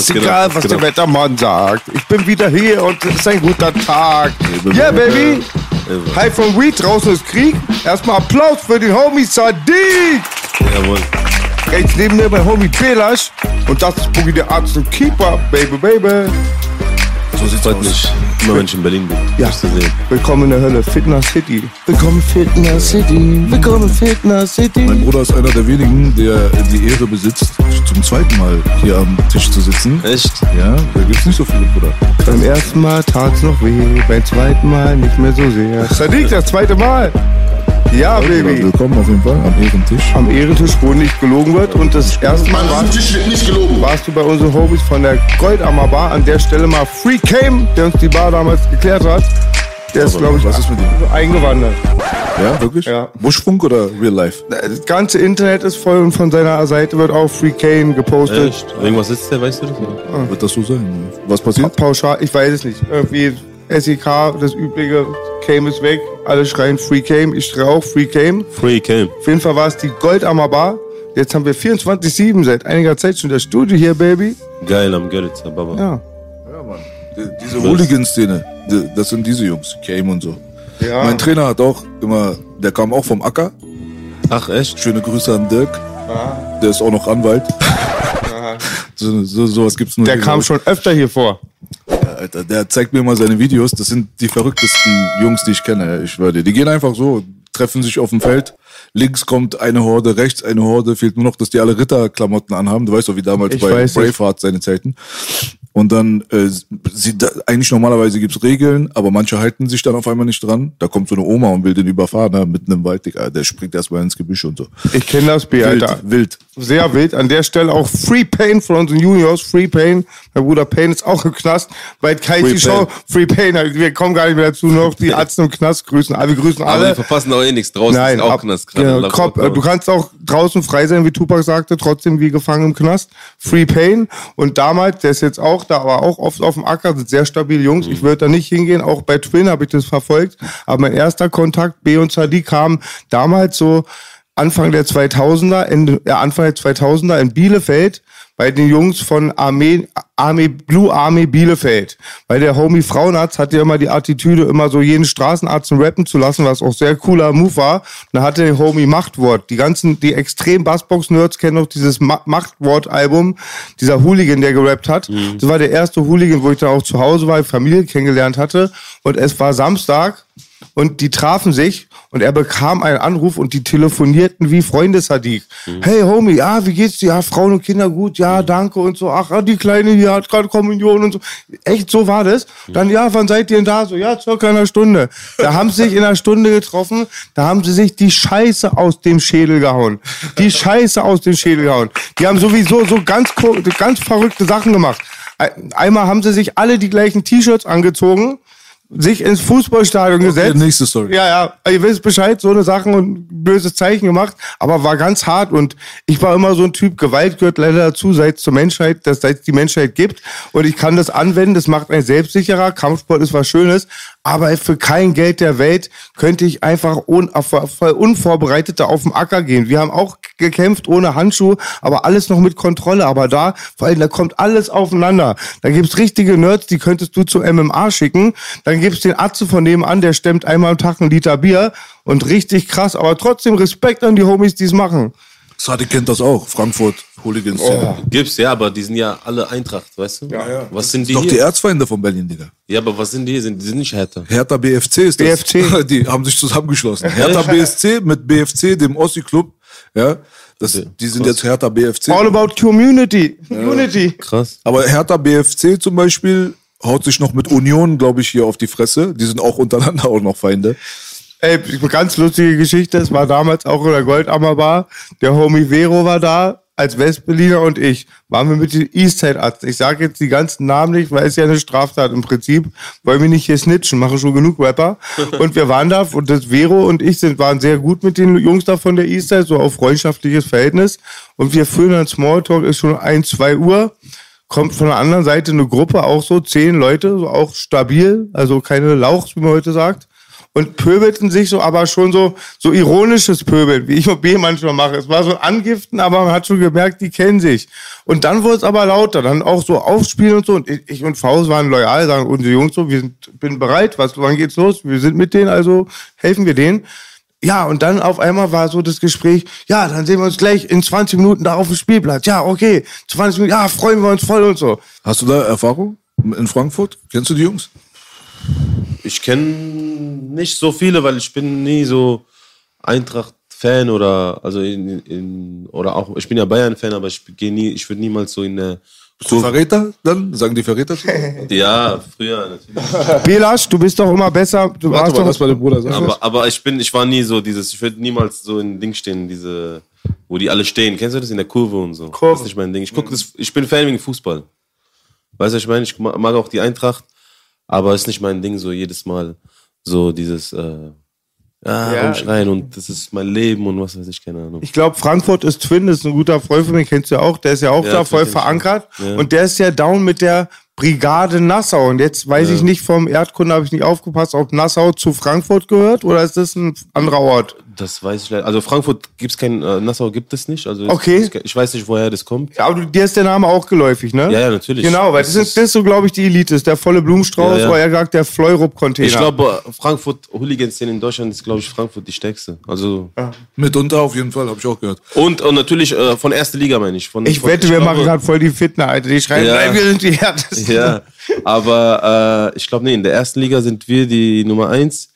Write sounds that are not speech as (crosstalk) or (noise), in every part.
Ist geht egal? Was geht der? Wettermann sagt. Ich bin wieder hier und es ist ein guter Tag. Yeah, baby. Hi from Weed, draußen ist Krieg. Erstmal Applaus für den Homie Sadiq. Jawohl. Rechts neben mir mein Homie Belasch. Und das ist Boogie der Arzt und Keeper, baby, baby. So sieht's Freut mich. Immer wenn ich in Berlin bin. Ja. Zu sehen. Willkommen in der Hölle, Fitness City. Willkommen Fitness City. Willkommen Fitness City. Mein Bruder ist einer der wenigen, der die Ehre besitzt, zum zweiten Mal hier am Tisch zu sitzen. Echt? Ja, da gibt's nicht so viele, Bruder. Beim ersten Mal tat's noch weh, beim zweiten Mal nicht mehr so sehr. Sadiq, das zweite Mal. Ja, Baby. willkommen auf jeden Fall am Ehrentisch. am Ehrentisch, wo nicht gelogen wird. Und das erste Mal warst, Tisch wird nicht gelogen. warst du bei unseren Homies von der Goldammer Bar. An der Stelle mal Free Came, der uns die Bar damals geklärt hat. Der ist, glaube ich, was ist mit ihm? eingewandert. Ja, wirklich? Ja. Buschfunk oder Real Life? Das ganze Internet ist voll und von seiner Seite wird auch Free Kane gepostet. Echt? Irgendwas sitzt der, weißt du das? oder? Wird das so sein? Was passiert? Pauschal, ich weiß es nicht. Irgendwie SEK, das übliche, Came ist weg. Alle schreien Free Came. Ich schreie auch Free Came. Free Cam. Auf jeden Fall war es die Goldammer Bar. Jetzt haben wir 24-7 seit einiger Zeit schon das Studio hier, Baby. Geil am Görlitzer, Baba. Ja. Ja, Mann. Die- Diese Hooligan-Szene, die- das sind diese Jungs, Came und so. Ja. Mein Trainer hat auch immer, der kam auch vom Acker. Ach, echt? Schöne Grüße an Dirk. Der ist auch noch Anwalt. (laughs) so, so, sowas gibt's nur. Der kam schon öfter hier vor. Alter, der zeigt mir mal seine Videos. Das sind die verrücktesten Jungs, die ich kenne. Ich dir. Die gehen einfach so, treffen sich auf dem Feld. Links kommt eine Horde, rechts eine Horde. Fehlt nur noch, dass die alle Ritterklamotten anhaben. Du weißt doch, wie damals Ich bei. Braveheart seine Zeiten. Und dann, äh, sie, da, eigentlich normalerweise gibt's Regeln, aber manche halten sich dann auf einmal nicht dran. Da kommt so eine Oma und will den überfahren, ne, mitten im Wald, Digga. Der springt erstmal ins Gebüsch und so. Ich kenne das B, Wild, Alter. wild. Sehr wild. An der Stelle auch Free Pain von unseren Juniors. Free Pain. Mein Bruder Pain ist auch im Knast. Bei Kai Free die Show. Pain. Free Pain. Also Wir kommen gar nicht mehr dazu. Noch die (laughs) Ärzte im Knast grüßen. alle. Wir grüßen Aber alle. die verpassen auch eh nichts draußen. Nein, ist auch ab, Knast gerade. ja, Kopf, du kannst auch draußen frei sein, wie Tupac sagte, trotzdem wie gefangen im Knast. Free Pain. Und damals, der ist jetzt auch da, aber auch oft auf dem Acker, sind sehr stabile Jungs. Ich würde da nicht hingehen. Auch bei Twin habe ich das verfolgt. Aber mein erster Kontakt, B und Sadi, kam damals so Anfang der 2000er, Ende, ja, Anfang der 2000er in Bielefeld bei den Jungs von Armee, Armee, Blue Army Bielefeld. Weil der Homie Frauenarzt hatte ja immer die Attitüde, immer so jeden Straßenarzt rappen zu lassen, was auch sehr cooler Move war. Und dann hatte der Homie Machtwort. Die ganzen, die extrem Bassbox-Nerds kennen noch dieses Ma Machtwort-Album, dieser Hooligan, der gerappt hat. Das war der erste Hooligan, wo ich dann auch zu Hause war, Familie kennengelernt hatte. Und es war Samstag und die trafen sich und er bekam einen Anruf und die telefonierten wie Freunde Sadiq. Hey Homie, ja, wie geht's dir? Ja, Frauen und Kinder gut, ja, danke und so. Ach, ah, die Kleine hier hat gerade Kommunion und so. Echt, so war das. Dann, ja, wann seid ihr denn da? So, ja, circa einer Stunde. Da haben sie sich in einer Stunde getroffen, da haben sie sich die Scheiße aus dem Schädel gehauen. Die Scheiße aus dem Schädel gehauen. Die haben sowieso so ganz, ganz verrückte Sachen gemacht. Ein- Einmal haben sie sich alle die gleichen T-Shirts angezogen, sich ins Fußballstadion gesetzt. nächste Story. Ja, ja, ihr wisst Bescheid, so eine Sachen und böses Zeichen gemacht, aber war ganz hart und ich war immer so ein Typ, Gewalt gehört leider dazu, seit es zur Menschheit, dass seit es die Menschheit gibt und ich kann das anwenden, das macht einen selbstsicherer, Kampfsport ist was Schönes, aber für kein Geld der Welt könnte ich einfach un, unvorbereitet da auf den Acker gehen. Wir haben auch gekämpft ohne Handschuhe, aber alles noch mit Kontrolle, aber da, vor allem, da kommt alles aufeinander. Da gibt's richtige Nerds, die könntest du zu MMA schicken, dann gibt's den Atze von nebenan, der stemmt einmal am Tag einen Liter Bier und richtig krass, aber trotzdem Respekt an die Homies, die es machen. Sadi kennt das auch. Frankfurt, Hooligans. Ja, Gibt's, ja, aber die sind ja alle Eintracht, weißt du? Ja, ja. Was sind die Doch hier? die Erzfeinde von Berlin, Digga. ja, aber was sind die? Sind, die sind nicht härter. Hertha BFC ist das. BFC. (laughs) Die haben sich zusammengeschlossen. Hertha BSC mit BFC, dem Ossi-Club. Ja, das, die sind jetzt Hertha BFC. All about Community. Unity. Krass. Aber Hertha BFC zum Beispiel haut sich noch mit Union, glaube ich, hier auf die Fresse. Die sind auch untereinander auch noch Feinde. Ey, eine ganz lustige Geschichte. Es war damals auch in der Goldammer Bar. Der Homie Vero war da, als Westberliner und ich. Waren wir mit den Eastside-Arzten. Ich sage jetzt die ganzen Namen nicht, weil es ja eine Straftat im Prinzip. Wollen wir nicht hier snitchen, machen schon genug Rapper. (laughs) Und wir waren da und das Vero und ich sind, waren sehr gut mit den Jungs da von der Eastside, so auf freundschaftliches Verhältnis. Und wir führen dann Smalltalk, ist schon ein, zwei Uhr kommt von der anderen Seite eine Gruppe, auch so zehn Leute, so auch stabil, also keine Lauchs, wie man heute sagt. Und pöbelten sich so, aber schon so, so ironisches Pöbeln, wie ich und B manchmal mache. Es war so Angiften, aber man hat schon gemerkt, die kennen sich. Und dann wurde es aber lauter, dann auch so aufspielen und so. Und ich ich und Faust waren loyal, sagen unsere Jungs so, wir sind, bin bereit, was, wann geht's los? Wir sind mit denen, also helfen wir denen. Ja, und dann auf einmal war so das Gespräch, ja, dann sehen wir uns gleich in 20 Minuten da auf dem Spielplatz. Ja, okay, 20 Minuten, ja, freuen wir uns voll und so. Hast du da Erfahrung in Frankfurt? Kennst du die Jungs? Ich kenne nicht so viele, weil ich bin nie so Eintracht-Fan oder also in, in oder auch ich bin ja Bayern-Fan, aber ich gehe nie, ich würde niemals so in der Bist du Verräter dann? Sagen die Verräter zu? (laughs) ja früher natürlich. Belasch, du bist doch immer besser. Du Warte warst mal, doch, lass mal den Bruder sagen. Aber, aber ich bin, ich war nie so dieses, ich würde niemals so in Ding stehen, diese, wo die alle stehen. Kennst du das in der Kurve und so? Kurve. Das ist nicht mein Ding. Ich guck das, ich bin Fan wegen Fußball. Weißt du, was ich meine? Ich mag auch die Eintracht, aber ist nicht mein Ding so jedes Mal so dieses, äh, ja, Ja. rumschreien und das ist mein Leben und was weiß ich, keine Ahnung. ich glaube, Frankfurt ist Twin, das ist ein guter Freund von mir, kennst du ja auch, der ist ja auch Ja, da voll verankert. Ja. Und der ist ja down mit der Brigade Nassau. Und jetzt weiß ich nicht, vom Erdkunde habe ich nicht aufgepasst, ob Nassau zu Frankfurt gehört oder ist das ein anderer Ort? Das weiß ich leider. Also Frankfurt gibt's kein, äh, Nassau gibt es nicht. Also Okay. Ich, ich weiß nicht, woher das kommt. Ja, aber du, dir ist der Name auch geläufig, ne? Ja, ja, natürlich. Genau, weil das, Das ist, das ist so, glaube ich, die Elite. Das ist der volle Blumenstrauß, Ja, ja. oder er sagt, der Fleurup-Container. Ich glaube, Frankfurt Hooligan-Szene in Deutschland ist, glaube ich, Frankfurt die stärkste. Also Mitunter auf jeden Fall, habe ich auch gehört. Und, und natürlich äh, von erster Liga meine ich. Von, Ich von, wette, wir glaube- machen gerade voll die Fitner, Alter. Die schreien, Ja. nein, wir sind die härtesten. Ja, aber äh, ich glaube, nee, in der ersten Liga sind wir die Nummer eins.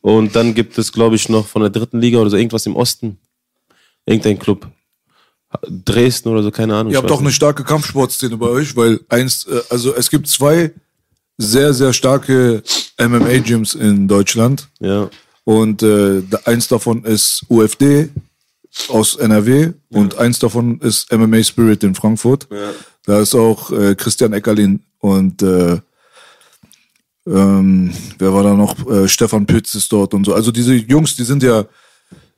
Und dann gibt es, glaube ich, noch von der dritten Liga oder so irgendwas im Osten. Irgendein Club. Dresden oder so, keine Ahnung. Ihr ich habt auch eine starke Kampfsportszene bei euch, weil eins, äh, also es gibt zwei sehr, sehr starke MMA-Gyms in Deutschland. Ja. Und äh, eins davon ist UFD aus NRW und eins davon ist MMA Spirit in Frankfurt. Da ist auch äh, Christian Eckerlin und äh, ähm, wer war da noch? Äh, Stefan Pütz ist dort und so. Also diese Jungs, die sind ja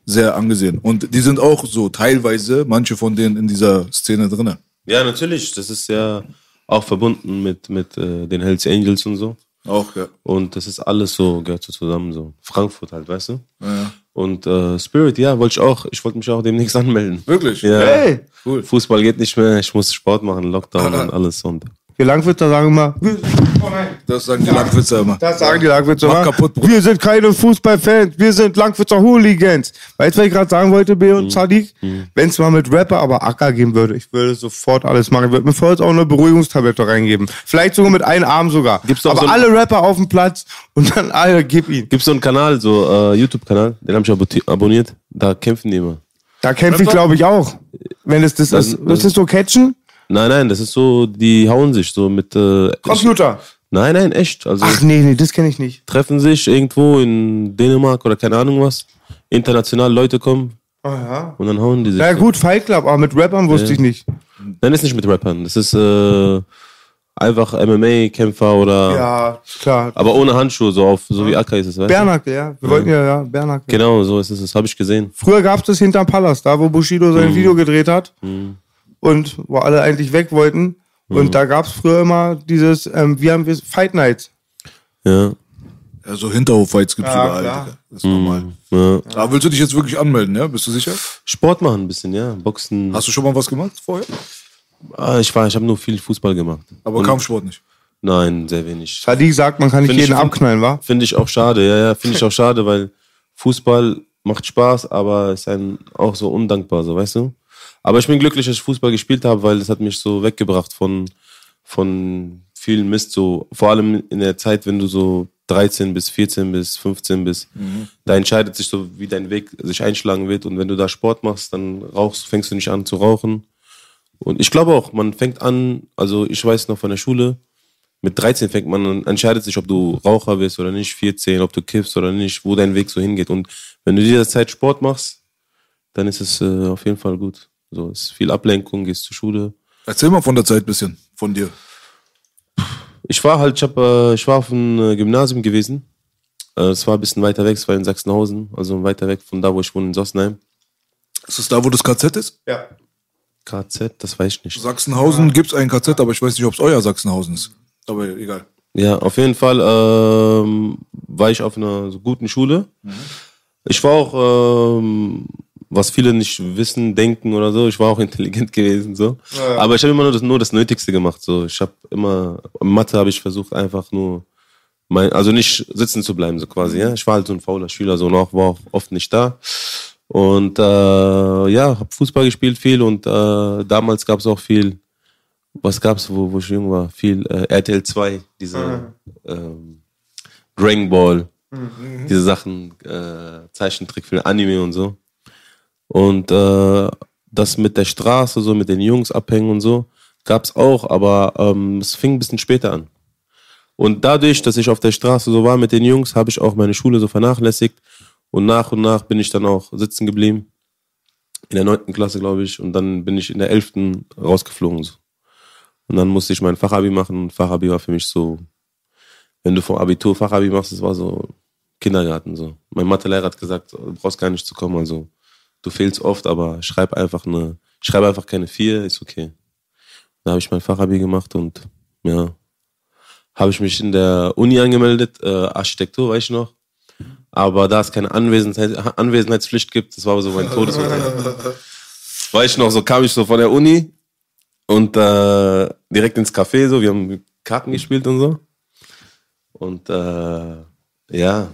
sehr angesehen. Und die sind auch so teilweise, manche von denen in dieser Szene drinne. ja, natürlich. Das ist ja auch verbunden mit, mit äh, den Hells Angels und so. Auch, ja. Und das ist alles so, gehört so zusammen so. Frankfurt halt, weißt du? ja. Und äh, Spirit, ja, wollte ich auch. Ich wollte mich auch demnächst anmelden. Wirklich? Ja. Hey, Cool. Fußball geht nicht mehr, ich muss Sport machen, Lockdown und alles. Und wir Langwitzer sagen immer, oh. Das sagen die Langwitzer immer. Das sagen die Langwitzer Mach immer. kaputt, Bruder. wir sind keine Fußballfans, wir sind Langwitzer Hooligans. Weißt du, was ich gerade sagen wollte, B Mhm. und Sadiq? Wenn es mal mit Rapper, aber Acker geben würde, ich würde sofort alles machen. Ich würde mir vorher jetzt auch eine Beruhigungstablette reingeben. Vielleicht sogar mit einem Arm sogar. Gibt's doch aber so alle Rapper auf dem Platz und dann alle, gib ihn. Gibt so einen Kanal, so äh, YouTube-Kanal, den habe ich abonniert. Da kämpfen die immer. Da kämpfe ich, glaube ich, auch. Wenn es das ist. Das ist so Catchen? Nein, nein, das ist so, die hauen sich so mit. Äh, Computer. nein, nein, echt. Also Ach nee, nee, das kenne ich nicht. treffen sich irgendwo in Dänemark oder keine Ahnung was. International Leute kommen Ah, ja. und dann hauen die sich. Na gut, Fight Club, aber mit Rappern wusste ich nicht. Nein, das ist nicht mit Rappern. Das ist äh, einfach MMA-Kämpfer oder. Ja, klar. Aber ohne Handschuhe, so auf, so wie Akka ist es, weißt du? Bernacke, ja. Wir wollten ja, ja, Bernacke. Genau, so ist es. Das habe ich gesehen. Früher gab es das hinterm Palast, da wo Bushido Mhm. sein Video gedreht hat und wo alle eigentlich weg wollten. Mhm. Und da gab es früher immer dieses, ähm, wie haben wir es, Fight Nights. Ja. Ja, so Hinterhoffights gibt's Ja, überall. klar. Das ist normal. ja. Aber willst du dich jetzt wirklich anmelden, ja? Bist du sicher? Sport machen ein bisschen, ja. Boxen. Hast du schon mal was gemacht vorher? Ah, ich war, ich habe nur viel Fußball gemacht. Aber Und- Kampfsport nicht. Nein, sehr wenig. Sadiq sagt, man kann nicht Find ich- jeden abknallen, wa? Finde ich auch schade, ja, ja, finde ich auch schade, weil Fußball macht Spaß, aber ist ein auch so undankbar, so weißt du. Aber ich bin glücklich, dass ich Fußball gespielt habe, weil es hat mich so weggebracht von von vielen Mist. So vor allem in der Zeit, wenn du so 13 bis 14 bis 15 bis, da entscheidet sich so, wie dein Weg sich einschlagen wird. Und wenn du da Sport machst, dann rauchst, fängst du nicht an zu rauchen. Und ich glaube auch, man fängt an, also ich weiß noch von der Schule, mit 13 fängt man an, entscheidet sich, ob du Raucher wirst oder nicht, 14, ob du kiffst oder nicht, wo dein Weg so hingeht. Und wenn du dieser Zeit Sport machst, dann ist es äh, auf jeden Fall gut. So, es ist viel Ablenkung, gehst zur Schule. Erzähl mal von der Zeit ein bisschen, von dir. Ich war halt, ich, hab, äh, ich war auf einem äh, Gymnasium gewesen. Äh, Es war ein bisschen weiter weg, es war in Sachsenhausen, also weiter weg von da, wo ich wohne, in Sossenheim. Ist das da, wo das KZ ist? Ja. KZ, das weiß ich nicht. Sachsenhausen gibt's ein KZ, aber ich weiß nicht, ob es euer Sachsenhausen ist. Aber egal. Ja, auf jeden Fall ähm, war ich auf einer so guten Schule. Ich war auch, ähm, was viele nicht wissen, denken oder so, ich war auch (laughs) intelligent gewesen so. Aber ich habe immer nur das, nur das Nötigste gemacht. So, ich habe immer Mathe habe ich versucht einfach nur, mein, also nicht sitzen zu bleiben so quasi. Ja, ich war halt so ein fauler Schüler, so noch war auch oft nicht da. Und äh, ja, habe Fußball gespielt viel und äh, damals gab es auch viel was gab's, wo, wo ich jung war? Viel äh, RTL 2, diese ähm, Dragon Ball, diese Sachen, äh, Zeichentrickfilme, Anime und so. Und äh, das mit der Straße, so mit den Jungs abhängen und so, gab's auch, aber ähm, es fing ein bisschen später an. Und dadurch, dass ich auf der Straße so war mit den Jungs, habe ich auch meine Schule so vernachlässigt. Und nach und nach bin ich dann auch sitzen geblieben. In der neunten Klasse, glaube ich. Und dann bin ich in der elften rausgeflogen. So. Und dann musste ich mein Fachabi machen. Und Fachabi war für mich so, wenn du vom Abitur Fachabi machst, das war so Kindergarten. so. Mein Mathelehrer hat gesagt, du brauchst gar nicht zu kommen. Also du fehlst oft, aber schreib einfach eine, schreib einfach keine vier, ist okay. Da habe ich mein Fachabi gemacht und ja, habe ich mich in der Uni angemeldet, äh, Architektur, weiß ich noch. Aber da es keine Anwesenheit, Anwesenheitspflicht gibt, das war so mein Todesurteil. (laughs) weiß ich noch, so kam ich so von der Uni und äh, direkt ins Café, so, wir haben Karten gespielt und so. Und äh, ja,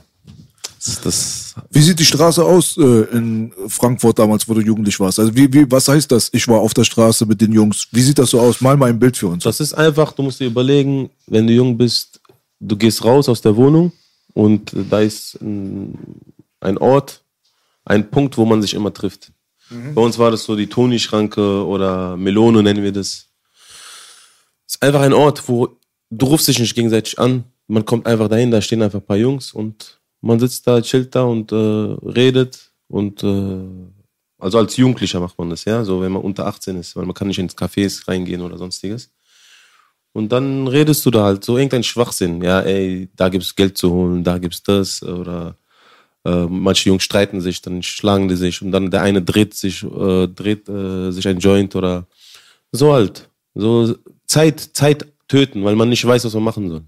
das, das Wie sieht die Straße aus äh, in Frankfurt damals, wo du jugendlich warst? Also wie, wie, was heißt das? Ich war auf der Straße mit den Jungs. Wie sieht das so aus? Mal mal ein Bild für uns. Das ist einfach, du musst dir überlegen, wenn du jung bist, du gehst raus aus der Wohnung und da ist ein, ein Ort, ein Punkt, wo man sich immer trifft. Bei uns war das so die Toni-Schranke oder Melone nennen wir das. Es ist einfach ein Ort, wo du rufst dich nicht gegenseitig an, man kommt einfach dahin, da stehen einfach ein paar Jungs und man sitzt da, chillt da und äh, redet und äh, also als Jugendlicher macht man das, ja, so wenn man unter 18 ist, weil man kann nicht ins Cafés reingehen oder sonstiges. Und dann redest du da halt so irgendein Schwachsinn. Ja, ey, da gibt's Geld zu holen, da gibt's das. Oder äh, manche Jungs streiten sich, dann schlagen die sich und dann der eine dreht sich, äh, dreht äh, sich ein Joint oder so halt. So Zeit, Zeit töten, weil man nicht weiß, was man machen soll.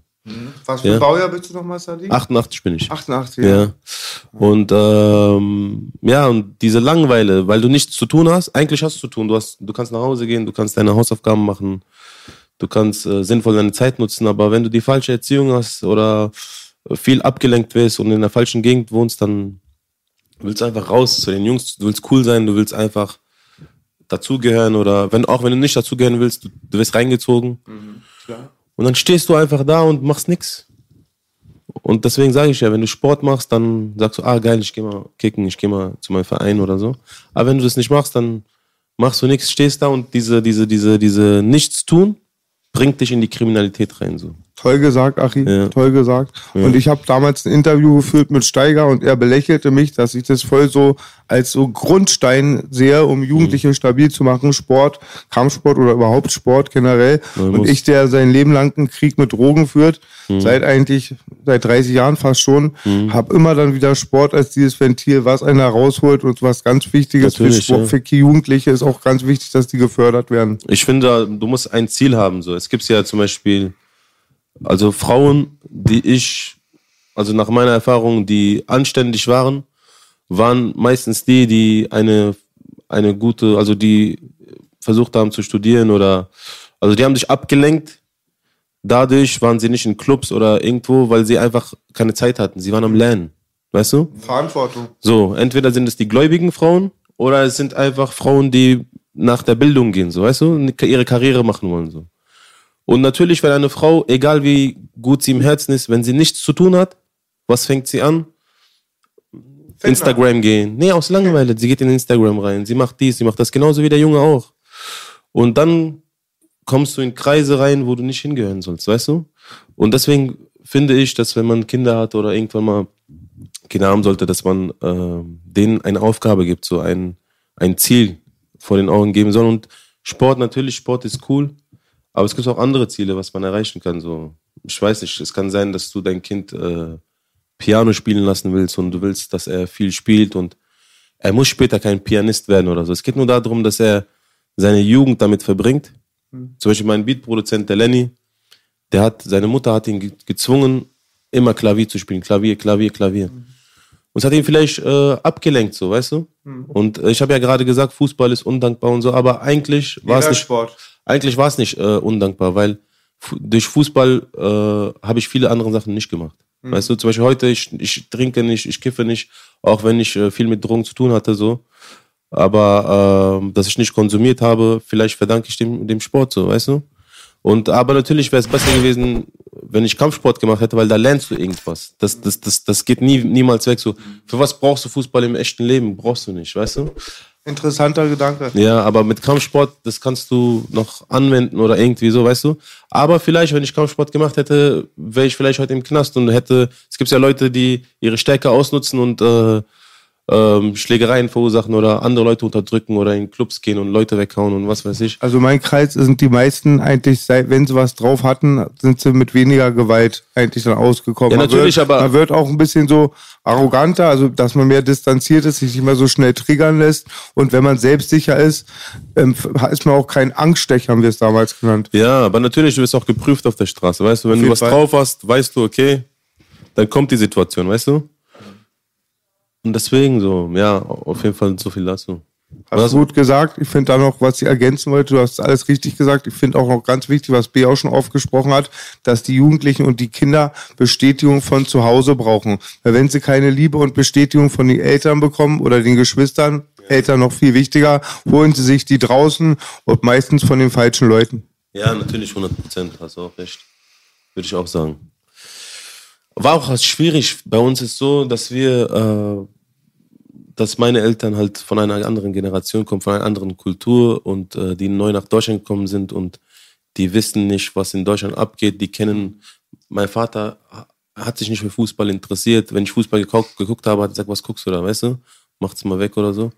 Was für Ja. ein Baujahr bist du nochmal, Sadi? 88 bin ich. 88, Ja. Und ähm, ja, und diese Langeweile, weil du nichts zu tun hast, eigentlich hast du zu tun. Du, hast, du kannst nach Hause gehen, du kannst deine Hausaufgaben machen, du kannst äh, sinnvoll deine Zeit nutzen, aber wenn du die falsche Erziehung hast oder viel abgelenkt wirst und in der falschen Gegend wohnst, dann willst du einfach raus zu den Jungs, du willst cool sein, du willst einfach dazugehören oder wenn auch wenn du nicht dazugehören willst, du, du wirst reingezogen. Und dann stehst du einfach da und machst nix. Und deswegen sage ich ja, wenn du Sport machst, dann sagst du, ah geil, ich gehe mal kicken, ich gehe mal zu meinem Verein oder so. Aber wenn du das nicht machst, dann machst du nichts, stehst da und diese, diese, diese, diese Nichtstun bringt dich in die Kriminalität rein. So. Toll gesagt, Achi, Ja. toll gesagt. Und ich habe damals ein Interview geführt mit Steiger und er belächelte mich, dass ich das voll so als so Grundstein sehe, um Jugendliche Mhm. stabil zu machen, Sport, Kampfsport oder überhaupt Sport generell. und muss- ich, der sein Leben lang einen Krieg mit Drogen führt, Mhm. seit eigentlich, seit 30 Jahren fast schon, habe immer dann wieder Sport als dieses Ventil, was einen da rausholt und was ganz Wichtiges für, Natürlich, Sport, ja. für Jugendliche ist auch ganz wichtig, dass die gefördert werden. Ich finde, du musst ein Ziel haben. So. Es gibt ja zum Beispiel, also Frauen, die ich, also nach meiner Erfahrung, die anständig waren, waren meistens die, die eine, eine gute, also die versucht haben zu studieren oder, also die haben sich abgelenkt. Dadurch waren sie nicht in Clubs oder irgendwo, weil sie einfach keine Zeit hatten. Sie waren am Lernen. Weißt du? Verantwortung. So, entweder sind es die gläubigen Frauen oder es sind einfach Frauen, die nach der Bildung gehen, so, weißt du, ihre Karriere machen wollen, so. Und natürlich, wenn eine Frau, egal wie gut sie im Herzen ist, wenn sie nichts zu tun hat, was fängt sie an? Instagram gehen. Nee, aus Langeweile. Sie geht in Instagram rein. Sie macht dies, sie macht das genauso wie der Junge auch. Und dann kommst du in Kreise rein, wo du nicht hingehören sollst, weißt du? Und deswegen finde ich, dass wenn man Kinder hat oder irgendwann mal Kinder haben sollte, dass man äh, denen eine Aufgabe gibt, so ein, ein Ziel vor den Augen geben soll. Und Sport, natürlich, Sport ist cool, aber es gibt auch andere Ziele, was man erreichen kann. So, ich weiß nicht, es kann sein, dass du dein Kind äh, Piano spielen lassen willst und du willst, dass er viel spielt und er muss später kein Pianist werden oder so. Es geht nur darum, dass er seine Jugend damit verbringt. Mhm. Zum Beispiel mein Beatproduzent, der Lenny, der hat, seine Mutter hat ihn gezwungen, immer Klavier zu spielen. Klavier, Klavier, Klavier. Mhm. Und es hat ihn vielleicht äh, abgelenkt, so, weißt du? Mhm. Und äh, ich habe ja gerade gesagt, Fußball ist undankbar und so, aber eigentlich war es nicht, Sport. eigentlich war es nicht äh, undankbar, weil durch Fußball äh, habe ich viele andere Sachen nicht gemacht. Mhm. Weißt du, zum Beispiel heute, ich, ich trinke nicht, ich kiffe nicht, auch wenn ich äh, viel mit Drogen zu tun hatte, so. Aber äh, dass ich nicht konsumiert habe, vielleicht verdanke ich dem, dem Sport so, weißt du? Und aber natürlich wäre es besser gewesen, wenn ich Kampfsport gemacht hätte, weil da lernst du irgendwas. Das, das, das, das geht nie, niemals weg. So, für was brauchst du Fußball im echten Leben? Brauchst du nicht, weißt du? Interessanter Gedanke. Ja, aber mit Kampfsport, das kannst du noch anwenden oder irgendwie so, weißt du? Aber vielleicht, wenn ich Kampfsport gemacht hätte, wäre ich vielleicht heute im Knast und hätte, es gibt ja Leute, die ihre Stärke ausnutzen und äh, ähm, Schlägereien verursachen oder andere Leute unterdrücken oder in Clubs gehen und Leute weghauen und was weiß ich. Also mein Kreis sind die meisten eigentlich, wenn sie was drauf hatten, sind sie mit weniger Gewalt eigentlich dann ausgekommen. Ja, natürlich, man wird, aber. Man wird auch ein bisschen so arroganter, also dass man mehr distanziert ist, sich nicht mehr so schnell triggern lässt. Und wenn man selbstsicher ist, ähm, ist man auch kein Angststecher, haben wir es damals genannt. Ja, aber natürlich, du wirst auch geprüft auf der Straße, weißt du? Wenn du was Fall. drauf hast, weißt du, okay, dann kommt die Situation, weißt du? Und deswegen so, ja, auf jeden Fall so viel dazu. Hast du gut gesagt. Ich finde da noch, was ich ergänzen wollte, du hast alles richtig gesagt. Ich finde auch noch ganz wichtig, was B auch schon aufgesprochen hat, dass die Jugendlichen und die Kinder Bestätigung von zu Hause brauchen. Weil wenn sie keine Liebe und Bestätigung von den Eltern bekommen oder den Geschwistern. Eltern noch viel wichtiger, holen sie sich die draußen und meistens von den falschen Leuten. Ja, natürlich 100 Prozent, hast du auch recht. Würde ich auch sagen. War auch schwierig. Bei uns ist so, dass wir, äh, dass meine Eltern halt von einer anderen Generation kommen, von einer anderen Kultur und äh, die neu nach Deutschland gekommen sind und die wissen nicht, was in Deutschland abgeht. Die kennen, mein Vater hat sich nicht für Fußball interessiert. Wenn ich Fußball geguckt, geguckt habe, hat er gesagt, was guckst du da, weißt du? Macht's mal weg oder so.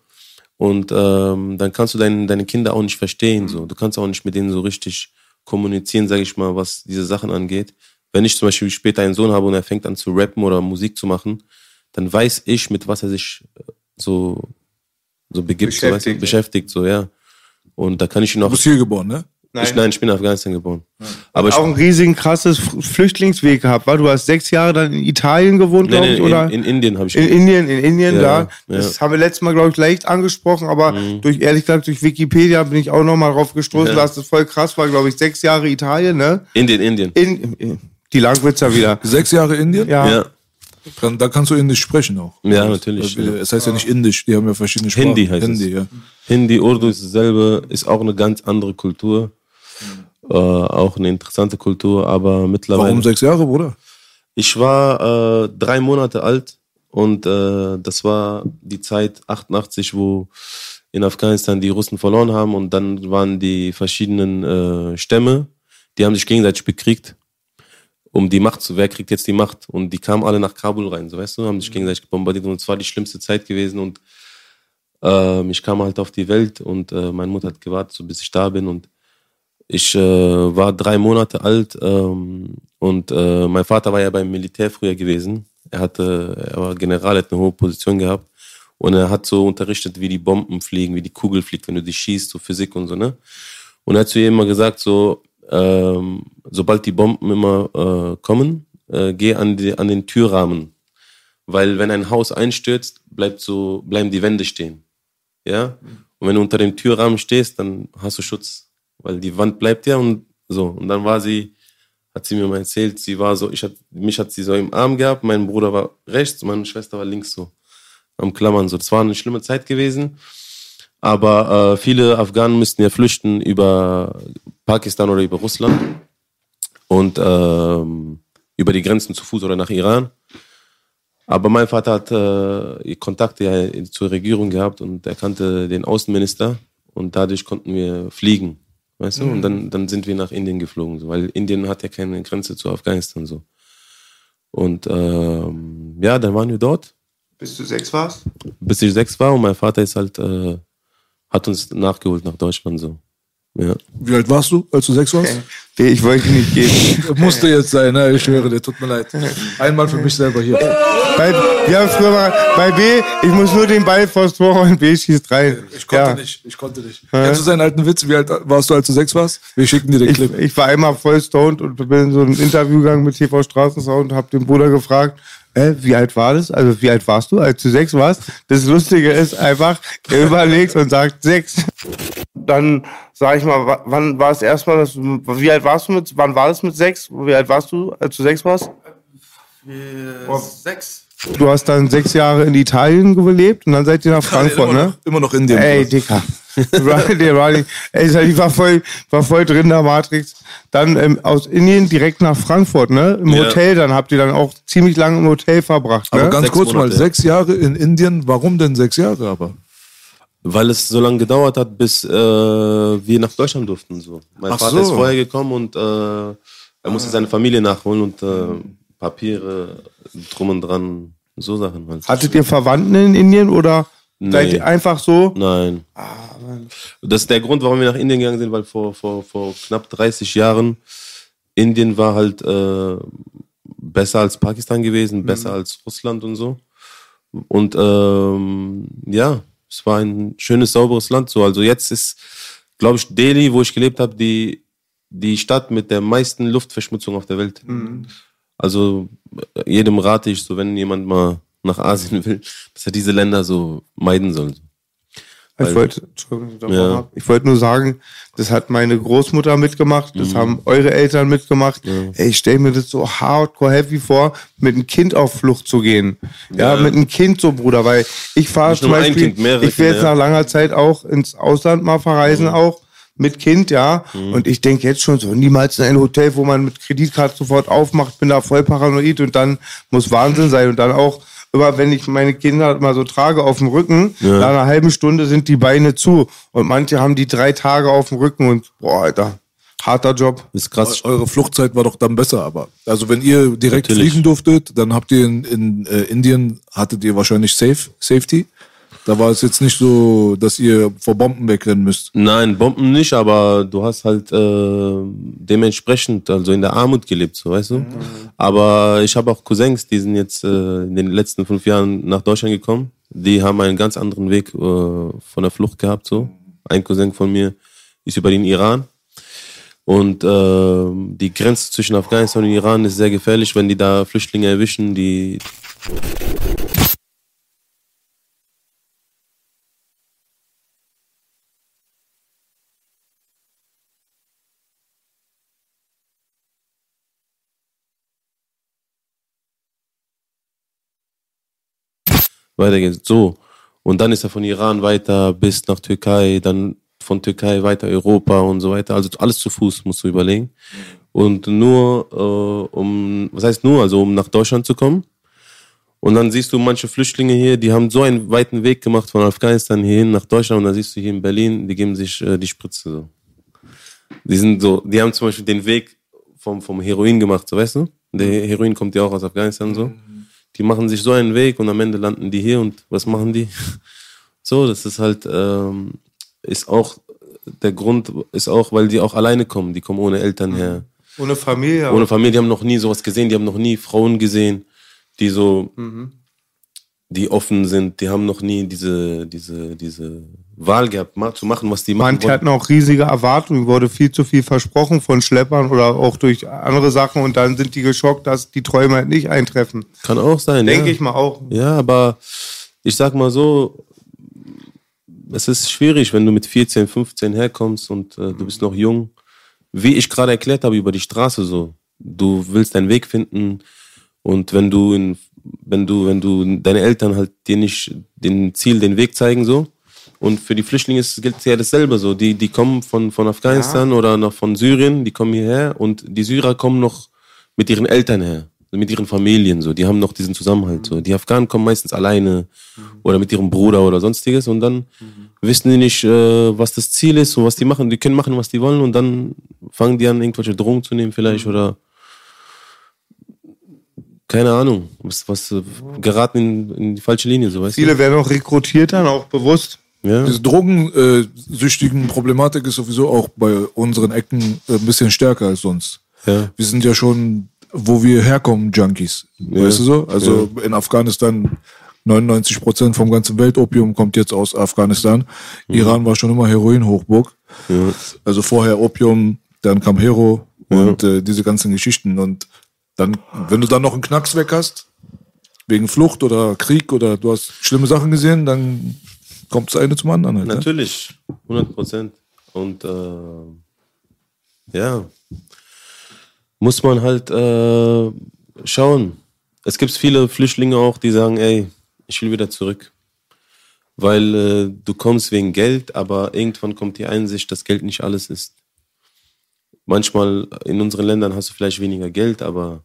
Und ähm, dann kannst du dein, deine Kinder auch nicht verstehen. So. Du kannst auch nicht mit denen so richtig kommunizieren, sage ich mal, was diese Sachen angeht wenn ich zum Beispiel später einen Sohn habe und er fängt an zu rappen oder Musik zu machen, dann weiß ich, mit was er sich äh, so, so begibt, beschäftigt, so, weißt, beschäftigt, so, ja. Und da kann ich ihn noch. Du bist hier geboren, ne? Nein. Ich, nein, ich bin in Afghanistan geboren. Ja. Aber ich, auch ein riesigen krasses Flüchtlingsweg gehabt, war? Du hast sechs Jahre dann in Italien gewohnt, glaube ich, oder? In, in Indien habe ich. In Indien, in Indien, ja, da. Das ja. haben wir letztes Mal, glaube ich, leicht angesprochen, aber mhm. durch, ehrlich gesagt, durch Wikipedia bin ich auch nochmal drauf gestoßen, dass das voll krass war, glaube ich, sechs Jahre Italien, ne? Indien, Indien. In, die Langwitzer wieder. Sechs Jahre Indien? Ja. ja. Dann, da kannst du Indisch sprechen auch. Ja, natürlich. Es heißt ja nicht Indisch, die haben ja verschiedene Sprachen. Hindi heißt Hindi, es. Ja. Hindi, Urdu ist dasselbe, ist auch eine ganz andere Kultur. Äh, auch eine interessante Kultur, aber mittlerweile. Warum sechs Jahre, Bruder? Ich war äh, drei Monate alt und äh, das war die Zeit 88, wo in Afghanistan die Russen verloren haben und dann waren die verschiedenen äh, Stämme, die haben sich gegenseitig bekriegt um die Macht zu, wer kriegt jetzt die Macht? Und die kamen alle nach Kabul rein, so weißt du, haben sich mhm. gegenseitig bombardiert und es war die schlimmste Zeit gewesen und äh, ich kam halt auf die Welt und äh, meine Mutter hat gewartet, so bis ich da bin und ich äh, war drei Monate alt ähm, und äh, mein Vater war ja beim Militär früher gewesen. Er hatte, er war General, hat eine hohe Position gehabt und er hat so unterrichtet, wie die Bomben fliegen, wie die Kugel fliegt, wenn du die schießt, so Physik und so ne. Und er hat zu ihr immer gesagt so, ähm, sobald die Bomben immer äh, kommen, äh, geh an, die, an den Türrahmen. Weil wenn ein Haus einstürzt, bleibt so, bleiben die Wände stehen. Ja? Und wenn du unter dem Türrahmen stehst, dann hast du Schutz. Weil die Wand bleibt ja und so. Und dann war sie, hat sie mir mal erzählt, sie war so, ich hat, mich hat sie so im Arm gehabt, mein Bruder war rechts, meine Schwester war links so am Klammern. So, das war eine schlimme Zeit gewesen. Aber äh, viele Afghanen müssten ja flüchten über Pakistan oder über Russland und ähm, über die Grenzen zu Fuß oder nach Iran. Aber mein Vater hat äh, Kontakte ja zur Regierung gehabt und er kannte den Außenminister und dadurch konnten wir fliegen. Weißt du? Und dann, dann sind wir nach Indien geflogen, so, weil Indien hat ja keine Grenze zu Afghanistan so. Und ähm, ja, dann waren wir dort, Bis du sechs warst? bis ich sechs war und mein Vater ist halt, äh, hat uns nachgeholt nach Deutschland so. Ja. Wie alt warst du, als du sechs warst? Nee, Ich wollte nicht gehen. (laughs) Musste jetzt sein, ne? ich höre dir, tut mir leid. Einmal für mich selber hier. Bei, wir haben früher mal, bei B, ich muss nur den Ball vors Tor und B schießt rein. Ich konnte nicht, ich konnte nicht. Kennst du seinen alten Witz? Wie alt warst du, als du sechs warst? Wir schicken dir den Ich, Clip. ich war einmal voll stoned und bin in so einem Interview gegangen mit TV Straßensound und habe den Bruder gefragt, äh, wie alt war das? Also wie alt warst du, als du sechs warst? Das Lustige ist einfach, er überlegt und sagt sechs. Dann sag ich mal, wa- wann war es erstmal, dass wie alt warst du mit, wann war das mit sechs? Wie alt warst du, als du sechs warst? Sechs. Du hast dann sechs Jahre in Italien gelebt und dann seid ihr nach Frankfurt, immer, ne? noch, immer noch Indien. Ey, Dicker. Riley, der Riley. Ey, ich war voll, war voll drin in der Matrix. Dann ähm, aus Indien direkt nach Frankfurt, ne? Im Ja. Hotel, dann habt ihr dann auch ziemlich lange im Hotel verbracht, aber ne? ganz Sechs kurz mal, Monate. sechs Jahre in Indien, warum denn sechs Jahre aber? Weil es so lange gedauert hat, bis äh, wir nach Deutschland durften. So. Mein Ach Vater so. ist vorher gekommen und äh, er musste seine Familie nachholen und äh, Papiere drum und dran, so Sachen halt. Hattet ihr Verwandten in Indien oder seid Nee. ihr einfach so? Nein. Das ist der Grund, warum wir nach Indien gegangen sind, weil vor, vor, vor knapp 30 Jahren Indien war halt äh, besser als Pakistan gewesen, besser als Russland und so. Und ähm, ja, es war ein schönes, sauberes Land. So, also jetzt ist, glaube ich, Delhi, wo ich gelebt habe, die, die Stadt mit der meisten Luftverschmutzung auf der Welt. Also äh, jedem rate ich so, wenn jemand mal nach Asien (laughs) will, dass er diese Länder so meiden soll. Ich wollte, Ja. ja. ich wollte nur sagen, das hat meine Großmutter mitgemacht, Mhm. das haben eure Eltern mitgemacht. Ey, ich stelle mir das so hardcore heavy vor, mit einem Kind auf Flucht zu gehen. Ja, Ja. mit einem Kind so, Bruder, weil ich fahre zum Beispiel, Kind, ich will jetzt nach ja. langer Zeit auch ins Ausland mal verreisen auch. Mit Kind, ja. Mhm. Und ich denke jetzt schon so, niemals in ein Hotel, wo man mit Kreditkarte sofort aufmacht, bin da voll paranoid und dann muss Wahnsinn sein. Und dann auch immer, wenn ich meine Kinder mal so trage auf dem Rücken, nach einer halben Stunde sind die Beine zu. Und manche haben die drei Tage auf dem Rücken und, boah, Alter, harter Job. Ist krass. Eure Fluchtzeit war doch dann besser, aber. Also wenn ihr direkt Natürlich. fliegen durftet, dann habt ihr in, in äh, Indien, hattet ihr wahrscheinlich Safe, Safety. Da war es jetzt nicht so, dass ihr vor Bomben wegrennen müsst. Nein, Bomben nicht, aber du hast halt äh, dementsprechend also in der Armut gelebt, so weißt du. Aber ich habe auch Cousins, die sind jetzt äh, in den letzten fünf Jahren nach Deutschland gekommen. Die haben einen ganz anderen Weg äh, von der Flucht gehabt. So, ein Cousin von mir ist über den Iran. Und äh, die Grenze zwischen Afghanistan und Iran ist sehr gefährlich, wenn die da Flüchtlinge erwischen, die weiter geht's. So. Und dann ist er von Iran weiter bis nach Türkei, dann von Türkei weiter Europa und so weiter. Also alles zu Fuß, musst du überlegen. Und nur, äh, um, was heißt nur, also um nach Deutschland zu kommen. Und dann siehst du manche Flüchtlinge hier, die haben so einen weiten Weg gemacht von Afghanistan hierhin nach Deutschland. Und dann siehst du hier in Berlin, die geben sich äh, die Spritze so. Die sind so, die haben zum Beispiel den Weg vom, vom Heroin gemacht, so weißt du? Der Heroin kommt ja auch aus Afghanistan so. Die machen sich so einen Weg und am Ende landen die hier und was machen die? (laughs) So, das ist halt, ähm, ist auch, der Grund ist auch, weil die auch alleine kommen. Die kommen ohne Eltern her. Ohne Familie. Ohne Familie, die haben noch nie sowas gesehen, die haben noch nie Frauen gesehen, die so, die offen sind, die haben noch nie diese, diese, diese Wahl gehabt, ma- zu machen, was die machen Manche hatten auch riesige Erwartungen, wurde viel zu viel versprochen von Schleppern oder auch durch andere Sachen und dann sind die geschockt, dass die Träume halt nicht eintreffen. Kann auch sein, Denke ja. ich mal auch. Ja, aber ich sag mal so, es ist schwierig, wenn du mit 14, 15 herkommst und äh, du bist noch jung. Wie ich gerade erklärt habe über die Straße so. du willst deinen Weg finden und wenn du in, wenn du, wenn du deine Eltern halt dir nicht den Ziel, den Weg zeigen so. Und für die Flüchtlinge gilt ja dasselbe so. Die, die kommen von, von Afghanistan ja. oder noch von Syrien, die kommen hierher und die Syrer kommen noch mit ihren Eltern her, mit ihren Familien so. Die haben noch diesen Zusammenhalt so. Die Afghanen kommen meistens alleine oder mit ihrem Bruder oder sonstiges und dann wissen die nicht, äh, was das Ziel ist und was die machen. Die können machen, was die wollen und dann fangen die an, irgendwelche Drogen zu nehmen vielleicht oder keine Ahnung, was, was äh, geraten in, in die falsche Linie, so weißt Viele du. werden auch rekrutiert dann, auch bewusst. Ja. Diese drogensüchtigen Problematik ist sowieso auch bei unseren Ecken äh, ein bisschen stärker als sonst. Ja. Wir sind ja schon, wo wir herkommen, Junkies. Weißt du so? Also in Afghanistan 99 Prozent vom ganzen Weltopium kommt jetzt aus Afghanistan. Iran war schon immer Heroin-Hochburg. Ja. Also vorher Opium, dann kam Hero und äh, diese ganzen Geschichten. Und dann, wenn du dann noch einen Knacks weg hast, wegen Flucht oder Krieg oder du hast schlimme Sachen gesehen, dann kommt das eine zum anderen. Halt, ne? Natürlich, 100 Prozent. Und äh, ja, muss man halt äh, schauen. Es gibt viele Flüchtlinge auch, die sagen, ey, ich will wieder zurück. Weil äh, du kommst wegen Geld, aber irgendwann kommt die Einsicht, dass Geld nicht alles ist. Manchmal in unseren Ländern hast du vielleicht weniger Geld, aber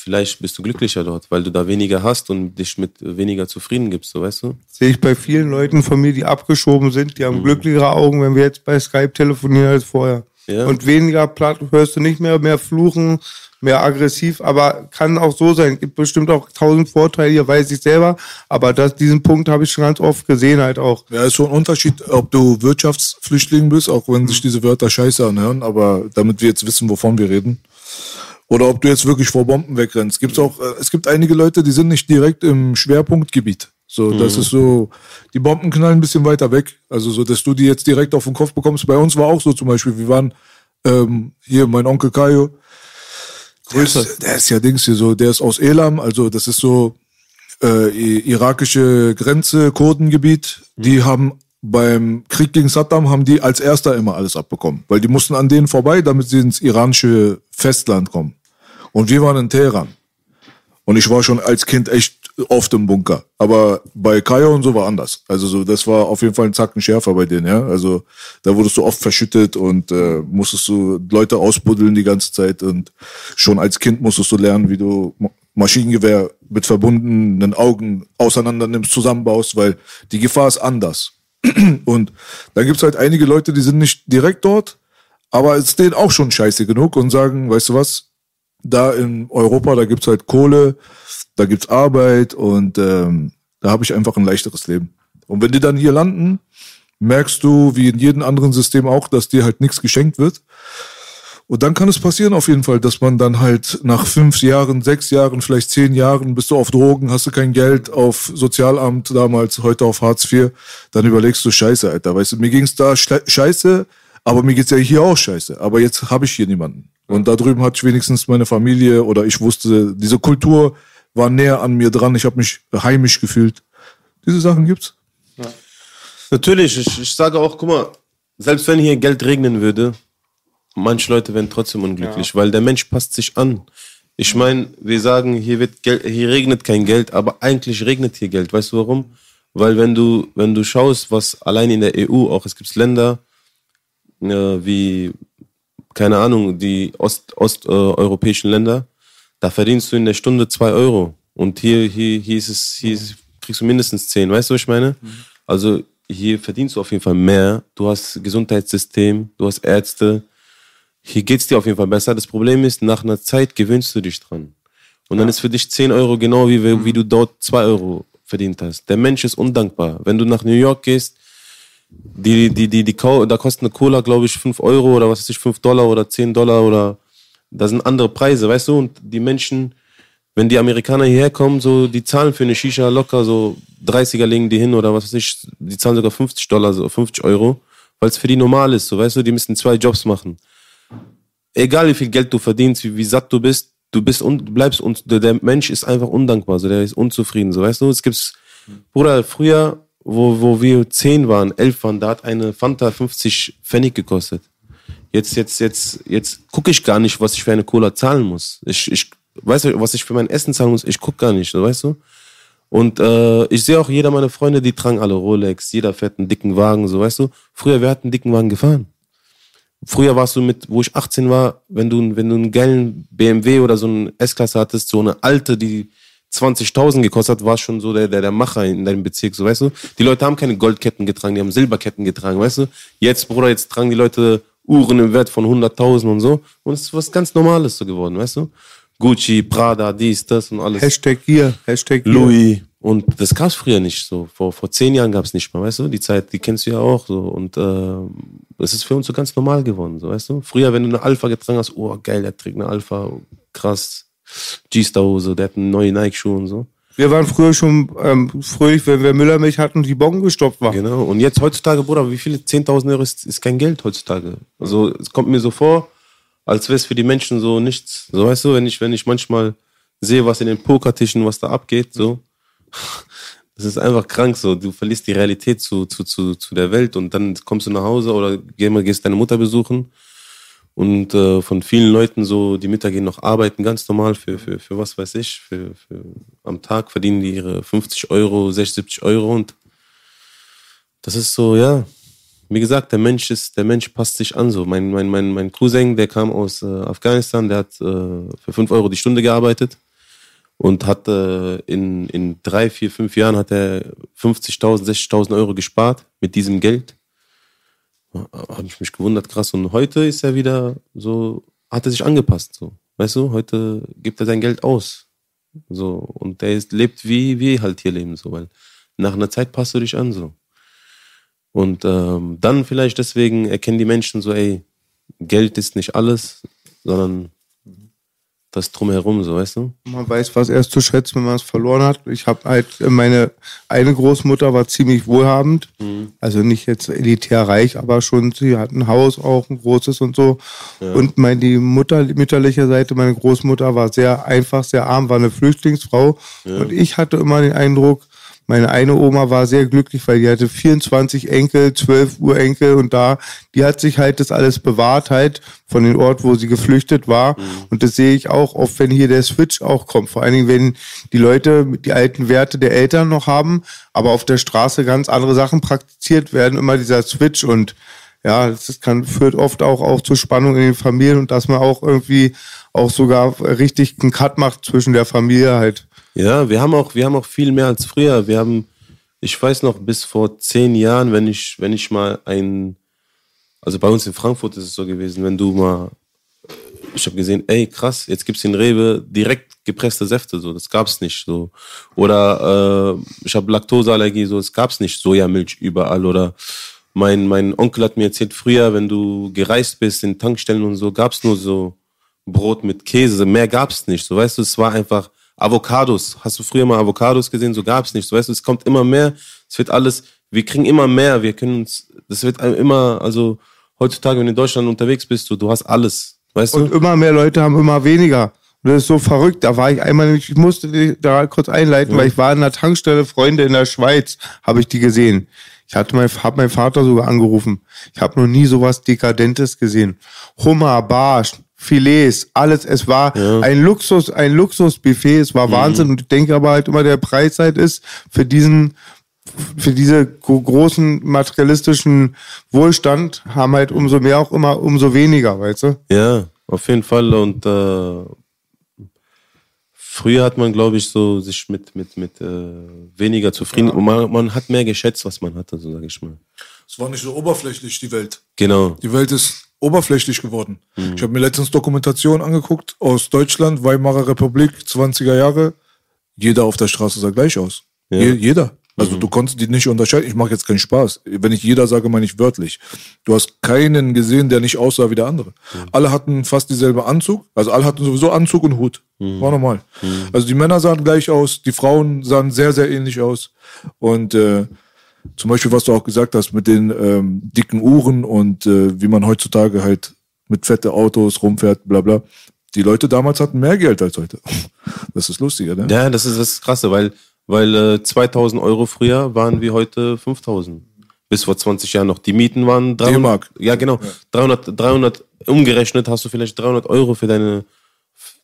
vielleicht bist du glücklicher dort, weil du da weniger hast und dich mit weniger zufrieden gibst, so weißt du? Sehe ich bei vielen Leuten von mir, die abgeschoben sind, die Mhm. haben glücklichere Augen, wenn wir jetzt bei Skype telefonieren als vorher. Ja. Und weniger platt hörst du nicht mehr, mehr fluchen, mehr aggressiv, aber kann auch so sein. Gibt bestimmt auch tausend Vorteile, hier weiß ich selber, aber das, diesen Punkt habe ich schon ganz oft gesehen halt auch. Ja, ist schon ein Unterschied, ob du Wirtschaftsflüchtling bist, auch wenn sich diese Wörter scheiße anhören, aber damit wir jetzt wissen, wovon wir reden. Oder ob du jetzt wirklich vor Bomben wegrennst. Gibt's auch, äh, es gibt einige Leute, die sind nicht direkt im Schwerpunktgebiet. So, das ist so, die Bomben knallen ein bisschen weiter weg. Also so, dass du die jetzt direkt auf den Kopf bekommst. Bei uns war auch so zum Beispiel, wir waren ähm, hier, mein Onkel Kayo, der ist, der ist ja Dings hier so, der ist aus Elam, also das ist so äh, irakische Grenze, Kurdengebiet. Die haben beim Krieg gegen Saddam haben die als erster immer alles abbekommen, weil die mussten an denen vorbei, damit sie ins iranische Festland kommen. Und wir waren in Teheran. Und ich war schon als Kind echt oft im Bunker. Aber bei Kaya und so war anders. Also so, das war auf jeden Fall ein Zacken schärfer bei denen, ja. Also da wurdest du oft verschüttet und äh, musstest du Leute ausbuddeln die ganze Zeit. Und schon als Kind musstest du lernen, wie du Ma- Maschinengewehr mit verbundenen Augen auseinander nimmst, zusammenbaust, weil die Gefahr ist anders. (clears throat) Und dann gibt's halt einige Leute, die sind nicht direkt dort, aber es ist denen auch schon scheiße genug und sagen, weißt du was, da in Europa, da gibt's halt Kohle, da gibt's Arbeit und ähm, da habe ich einfach ein leichteres Leben. Und wenn die dann hier landen, merkst du, wie in jedem anderen System auch, dass dir halt nichts geschenkt wird. Und dann kann es passieren auf jeden Fall, dass man dann halt nach fünf Jahren, sechs Jahren, vielleicht zehn Jahren, bist du auf Drogen, hast du kein Geld, auf Sozialamt damals, heute auf Hartz IV, dann überlegst du, scheiße, Alter, weißt du, mir ging's da schle- scheiße, aber mir geht's ja hier auch scheiße. Aber jetzt habe ich hier niemanden. Und da drüben hatte ich wenigstens meine Familie oder ich wusste, diese Kultur war näher an mir dran, ich habe mich heimisch gefühlt. Diese Sachen gibt's. Natürlich, ich, ich sage auch, guck mal, selbst wenn hier Geld regnen würde, manche Leute werden trotzdem unglücklich, weil der Mensch passt sich an. Ich meine, wir sagen, hier wird Geld, hier regnet kein Geld, aber eigentlich regnet hier Geld. Weißt du warum? Weil wenn du, wenn du schaust, was allein in der EU auch, es gibt Länder äh, wie, keine Ahnung, die ost, osteuropäischen Länder, da verdienst du in der Stunde zwei Euro. Und hier, hier, hier ist es, hier ist, kriegst du mindestens zehn. Weißt du, was ich meine? Also hier verdienst du auf jeden Fall mehr. Du hast Gesundheitssystem, du hast Ärzte. Hier geht's dir auf jeden Fall besser. Das Problem ist, nach einer Zeit gewöhnst du dich dran. Und dann ist für dich 10 Euro genau wie, wie du dort 2 Euro verdient hast. Der Mensch ist undankbar. Wenn du nach New York gehst, die, die, die, die, da kostet eine Cola, glaube ich, 5 Euro oder was weiß ich, 5 Dollar oder 10 Dollar oder da sind andere Preise, weißt du? Und die Menschen, wenn die Amerikaner hierher kommen, so, die zahlen für eine Shisha locker so 30er legen die hin oder was weiß ich, die zahlen sogar 50 Dollar, so 50 Euro, weil es für die normal ist, so, weißt du, die müssen zwei Jobs machen. Egal wie viel Geld du verdienst, wie, wie satt du bist, du bist und bleibst und der, der Mensch ist einfach undankbar, so, der ist unzufrieden, so, weißt du, es gibt's, Bruder, früher, wo, wo wir 10 waren, 11 waren, da hat eine Fanta 50 Pfennig gekostet. Jetzt, jetzt, jetzt, jetzt gucke ich gar nicht, was ich für eine Cola zahlen muss. Ich, ich weiß, was ich für mein Essen zahlen muss. Ich gucke gar nicht, weißt du? Und äh, ich sehe auch jeder meiner Freunde, die tragen alle Rolex, jeder fährt einen dicken Wagen, so weißt du. Früher, wer hat einen dicken Wagen gefahren? Früher warst du mit, wo ich 18 war, wenn du, wenn du einen geilen BMW oder so einen S-Klasse hattest, so eine alte, die 20.000 gekostet hat, war schon so der, der, der Macher in deinem Bezirk, so weißt du. Die Leute haben keine Goldketten getragen, die haben Silberketten getragen, weißt du. Jetzt, Bruder, jetzt tragen die Leute Uhren im Wert von 100.000 und so. Und es ist was ganz Normales so geworden, weißt du. Gucci, Prada, dies, das und alles. Hashtag hier, Hashtag hier. Louis. Und das gab's früher nicht so. Vor, vor zehn Jahren gab's nicht mal, weißt du? Die Zeit, die kennst du ja auch so. Und äh, es ist für uns so ganz normal geworden, so, weißt du? Früher, wenn du eine Alpha getragen hast, oh geil, der trägt eine Alpha, krass. G-Star-Hose, der hat neue Nike-Schuhe und so. Wir waren früher schon ähm, fröhlich, wenn wir Müllermilch hatten und die Bon gestopft war. Genau. Und jetzt heutzutage, Bruder, wie viele 10.000 Euro ist, ist kein Geld heutzutage? Also es kommt mir so vor, als wäre es für die Menschen so nichts. So weißt du, wenn ich, wenn ich manchmal sehe, was in den Pokertischen, was da abgeht, so. (laughs) Das ist einfach krank so. Du verlierst die Realität zu, zu, zu, zu der Welt und dann kommst du nach Hause oder gehst deine Mutter besuchen. Und äh, von vielen Leuten so, die Mütter gehen noch arbeiten, ganz normal für, für, für was weiß ich, für, für am Tag verdienen die ihre 50 Euro, 60, 70 Euro und das ist so, ja, wie gesagt, der Mensch ist, der Mensch passt sich an so. Mein, mein, mein, mein Cousin, der kam aus äh, Afghanistan, der hat äh, für 5 Euro die Stunde gearbeitet und hat äh, in, in drei, vier, fünf Jahren hat er 50.000, 60.000 Euro gespart mit diesem Geld. Habe ich mich gewundert, krass. Und heute ist er wieder so, hat er sich angepasst, so. Weißt du, heute gibt er sein Geld aus. So, und der ist, lebt wie wir halt hier leben, so, weil nach einer Zeit passt du dich an, so. Und ähm, dann vielleicht deswegen erkennen die Menschen so, ey, Geld ist nicht alles, sondern das drumherum, so weißt du? Man weiß, was erst zu schätzen, wenn man es verloren hat. Ich habe halt, meine eine Großmutter war ziemlich wohlhabend, mhm. also nicht jetzt elitär reich, aber schon, sie hat ein Haus auch, ein großes und so. Ja. Und meine, die Mutter, mütterliche Seite, meine Großmutter war sehr einfach, sehr arm, war eine Flüchtlingsfrau. Ja. Und ich hatte immer den Eindruck, meine eine Oma war sehr glücklich, weil die hatte 24 Enkel, 12 Urenkel und da, die hat sich halt das alles bewahrt halt von dem Ort, wo sie geflüchtet war. Mhm. Und das sehe ich auch oft, wenn hier der Switch auch kommt. Vor allen Dingen, wenn die Leute die alten Werte der Eltern noch haben, aber auf der Straße ganz andere Sachen praktiziert werden, immer dieser Switch und ja, das kann, führt oft auch, auch zu Spannung in den Familien und dass man auch irgendwie auch sogar richtig einen Cut macht zwischen der Familie halt. Ja, wir haben auch, wir haben auch viel mehr als früher. Wir haben, ich weiß noch, bis vor zehn Jahren, wenn ich, wenn ich mal ein, also bei uns in Frankfurt ist es so gewesen, wenn du mal, ich habe gesehen, ey krass, jetzt gibt's in Rewe direkt gepresste Säfte, so, das gab's nicht, so. Oder äh, ich habe Laktoseallergie, so, es gab's nicht Sojamilch überall. Oder mein, mein Onkel hat mir erzählt, früher, wenn du gereist bist in Tankstellen und so, gab's nur so Brot mit Käse, mehr gab's nicht, so, weißt du, es war einfach Avocados. Hast du früher mal Avocados gesehen? So gab es nicht. So, weißt du, es kommt immer mehr. Es wird alles, wir kriegen immer mehr. Wir können uns, das wird immer, also heutzutage, wenn du in Deutschland unterwegs bist, du, du hast alles. Weißt Und du? immer mehr Leute haben immer weniger. Und das ist so verrückt. Da war ich einmal, ich musste da kurz einleiten, ja. weil ich war in der Tankstelle, Freunde in der Schweiz, habe ich die gesehen. Ich hatte mein, hab meinen Vater sogar angerufen. Ich habe noch nie sowas Dekadentes gesehen. Hummer, Barsch, Filets, alles. Es war ja. ein Luxus, ein Luxusbuffet. Es war mhm. Wahnsinn. Und ich denke aber halt immer, der Preis halt ist für diesen, für diese großen materialistischen Wohlstand haben halt umso mehr auch immer umso weniger, weißt du? Ja, auf jeden Fall. Und äh, früher hat man, glaube ich, so sich mit, mit, mit äh, weniger zufrieden. Ja. Und man, man hat mehr geschätzt, was man hatte, so sage ich mal. Es war nicht so oberflächlich, die Welt. Genau. Die Welt ist oberflächlich geworden. Mhm. Ich habe mir letztens Dokumentation angeguckt aus Deutschland, Weimarer Republik, 20er Jahre. Jeder auf der Straße sah gleich aus. Ja. Je, jeder. Also mhm. du konntest die nicht unterscheiden. Ich mache jetzt keinen Spaß. Wenn ich jeder sage, meine ich wörtlich. Du hast keinen gesehen, der nicht aussah wie der andere. Mhm. Alle hatten fast dieselbe Anzug. Also alle hatten sowieso Anzug und Hut. Mhm. War normal. Mhm. Also die Männer sahen gleich aus, die Frauen sahen sehr, sehr ähnlich aus. Und äh, zum Beispiel, was du auch gesagt hast mit den ähm, dicken Uhren und äh, wie man heutzutage halt mit fette Autos rumfährt, bla bla. Die Leute damals hatten mehr Geld als heute. (laughs) Das ist lustiger, ne? Ja, das ist das Krasse, weil, weil äh, 2000 Euro früher waren wie heute 5000. bis vor 20 Jahren noch die Mieten waren. 300, D-Mark. Ja, genau. 300, 300 umgerechnet hast du vielleicht 300 Euro für deine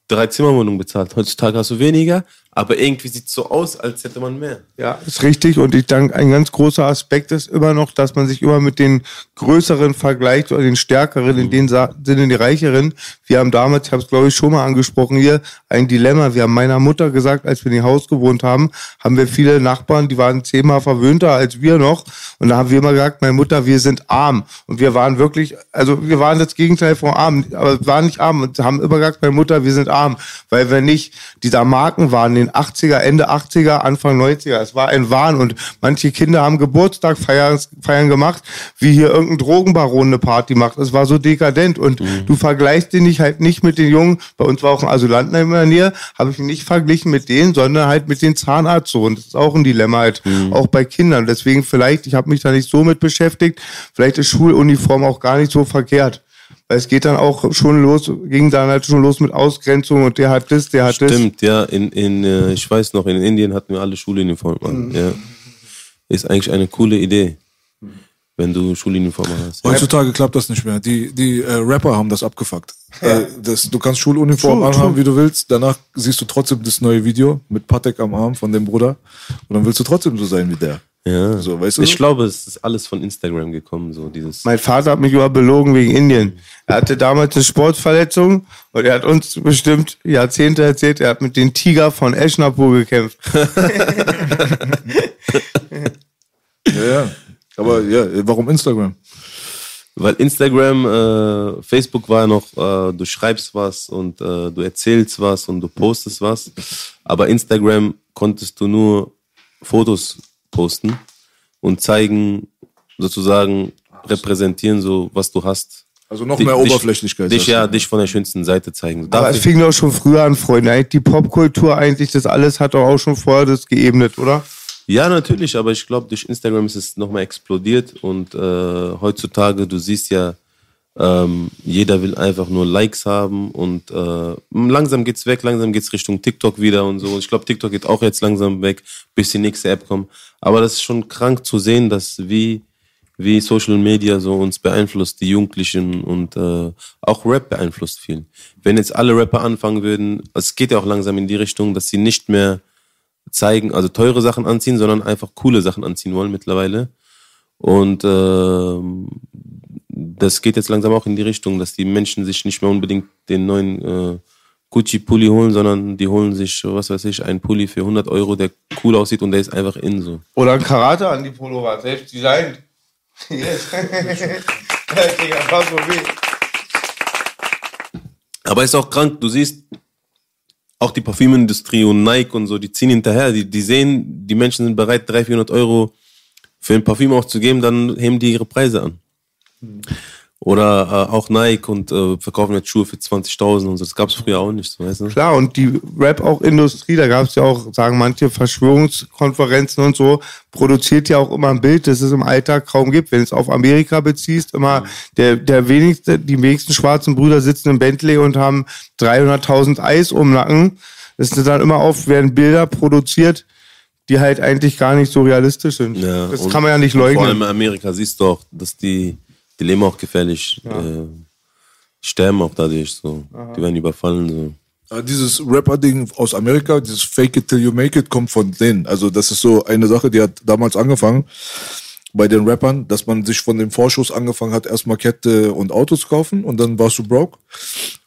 drei Zimmerwohnung bezahlt. Heutzutage hast du weniger, aber irgendwie sieht es so aus, als hätte man mehr. Ja, ist richtig. Und ich denke, ein ganz großer Aspekt ist immer noch, dass man sich immer mit den größeren vergleicht oder den stärkeren, in den Sa- Sinne die reicheren. Wir haben damals, ich habe es glaube ich schon mal angesprochen hier, ein Dilemma. Wir haben meiner Mutter gesagt, als wir in dem Haus gewohnt haben, haben wir viele Nachbarn, die waren zehnmal verwöhnter als wir noch. Und da haben wir immer gesagt, meine Mutter, wir sind arm. Und wir waren wirklich, also wir waren das Gegenteil von arm, aber wir waren nicht arm und haben immer gesagt, meine Mutter, wir sind arm. Weil wir nicht dieser Markenwahn in den 80er, Ende 80er, Anfang 90er. Es war ein Wahn und manche Kinder haben Geburtstag feiern, feiern gemacht, wie hier irgendein Drogenbaron eine Party macht. Es war so dekadent und du vergleichst den nicht halt nicht mit den Jungen. Bei uns war auch ein Asylantenheim in der Nähe, habe ich ihn nicht verglichen mit denen, sondern halt mit den Zahnarztsohn. Das ist auch ein Dilemma halt, auch bei Kindern. Deswegen vielleicht, ich habe mich da nicht so mit beschäftigt, vielleicht ist Schuluniform auch gar nicht so verkehrt. Weil es geht dann auch schon los, ging dann halt schon los mit Ausgrenzung und der hat das, der hat das. Stimmt, ja. In, in, äh, ich weiß noch, in Indien hatten wir alle Schuluniformen an. Ja. Ist eigentlich eine coole Idee, wenn du Schuluniformen hast. Heutzutage klappt das nicht mehr. Die, die äh, Rapper haben das abgefuckt. Äh, das, du kannst Schuluniform True, anhaben, true. wie du willst. Danach siehst du trotzdem das neue Video mit Patek am Arm von dem Bruder. Und dann willst du trotzdem so sein wie der. Ja. So, weißt du? Ich glaube, es ist alles von Instagram gekommen, so dieses. Mein Vater hat mich immer belogen wegen Indien. Er hatte damals eine Sportverletzung und er hat uns bestimmt Jahrzehnte erzählt, er hat mit den Tiger von Eschnapur gekämpft. (laughs) ja, ja. Aber ja, warum Instagram? Weil Instagram, äh, Facebook war noch, äh, du schreibst was und äh, du erzählst was und du postest was. Aber Instagram konntest du nur Fotos posten und zeigen, sozusagen repräsentieren, so was du hast. Also noch mehr dich- Oberflächlichkeit. Dich, ja, dich von der schönsten Seite zeigen. Aber es fing doch schon früher an, Freunde. Die Popkultur, eigentlich das alles hat doch auch schon vorher das geebnet, oder? Ja, natürlich, aber ich glaube, durch Instagram ist es nochmal explodiert und äh, heutzutage, du siehst ja, ähm, jeder will einfach nur Likes haben und äh, langsam geht's weg, langsam geht's Richtung TikTok wieder und so. Ich glaube, TikTok geht auch jetzt langsam weg, bis die nächste App kommt. Aber das ist schon krank zu sehen, dass wie, wie Social Media so uns beeinflusst, die Jugendlichen und äh, auch Rap beeinflusst viel. Wenn jetzt alle Rapper anfangen würden, es geht ja auch langsam in die Richtung, dass sie nicht mehr zeigen, also teure Sachen anziehen, sondern einfach coole Sachen anziehen wollen mittlerweile. Und ähm, das geht jetzt langsam auch in die Richtung, dass die Menschen sich nicht mehr unbedingt den neuen äh, Gucci-Pulli holen, sondern die holen sich, was weiß ich, einen Pulli für 100 Euro, der cool aussieht und der ist einfach in so. Oder ein Karate an die Pullover, selbst designt. (laughs) Yes. (laughs) Aber ist auch krank, du siehst, auch die Parfümindustrie und Nike und so, die ziehen hinterher, die, die sehen, die Menschen sind bereit, 300, 400 Euro für ein Parfüm auszugeben, dann heben die ihre Preise an. Oder äh, auch Nike und äh, verkaufen jetzt Schuhe für 20.000 und so. Das gab es früher auch nicht, weißt du? Klar, und die Rap auch Industrie, da gab es ja auch, sagen manche, Verschwörungskonferenzen und so, produziert ja auch immer ein Bild, das es im Alltag kaum gibt. Wenn du es auf Amerika beziehst, immer der, der wenigste, die wenigsten schwarzen Brüder sitzen im Bentley und haben 300.000 Eis um den Nacken. Das sind dann immer oft, werden Bilder produziert, die halt eigentlich gar nicht so realistisch sind. Ja, das kann man ja nicht Vor allem leugnen. in Amerika siehst du auch, dass die, die leben auch gefährlich, äh, sterben auch dadurch so. Die werden überfallen so. Aber dieses Rapper-Ding aus Amerika, dieses Fake it till you make it, kommt von denen. Also das ist so eine Sache, die hat damals angefangen bei den Rappern, dass man sich von dem Vorschuss angefangen hat, erstmal Kette und Autos zu kaufen und dann warst du broke.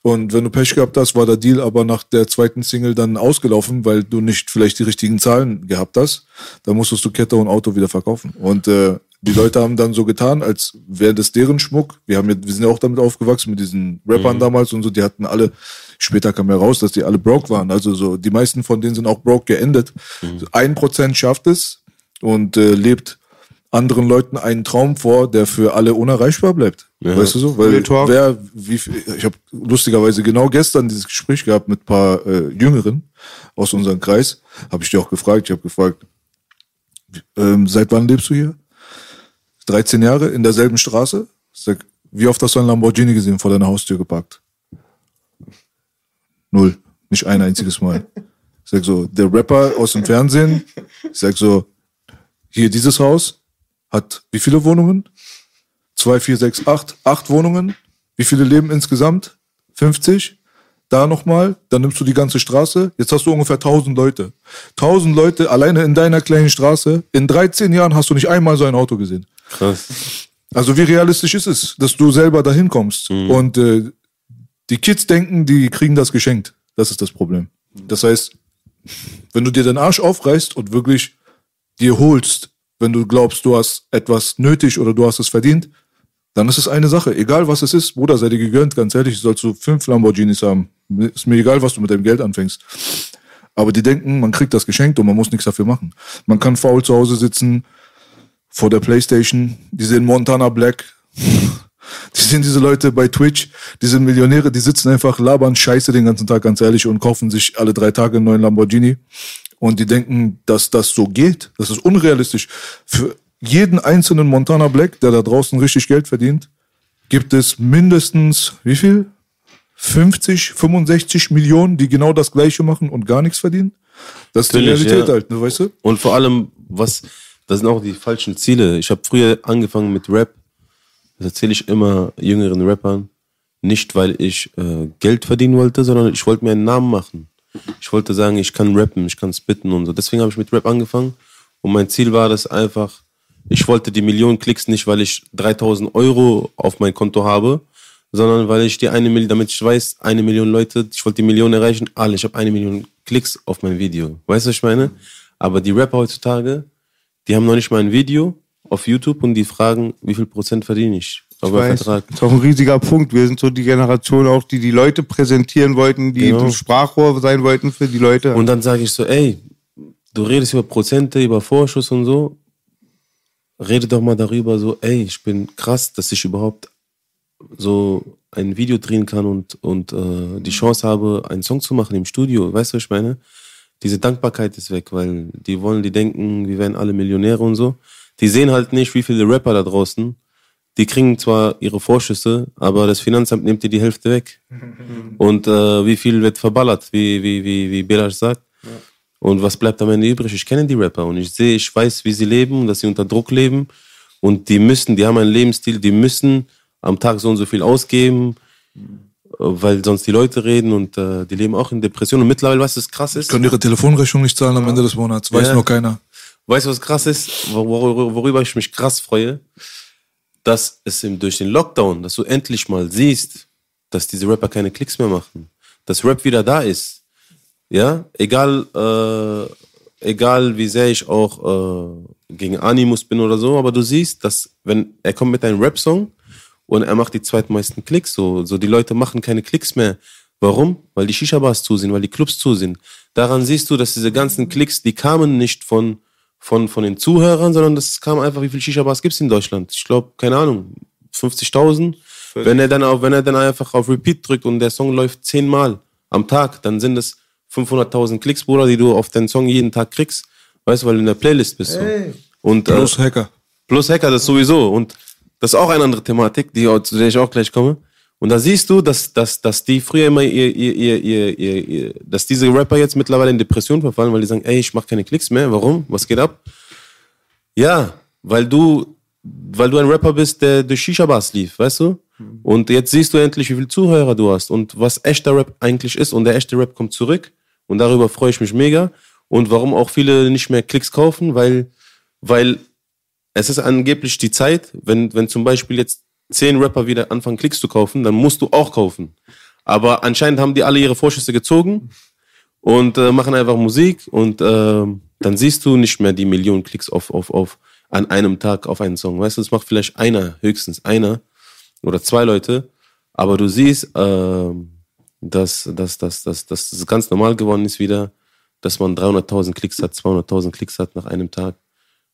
Und wenn du Pech gehabt hast, war der Deal aber nach der zweiten Single dann ausgelaufen, weil du nicht vielleicht die richtigen Zahlen gehabt hast. Dann musstest du Kette und Auto wieder verkaufen. Und äh, die Leute haben dann so getan, als wäre das deren Schmuck. Wir haben ja, wir sind ja auch damit aufgewachsen mit diesen Rappern damals und so. Die hatten alle, später kam ja raus, dass die alle broke waren. Also so, die meisten von denen sind auch broke geendet. Ein Prozent schafft es und äh, lebt anderen Leuten einen Traum vor, der für alle unerreichbar bleibt. Weißt du so? Weil wer, wie ich habe lustigerweise genau gestern dieses Gespräch gehabt mit ein paar äh, Jüngeren aus unserem Kreis. Habe ich die auch gefragt. Ich habe gefragt, ähm, seit wann lebst du hier? 13 Jahre in derselben Straße? Sag, wie oft hast du ein Lamborghini gesehen vor deiner Haustür geparkt? Null. Nicht ein einziges Mal. Ich sag so, der Rapper aus dem Fernsehen, ich sag so, hier dieses Haus, hat wie viele Wohnungen? Zwei, vier, sechs, acht, acht Wohnungen. Wie viele leben insgesamt? 50? Da nochmal, dann nimmst du die ganze Straße. Jetzt hast du ungefähr 1000 Leute. 1000 Leute alleine in deiner kleinen Straße. In 13 Jahren hast du nicht einmal so ein Auto gesehen. Krass. Also wie realistisch ist es, dass du selber dahin kommst? Und äh, die Kids denken, die kriegen das geschenkt. Das ist das Problem. Das heißt, wenn du dir den Arsch aufreißt und wirklich dir holst, wenn du glaubst, du hast etwas nötig oder du hast es verdient, dann ist es eine Sache. Egal was es ist, Bruder, sei dir gegönnt, ganz ehrlich, sollst du fünf Lamborghinis haben. Ist mir egal, was du mit deinem Geld anfängst. Aber die denken, man kriegt das geschenkt und man muss nichts dafür machen. Man kann faul zu Hause sitzen, vor der Playstation, die sehen Montana Black, (laughs) die sehen diese Leute bei Twitch, die sind Millionäre, die sitzen einfach, labern Scheiße den ganzen Tag, ganz ehrlich, und kaufen sich alle drei Tage einen neuen Lamborghini. Und die denken, dass das so geht. Das ist unrealistisch. Für jeden einzelnen Montana Black, der da draußen richtig Geld verdient, gibt es mindestens, wie viel? 50, 65 Millionen, die genau das Gleiche machen und gar nichts verdienen? Das ist die Natürlich, Realität ja. halt, ne, weißt du? Und vor allem, was, das sind auch die falschen Ziele. Ich habe früher angefangen mit Rap. Das erzähle ich immer jüngeren Rappern. Nicht, weil ich äh, Geld verdienen wollte, sondern ich wollte mir einen Namen machen. Ich wollte sagen, ich kann rappen, ich kann spitten und so. Deswegen habe ich mit Rap angefangen. Und mein Ziel war das einfach, ich wollte die Millionen Klicks nicht, weil ich 3000 Euro auf mein Konto habe, sondern weil ich die eine Million, damit ich weiß, eine Million Leute, ich wollte die Million erreichen, alle, ich habe eine Million Klicks auf mein Video. Weißt du, was ich meine? Aber die Rapper heutzutage, die haben noch nicht mal ein Video auf YouTube und die fragen, wie viel Prozent verdiene ich auf meinem weiß. Vertrag. Das ist auch ein riesiger Punkt. Wir sind so die Generation auch, die die Leute präsentieren wollten, die Genau. ein Sprachrohr sein wollten für die Leute. Und dann sage ich so, ey, du redest über Prozente, über Vorschuss und so. Rede doch mal darüber, so, ey, ich bin krass, dass ich überhaupt so ein Video drehen kann und, und äh, die Chance habe, einen Song zu machen im Studio. Weißt du, was ich meine? Diese Dankbarkeit ist weg, weil die wollen, die denken, wir wären alle Millionäre und so. Die sehen halt nicht, wie viele Rapper da draußen, die kriegen zwar ihre Vorschüsse, aber das Finanzamt nimmt dir die Hälfte weg. (laughs) Und äh, wie viel wird verballert, wie, wie, wie, wie Belash sagt. Und was bleibt am Ende übrig? Ich kenne die Rapper und ich sehe, ich weiß, wie sie leben dass sie unter Druck leben. Und die müssen, die haben einen Lebensstil, die müssen am Tag so und so viel ausgeben, weil sonst die Leute reden und äh, die leben auch in Depressionen. Und mittlerweile, weißt du, was krass ist? Können ihre Telefonrechnung nicht zahlen am Ende des Monats. Weiß Ja. nur keiner. Weißt du, was krass ist, wor- wor- worüber ich mich krass freue? Dass es durch den Lockdown, dass du endlich mal siehst, dass diese Rapper keine Klicks mehr machen. Dass Rap wieder da ist. Ja, egal, äh, egal wie sehr ich auch äh, gegen Animus bin oder so, aber du siehst, dass wenn er kommt mit einem Rap-Song und er macht die zweitmeisten Klicks, so, so die Leute machen keine Klicks mehr. Warum? Weil die Shisha-Bars zu sind, weil die Clubs zu sind. Daran siehst du, dass diese ganzen Klicks, die kamen nicht von, von, von den Zuhörern, sondern das kam einfach, wie viele Shisha-Bars gibt es in Deutschland? Ich glaube, keine Ahnung, 50.000. Wenn er dann auf, wenn er dann einfach auf Repeat drückt und der Song läuft zehnmal am Tag, dann sind es 500.000 Klicks, Bruder, die du auf den Song jeden Tag kriegst. Weißt du, weil du in der Playlist bist. So. Und, äh, Plus Hacker. Plus Hacker, das sowieso. Und das ist auch eine andere Thematik, die, zu der ich auch gleich komme. Und da siehst du, dass, dass, dass die früher immer ihr, ihr, ihr, ihr, ihr, ihr, dass diese Rapper jetzt mittlerweile in Depression verfallen, weil die sagen, ey, ich mache keine Klicks mehr. Warum? Was geht ab? Ja, weil du, weil du ein Rapper bist, der durch Shisha-Bars lief, weißt du? Und jetzt siehst du endlich, wie viele Zuhörer du hast und was echter Rap eigentlich ist. Und der echte Rap kommt zurück. Und darüber freue ich mich mega. Und warum auch viele nicht mehr Klicks kaufen, weil, weil es ist angeblich die Zeit, wenn, wenn zum Beispiel jetzt zehn Rapper wieder anfangen, Klicks zu kaufen, dann musst du auch kaufen. Aber anscheinend haben die alle ihre Vorschüsse gezogen und äh, machen einfach Musik und äh, dann siehst du nicht mehr die Millionen Klicks auf, auf, auf an einem Tag auf einen Song. Weißt du, das macht vielleicht einer, höchstens einer oder zwei Leute, aber du siehst, äh, dass, dass, dass, dass, dass das ganz normal geworden ist wieder, dass man 300.000 Klicks hat, 200.000 Klicks hat nach einem Tag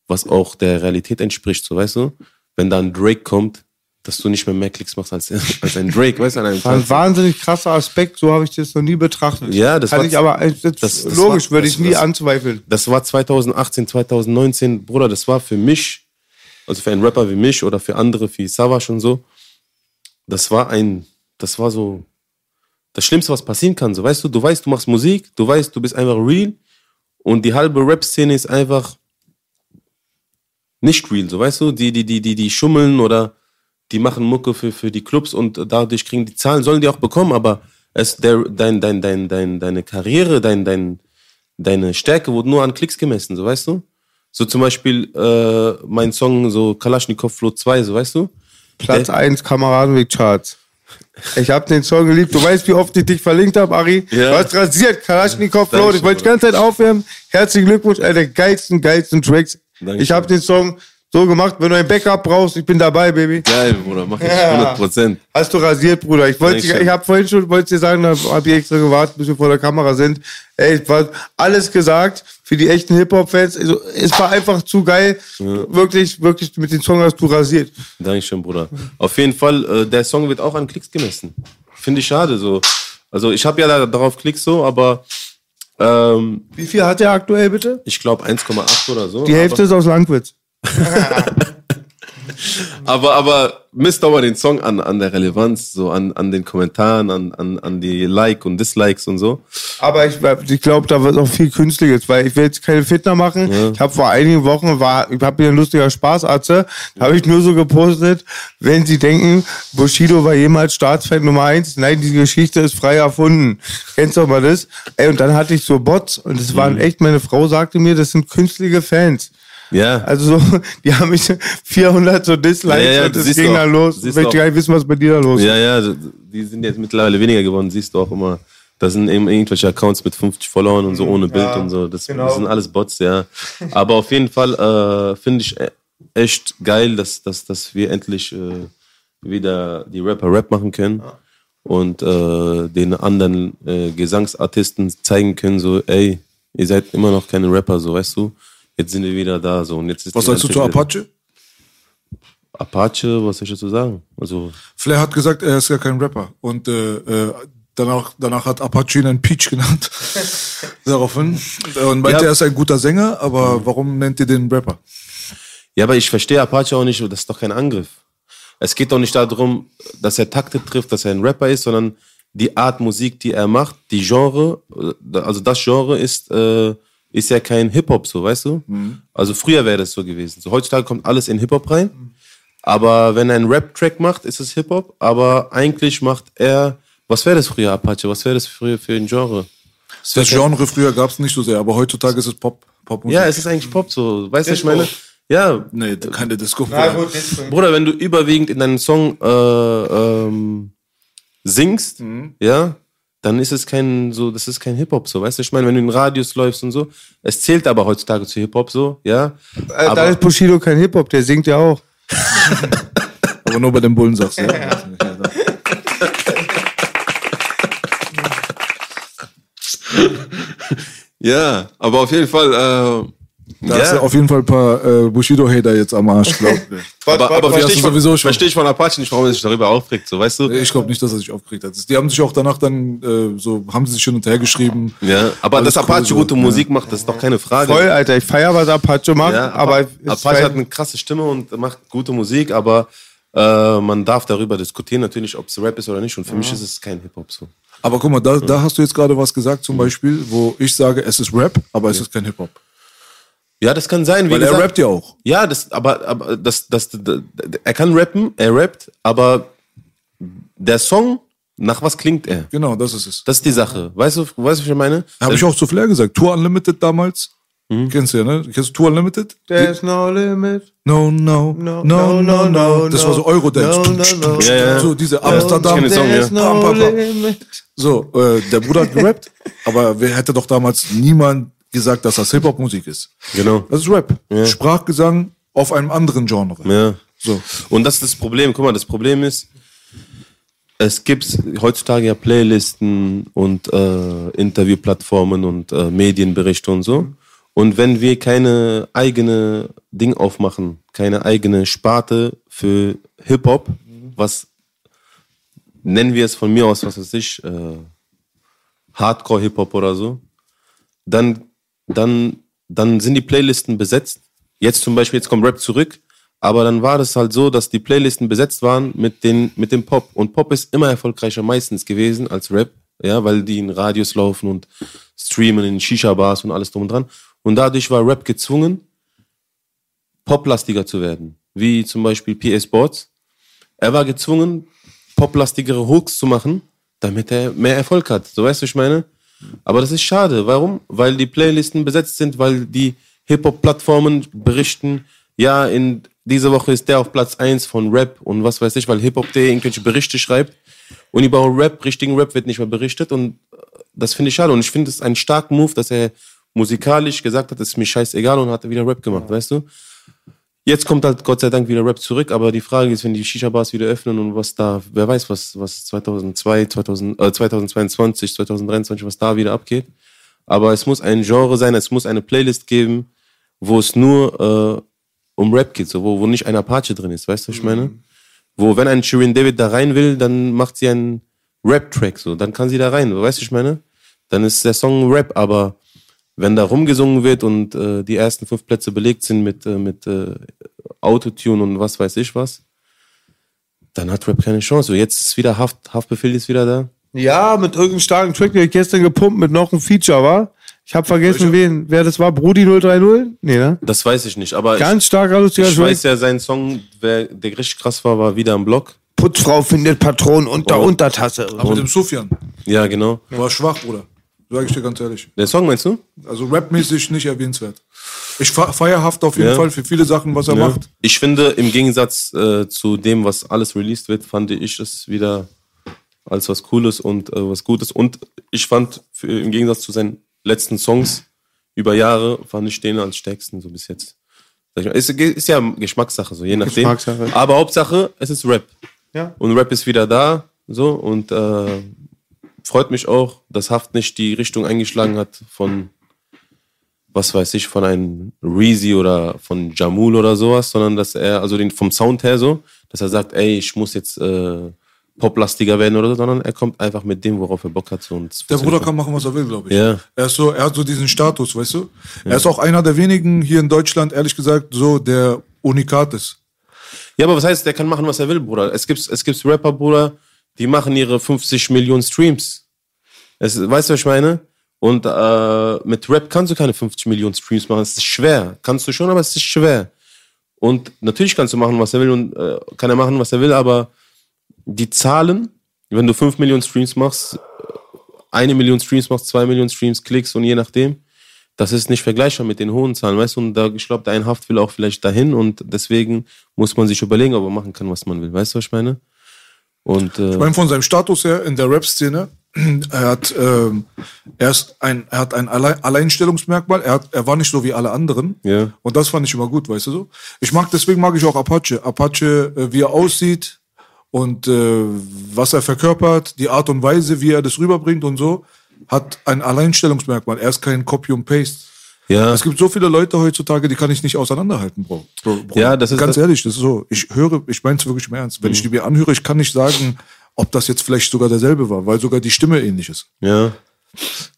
was auch der Realität entspricht, so weißt du? Wenn da ein Drake kommt, dass du nicht mehr mehr Klicks machst als, (laughs) als ein Drake, weißt du, an einem Das war ein wahnsinnig krasser Aspekt, so habe ich das noch nie betrachtet. Ja, das Kann war- ich aber, das, das- logisch, würde ich nie das- anzweifeln. Das war 2018, 2019, Bruder, das war für mich, also für einen Rapper wie mich oder für andere wie Savage und so, das war ein, das war so das Schlimmste, was passieren kann. So, weißt du, du weißt, du machst Musik, du weißt, du bist einfach real und die halbe Rap-Szene ist einfach nicht real, so weißt du, die, die, die, die, die schummeln oder die machen Mucke für, für die Clubs und dadurch kriegen die Zahlen, sollen die auch bekommen, aber es, der, dein, dein, dein, dein, deine Karriere, dein, dein, deine Stärke wurde nur an Klicks gemessen, so weißt du? So zum Beispiel äh, mein Song, so Kalaschnikow Flow 2, so weißt du? Platz Der- 1 Kameradenweg Charts. Ich hab den Song geliebt. Du weißt, wie oft ich dich verlinkt habe, Ari. Ja. Du hast rasiert, Kalaschnikow Flow. Ich wollte die ganze Zeit aufwärmen. Herzlichen Glückwunsch, einer der geilsten, geilsten Tracks. Dankeschön. Ich habe den Song so gemacht. Wenn du ein Backup brauchst, ich bin dabei, Baby. Geil, Bruder, mach ich Ja. 100 Prozent. Hast du rasiert, Bruder. Ich wollte, ich habe vorhin schon, wollte dir sagen, da habe ich extra gewartet, bis wir vor der Kamera sind. Ey, war alles gesagt für die echten Hip-Hop-Fans. Also, es war einfach zu geil. Wirklich, wirklich mit dem Song hast du rasiert. Dankeschön, Bruder. Auf jeden Fall, äh, der Song wird auch an Klicks gemessen. Finde ich schade so. Also ich habe ja da, darauf Klicks so, aber ähm, Wie viel hat er aktuell, bitte? ich glaube 1,8 oder so. Die Hälfte ist aus Langwitz. (laughs) (laughs) Aber, aber misst aber den Song an, an der Relevanz, so an, an den Kommentaren, an, an, an die Like und Dislikes und so. Aber ich, ich glaube, da wird auch viel Künstliches, weil ich will jetzt keine Fitner machen. Ich habe vor einigen Wochen, war, ich habe hier ein lustiger Spaßarze, da habe ich nur so gepostet, wenn Sie denken, Bushido war jemals Staatsfan Nummer eins, nein, die Geschichte ist frei erfunden. Kennst du doch mal das? Ey, und dann hatte ich so Bots und es waren echt, meine Frau sagte mir, das sind künstliche Fans. Ja. Also so, (laughs) die haben mich (laughs) 400 so Dislikes Ja, ja, und es ging auch. los. Ich möchte gar nicht wissen, was bei dir da los ist. Ja, ja, die sind jetzt mittlerweile weniger geworden, siehst du auch immer. Da sind eben irgendwelche Accounts mit 50 Followern und so ohne Bild Ja, und so. Das, genau. das sind alles Bots, ja. Aber auf jeden Fall äh, finde ich e- echt geil, dass, dass, dass wir endlich äh, wieder die Rapper Rap machen können und äh, den anderen äh, Gesangsartisten zeigen können, so, ey, ihr seid immer noch keine Rapper, so, weißt du? Jetzt sind wir wieder da, so. Und jetzt ist Was sagst du zu Apache? Apache, was soll ich dazu sagen? Also, Flair hat gesagt, er ist ja kein Rapper. Und äh, äh, danach, danach hat Apache ihn einen Peach genannt. (laughs) Daraufhin. Und meinte, Ja. er ist ein guter Sänger, aber warum nennt ihr den Rapper? Ja, aber ich verstehe Apache auch nicht, das ist doch kein Angriff. Es geht doch nicht darum, dass er Takte trifft, dass er ein Rapper ist, sondern die Art Musik, die er macht, die Genre, äh, also das Genre ist, äh, ist ja kein Hip-Hop, so, weißt du? Also früher wäre das so gewesen. So, heutzutage kommt alles in Hip-Hop rein. Aber wenn er einen Rap-Track macht, ist es Hip-Hop. Aber eigentlich macht er, was wäre das früher, Apache? Was wäre das früher für ein Genre? Das Genre früher gab es nicht so sehr, aber heutzutage ist es Pop. Pop Ja, es ist eigentlich Pop, so. Weißt du, ich meine? Ja, Nee, keine Disco. Bruder, wenn du überwiegend in deinem Song äh, ähm, singst, ja, dann ist es kein so, das ist kein Hip-Hop so, weißt du? Ich meine, wenn du in Radios läufst und so, es zählt aber heutzutage zu Hip-Hop so, ja. Äh, da ist Bushido kein Hip-Hop, der singt ja auch. (laughs) Aber nur bei den Bullen sagst du. Ja. ja, aber auf jeden Fall, äh, Da hast du auf jeden Fall ein paar äh, Bushido-Hater jetzt am Arsch, glaub mir. (laughs) aber, aber hast verstehe ich, von, versteh ich von Apache nicht, warum er sich darüber aufregt, so, weißt du? Ich glaube nicht, dass er sich aufgeregt hat. Die haben sich auch danach dann äh, so, haben sie sich hin und her geschrieben. Ja, aber dass Apache cool so, gute ja. Musik macht, das ist doch keine Frage. Voll, Alter. Ich feier, was Apache macht, Ja, aber aber Apache hat eine krasse Stimme und macht gute Musik, aber äh, man darf darüber diskutieren, natürlich, ob es Rap ist oder nicht. Und für mich ist es kein Hip-Hop so. Aber guck mal, da, da hast du jetzt gerade was gesagt, zum Beispiel, wo ich sage, es ist Rap, aber es ist kein Hip-Hop. Ja, das kann sein. Wie Weil gesagt, er rappt ja auch. Ja, das, aber, aber das, das, das, er kann rappen, er rappt, aber der Song, nach was klingt er? Genau, das ist es. Das ist die Sache. Weißt du, weißt du, was ich meine? Habe ich auch zu Flair gesagt. Tour Unlimited damals. Kennst du ja, ne? Kennst du Tour Unlimited? There's no limit. No, no, no, no, no, no. Das war so Eurodance. No, no, no. Ja, ja. So diese Ich Amsterdam. den Song, ja. No pam, pam. limit. So, äh, der Bruder hat gerappt, aber wer hätte doch damals niemand gesagt, dass das Hip-Hop-Musik ist. Genau. Das ist Rap. Sprachgesang auf einem anderen Genre. Ja. So. Und das ist das Problem. Guck mal, das Problem ist, es gibt heutzutage ja Playlisten und äh, Interviewplattformen und äh, Medienberichte und so. Und wenn wir keine eigene Ding aufmachen, keine eigene Sparte für Hip-Hop, was nennen wir es von mir aus, was weiß ich, äh, Hardcore-Hip-Hop oder so, dann, dann, dann sind die Playlisten besetzt. Jetzt zum Beispiel, jetzt kommt Rap zurück, aber dann war das halt so, dass die Playlisten besetzt waren mit, den, mit dem Pop. Und Pop ist immer erfolgreicher meistens gewesen als Rap, ja, weil die in Radios laufen und streamen in Shisha-Bars und alles drum und dran. Und dadurch war Rap gezwungen, poplastiger zu werden, wie zum Beispiel PA Sports. Er war gezwungen, poplastigere Hooks zu machen, damit er mehr Erfolg hat. So weißt du, ich meine? Aber das ist schade. Warum? Weil die Playlisten besetzt sind, weil die Hip-Hop-Plattformen berichten, ja, in dieser Woche ist der auf Platz 1 von Rap und was weiß ich, weil Hip-Hop.de irgendwelche Berichte schreibt und über Rap, richtigen Rap wird nicht mehr berichtet und äh, das finde ich schade und ich finde es einen starken Move, dass er musikalisch gesagt hat, es ist mir scheißegal und hat wieder Rap gemacht, weißt du? Jetzt kommt halt Gott sei Dank wieder Rap zurück, aber die Frage ist, wenn die Shisha-Bars wieder öffnen und was da, wer weiß, was, was 2002, 2000, äh, 2022, 2023, was da wieder abgeht. Aber es muss ein Genre sein, es muss eine Playlist geben, wo es nur äh, um Rap geht, so, wo, wo nicht ein Apache drin ist, weißt du, was ich meine? Wo, wenn ein Shirin David da rein will, dann macht sie einen Rap-Track, so, dann kann sie da rein, weißt du, was ich meine? Dann ist der Song Rap, aber wenn da rumgesungen wird und äh, die ersten fünf Plätze belegt sind mit, äh, mit äh, Autotune und was weiß ich was, dann hat Rap keine Chance. So, jetzt ist wieder Haft, Haftbefehl ist wieder da. Ja, mit irgendeinem starken Track, den ich gestern gepumpt mit noch einem Feature, war. Ich habe vergessen, wen, wer das war. Brudi 030? Nee, ne? Das weiß ich nicht, aber Ganz starker, lustiger ich, ich weiß ja, sein Song, wer, der richtig krass war, war wieder am Block. Putzfrau findet Patronen unter Oh. Untertasse. Aber mit dem Sufjan Ja, genau. war schwach, Bruder. Sag ich dir ganz ehrlich. Der Song meinst du? Also rapmäßig nicht erwähnenswert. Ich fe- feierhaft auf jeden Ja. Fall für viele Sachen, was er Ja. macht. Ich finde, im Gegensatz äh, zu dem, was alles released wird, fand ich es wieder als was Cooles und äh, was Gutes. Und ich fand, für, im Gegensatz zu seinen letzten Songs über Jahre, fand ich den als stärksten so bis jetzt. Ist, ist ja Geschmackssache, so je nachdem. Geschmackssache. Aber Hauptsache, es ist Rap. Ja. Und Rap ist wieder da, so und äh, freut mich auch, dass Haft nicht die Richtung eingeschlagen hat von, was weiß ich, von einem Reezy oder von Jamul oder sowas, sondern dass er, also den vom Sound her so, dass er sagt, ey, ich muss jetzt äh, poplastiger werden oder so, sondern er kommt einfach mit dem, worauf er Bock hat. So, Der Bruder kann machen, was er will, glaube ich. Ja. Er ist so, er hat so diesen Status, weißt du? Er ist auch einer der wenigen hier in Deutschland, ehrlich gesagt, so der Unikat ist. Ja, aber was heißt, der kann machen, was er will, Bruder? Es gibt, es gibt Rapper, Bruder, die machen ihre 50 Millionen Streams. Es, weißt du, was ich meine? Und äh, mit Rap kannst du keine 50 Millionen Streams machen. Es ist schwer. Kannst du schon, aber es ist schwer. Und natürlich kannst du machen, was er will und äh, kann er machen, was er will, aber die Zahlen, wenn du 5 Millionen Streams machst, eine Million Streams machst, zwei Millionen Streams, Klicks und je nachdem, das ist nicht vergleichbar mit den hohen Zahlen, weißt du? Und da, ich glaube, dein Haft will auch vielleicht dahin und deswegen muss man sich überlegen, ob er machen kann, was man will. Weißt du, was ich meine? Und äh, Ich meine, von seinem Status her in der Rap-Szene, er hat, ähm, er ist ein, er hat ein Allein Alleinstellungsmerkmal. Er, hat, er war nicht so wie alle anderen. Ja. Und das fand ich immer gut, weißt du so? Ich mag, deswegen mag ich auch Apache. Apache, äh, wie er aussieht und äh, was er verkörpert, die Art und Weise, wie er das rüberbringt und so, hat ein Alleinstellungsmerkmal. Er ist kein Copy und Paste. Ja, Es gibt so viele Leute heutzutage, die kann ich nicht auseinanderhalten, Bro. Bro, Bro. Ja, das ist ganz das- Mhm. ehrlich, das ist so. Ich höre, ich meine es wirklich im Ernst. Wenn ich die mir anhöre, ich kann nicht sagen, ob das jetzt vielleicht sogar derselbe war, weil sogar die Stimme ähnlich ist. ja,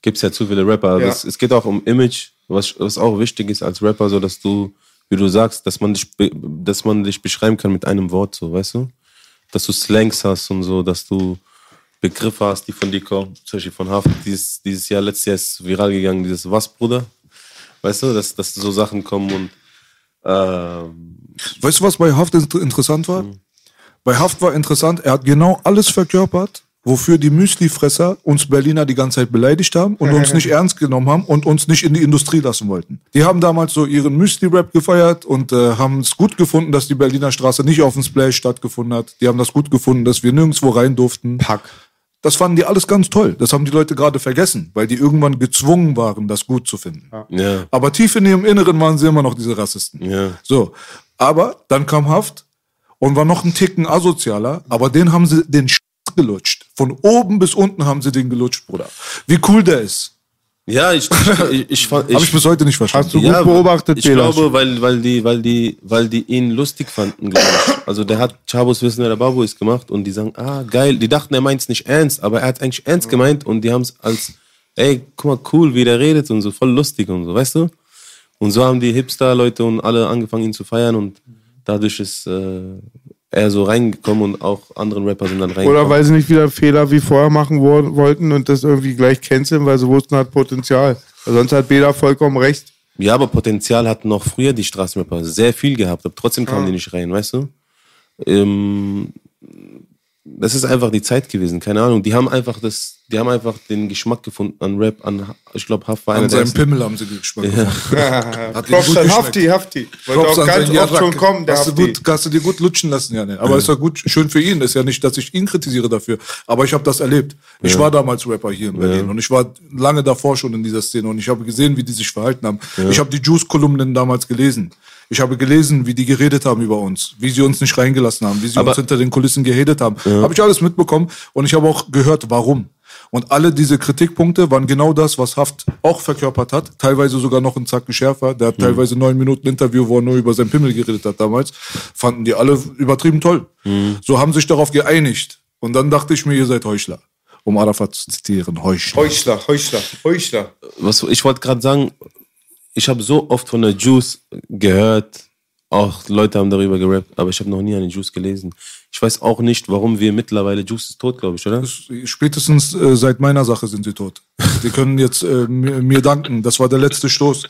gibt's ja zu viele Rapper. Ja. Das, es geht auch um Image, was, was auch wichtig ist als Rapper, so dass du, wie du sagst, dass man dich, dass man dich beschreiben kann mit einem Wort, so, weißt du? Dass du Slangs hast und so, dass du Begriffe hast, die von dir kommen, zum Beispiel von Haft. Dieses, dieses Jahr, letztes Jahr ist viral gegangen, dieses Was, Bruder? Weißt du, dass, dass so Sachen kommen und ähm, Weißt du, was bei Haft inter- interessant war? Bei Haft war interessant, er hat genau alles verkörpert, wofür die Müslifresser uns Berliner die ganze Zeit beleidigt haben und uns nicht (laughs) ernst genommen haben und uns nicht in die Industrie lassen wollten. Die haben damals so ihren Müsli-Rap gefeiert und äh, haben es gut gefunden, dass die Berliner Straße nicht auf dem Splash stattgefunden hat. Die haben das gut gefunden, dass wir nirgendwo rein durften. Pack. Das fanden die alles ganz toll. Das haben die Leute gerade vergessen, weil die irgendwann gezwungen waren, das gut zu finden. ja, Aber tief in ihrem Inneren waren sie immer noch diese Rassisten. Ja. So. Aber dann kam Haft und war noch ein Ticken asozialer, aber den haben sie den Sch gelutscht. Von oben bis unten haben sie den gelutscht, Bruder. Wie cool der ist. Ja, ich, ich, ich, fand- (laughs) Habe ich bis heute nicht verstanden. Hast du gut beobachtet, Ich Belasch. glaube, weil, weil, die, weil, die, weil die ihn lustig fanden, glaube ich. Also der hat Chabos Wissen, der Babu ist gemacht und die sagen, ah, geil. Die dachten, er meint es nicht ernst, aber er hat eigentlich ernst gemeint und die haben es als, ey, guck mal, cool, wie der redet und so, voll lustig und so, weißt du? Und so haben die Hipster-Leute und alle angefangen, ihn zu feiern und dadurch ist äh, er so reingekommen und auch anderen Rapper sind dann reingekommen. Oder weil sie nicht wieder Fehler wie vorher machen wo- wollten und das irgendwie gleich canceln, weil sie wussten, hat Potenzial. Sonst hat Bela vollkommen recht. Ja, aber Potenzial hatten noch früher die Straßenrapper sehr viel gehabt, aber trotzdem kamen die nicht rein, weißt du? Ähm, das ist einfach die Zeit gewesen, keine Ahnung. Die haben einfach das, die haben einfach den Geschmack gefunden an Rap, an, ich glaube, Huff war einer An seinem. Pimmel haben sie Geschmack gefunden. (laughs) Hat Props ihnen gut an geschmeckt. Hafti, Hafti. Wollte Props auch an ganz seinen oft schon kommen, der hast, du Hafti. gut, hast du dir gut lutschen lassen, ja. Ne? Aber ist doch gut, schön für ihn. Ist ja nicht, dass ich ihn kritisiere dafür. Aber ich habe das erlebt. Ich war damals Rapper hier in Berlin und ich war lange davor schon in dieser Szene und ich habe gesehen, wie die sich verhalten haben. Ich habe die Juice-Kolumnen damals gelesen. Ich habe gelesen, wie die geredet haben über uns, wie sie uns nicht reingelassen haben, wie sie Aber- uns hinter den Kulissen gehatet haben. Habe ich alles mitbekommen und ich habe auch gehört, warum. Und alle diese Kritikpunkte waren genau das, was Haft auch verkörpert hat. Teilweise sogar noch einen Zacken schärfer. Der hat teilweise neun Minuten Interview, wo er nur über seinen Pimmel geredet hat damals. Fanden die alle übertrieben toll. So haben sich darauf geeinigt. Und dann dachte ich mir, ihr seid Heuchler. Um Arafat zu zitieren, Heuchler. Heuchler, Heuchler, Heuchler. was ich wollte gerade sagen, ich habe so oft von der Juice gehört, auch Leute haben darüber gerappt, aber ich habe noch nie eine Juice gelesen. Ich weiß auch nicht, warum wir mittlerweile Juice ist tot, glaube ich, oder? Spätestens äh, seit meiner Sache sind sie tot. (laughs) Die können jetzt äh, mir, mir danken. Das war der letzte Stoß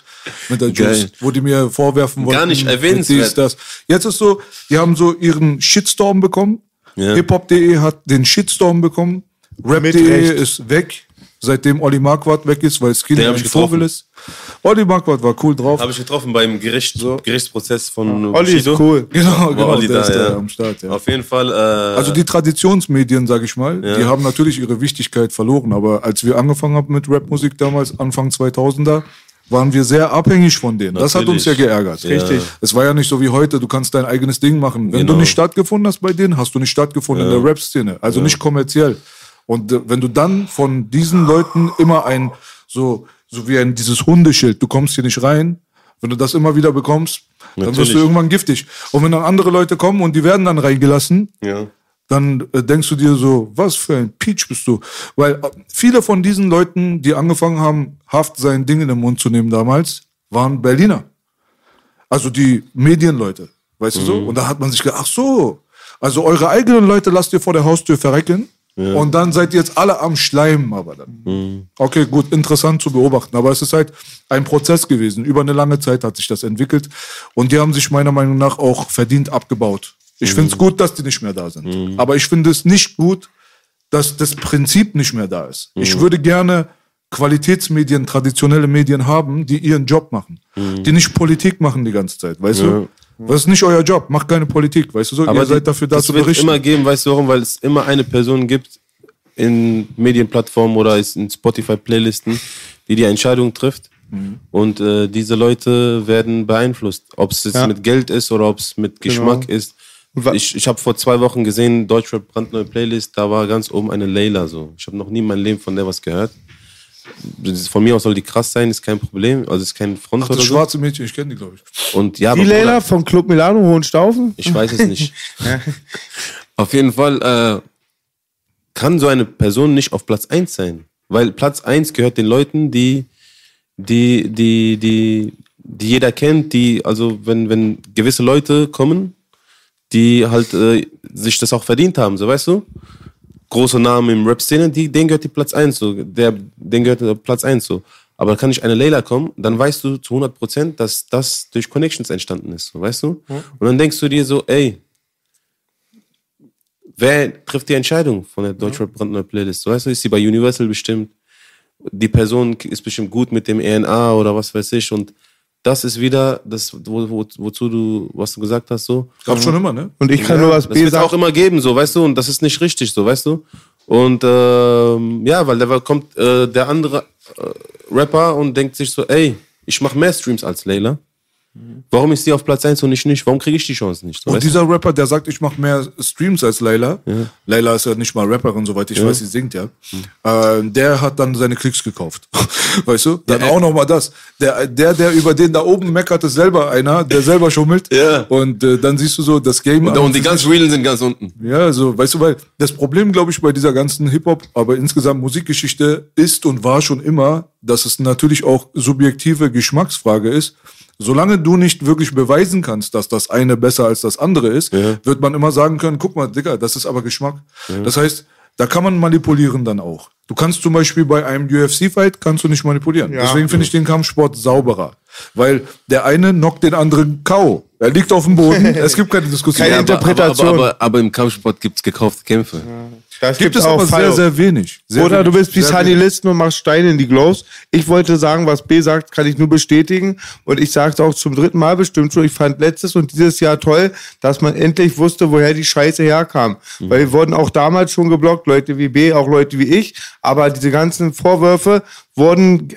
mit der Juice, Geil. wo die mir vorwerfen wollten. Gar nicht erwähnenswert. das. Jetzt ist so, die haben so ihren Shitstorm bekommen. Ja. Hiphop.de hat den Shitstorm bekommen. Rap.de ist weg, seitdem Olli Marquardt weg ist, weil Skinny ein Vogel ist. Olli Marquardt war cool drauf. Habe ich getroffen beim Gericht, Gerichtsprozess von Olli ist Bushido. cool. Genau, War genau, Olli der da, ist da ja. am Start. Ja. Auf jeden Fall. Äh, Also die Traditionsmedien, sag ich mal, die haben natürlich ihre Wichtigkeit verloren. Aber als wir angefangen haben mit Rapmusik damals, Anfang 2000er, waren wir sehr abhängig von denen. Das hat uns ja Natürlich. geärgert. Ja. Richtig. Es war ja nicht so wie heute, du kannst dein eigenes Ding machen. Wenn Genau. du nicht stattgefunden hast bei denen, hast du nicht stattgefunden in der Rap-Szene. Also nicht kommerziell. Und äh, wenn du dann von diesen Leuten immer ein, so, so wie ein, dieses Hundeschild, du kommst hier nicht rein, wenn du das immer wieder bekommst, dann wirst Natürlich. du irgendwann giftig. Und wenn dann andere Leute kommen und die werden dann reingelassen, ja. dann äh, denkst du dir so, was für ein Peach bist du? Weil äh, viele von diesen Leuten, die angefangen haben, Haft sein Ding in den Mund zu nehmen damals, waren Berliner. Also die Medienleute, weißt du so? Und da hat man sich gedacht, ach so, also eure eigenen Leute lasst ihr vor der Haustür verrecken und dann seid ihr jetzt alle am Schleimen aber dann. Okay, gut, interessant zu beobachten, aber es ist halt ein Prozess gewesen. Über eine lange Zeit hat sich das entwickelt und die haben sich meiner Meinung nach auch verdient abgebaut. Ich finde es gut, dass die nicht mehr da sind. Aber ich finde es nicht gut, dass das Prinzip nicht mehr da ist. Ich würde gerne Qualitätsmedien, traditionelle Medien haben, die ihren Job machen. Die nicht Politik machen die ganze Zeit, weißt du? Das ist nicht euer Job, macht keine Politik, weißt du so? Ihr die- seid dafür da zu wird berichten. immer geben, weißt du warum? Weil es immer eine Person gibt in Medienplattformen oder ist in Spotify-Playlisten, die die Entscheidung trifft. Mhm. Und äh, diese Leute werden beeinflusst. Ob es jetzt Ja. mit Geld ist oder ob es mit Geschmack ist. wa- Ich, ich habe vor zwei Wochen gesehen, Deutschrap brandneue Playlist, da war ganz oben eine Layla so. Ich habe noch nie in meinem Leben von der was gehört. Von mir aus soll die krass sein, ist kein Problem. Also ist kein Front Ach, oder das so. schwarze Mädchen, ich kenne die, glaube ich. Und ja, Die Leila vom Club Milano Hohenstaufen? ich weiß es nicht. (laughs) Auf jeden Fall äh, kann so eine Person nicht auf Platz 1 sein. Weil Platz 1 gehört den Leuten, die, die, die, die, die jeder kennt, die, also wenn, wenn gewisse Leute kommen, die halt äh, sich das auch verdient haben, so weißt du? Große Namen im Rap-Szene, die, denen gehört die Platz 1 so. Der, denen gehört der Platz 1 so. Aber kann nicht eine Layla kommen, dann weißt du zu 100 Prozent, dass das durch Connections entstanden ist, so, weißt du? Und dann denkst du dir so, ey, wer trifft die Entscheidung von der Deutschrap brandneue Playlist? So, weißt du, ist sie bei Universal bestimmt? Die Person ist bestimmt gut mit dem ENA oder was weiß ich. Und das ist wieder das, wo, wo, wozu du, was du gesagt hast, so. Gab schon immer, ne? Und ich kann nur was Das B wird es auch sagen. immer geben, so, weißt du, und das ist nicht richtig, so, weißt du. Und ähm, ja, weil da kommt äh, der andere äh, Rapper und denkt sich so, ey, ich mache mehr Streams als Layla. Warum ist die auf Platz 1 und ich nicht? Warum kriege ich die Chance nicht? So, Und weißt du? dieser Rapper, der sagt, ich mache mehr Streams als Layla. Layla ist ja nicht mal Rapperin, soweit ich weiß, sie singt ja. Äh, der hat dann seine Klicks gekauft. (laughs) weißt du? Dann auch noch mal das. Der, der, der über den da oben meckert, ist selber einer, der selber schummelt. Ja. Und äh, dann siehst du so das Game. und, und die ganz Realen sind ganz unten. Ja, so, weißt du, weil das Problem, glaube ich, bei dieser ganzen Hip-Hop, aber insgesamt Musikgeschichte ist und war schon immer, dass es natürlich auch subjektive Geschmacksfrage ist. Solange du nicht wirklich beweisen kannst, dass das eine besser als das andere ist, wird man immer sagen können, guck mal, Digga, das ist aber Geschmack. Das heißt, da kann man manipulieren dann auch. Du kannst zum Beispiel bei einem UFC-Fight kannst du nicht manipulieren. Ja. Deswegen finde ich den Kampfsport sauberer. Weil der eine knockt den anderen K.O. Er liegt auf dem Boden, (laughs) es gibt keine Diskussion. Keine Interpretation. Aber, aber, aber, aber im Kampfsport gibt es gekaufte Kämpfe. Das Gibt es aber sehr, Fallo. sehr wenig. Sehr Oder du wenig. bist wie Sehr Sunny wenig. Listen und machst Steine in die Gloves. Ich wollte sagen, was B sagt, kann ich nur bestätigen. Und ich sage es auch zum dritten Mal bestimmt schon. Ich fand letztes und dieses Jahr toll, dass man endlich wusste, woher die Scheiße herkam. Weil wir wurden auch damals schon geblockt, Leute wie B, auch Leute wie ich. Aber diese ganzen Vorwürfe wurden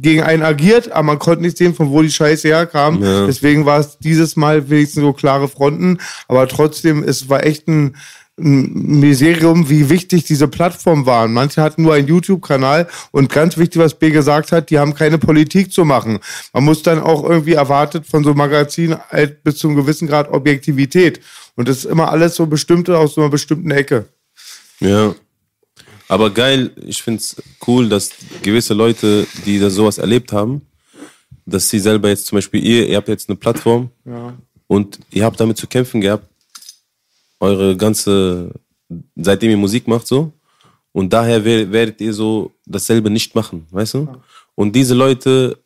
gegen einen agiert, aber man konnte nicht sehen, von wo die Scheiße herkam. Ja. Deswegen war es dieses Mal wenigstens so klare Fronten. Aber trotzdem, es war echt ein Miserium, wie wichtig diese Plattformen waren. Manche hatten nur einen YouTube-Kanal und ganz wichtig, was B gesagt hat, die haben keine Politik zu machen. Man muss dann auch irgendwie erwartet von so einem Magazin halt bis zu einem gewissen Grad Objektivität. Und das ist immer alles so bestimmte aus so einer bestimmten Ecke. Ja. Aber geil, ich find's cool, dass gewisse Leute, die da sowas erlebt haben, dass sie selber jetzt zum Beispiel ihr, ihr habt jetzt eine Plattform und ihr habt damit zu kämpfen gehabt, eure ganze, seitdem ihr Musik macht so und daher wer- werdet ihr so dasselbe nicht machen, weißt du? Und diese Leute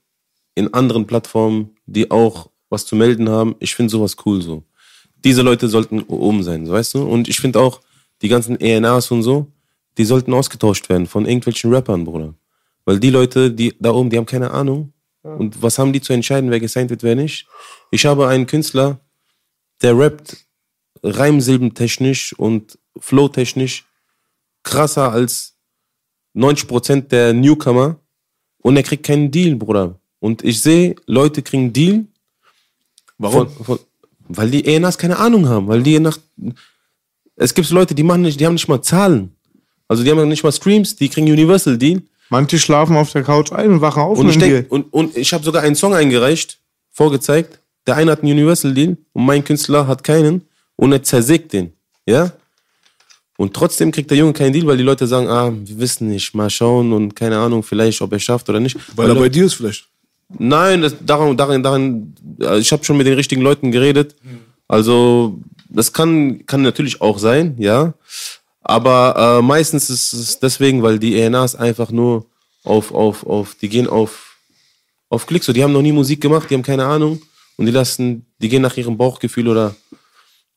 in anderen Plattformen, die auch was zu melden haben, ich finde sowas cool so. Diese Leute sollten oben sein, weißt du? Und ich finde auch, die ganzen ENAs und so, die sollten ausgetauscht werden von irgendwelchen Rappern, Bruder. Weil die Leute, die da oben, die haben keine Ahnung. Und was haben die zu entscheiden, wer gesigned wird, wer nicht? Ich habe einen Künstler, der rappt reimsilbentechnisch und flowtechnisch krasser als 90% der Newcomer und er kriegt keinen Deal, Bruder. Und ich sehe, Leute kriegen Deal. Warum? Von, von, weil die ENAs keine Ahnung haben, weil die nach. Es gibt Leute, die machen nicht, die haben nicht mal Zahlen. Also die haben nicht mal Streams, die kriegen Universal Deal. Manche schlafen auf der Couch ein und wachen auf Und ich, denk, und, und ich habe sogar einen Song eingereicht, vorgezeigt. Der eine hat einen Universal Deal und mein Künstler hat keinen und er zersägt den. Ja? Und trotzdem kriegt der Junge keinen Deal, weil die Leute sagen, ah, wir wissen nicht, mal schauen und keine Ahnung, vielleicht, ob er schafft oder nicht. Weil er bei dir ist vielleicht. Nein, das, daran, daran, daran, äh, ich habe schon mit den richtigen Leuten geredet. Also, das kann, kann natürlich auch sein, ja. Aber äh, meistens ist es deswegen, weil die ENAs einfach nur auf, auf, auf, die gehen auf, auf Klick. So, die haben noch nie Musik gemacht, die haben keine Ahnung. Und die lassen, die gehen nach ihrem Bauchgefühl oder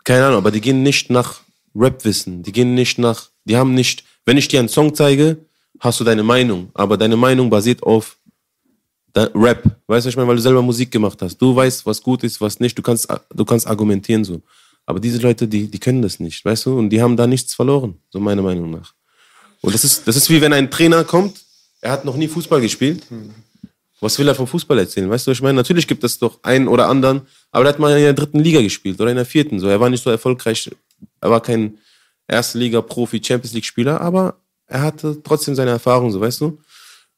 keine Ahnung, aber die gehen nicht nach Rapwissen. Die gehen nicht nach, die haben nicht, wenn ich dir einen Song zeige, hast du deine Meinung. Aber deine Meinung basiert auf Rap. Weißt du, was ich meine, weil du selber Musik gemacht hast. Du weißt, was gut ist, was nicht. Du kannst, du kannst argumentieren so. Aber diese Leute, die, die können das nicht, weißt du? Und die haben da nichts verloren, so meiner Meinung nach. Und das ist, das ist wie wenn ein Trainer kommt, er hat noch nie Fußball gespielt. Was will er vom Fußball erzählen? Weißt du, ich meine? Natürlich gibt es doch einen oder anderen, aber der hat mal in der dritten Liga gespielt oder in der vierten. So, er war nicht so erfolgreich. Er war kein erste Liga Profi Champions League Spieler, aber er hatte trotzdem seine Erfahrung, so weißt du.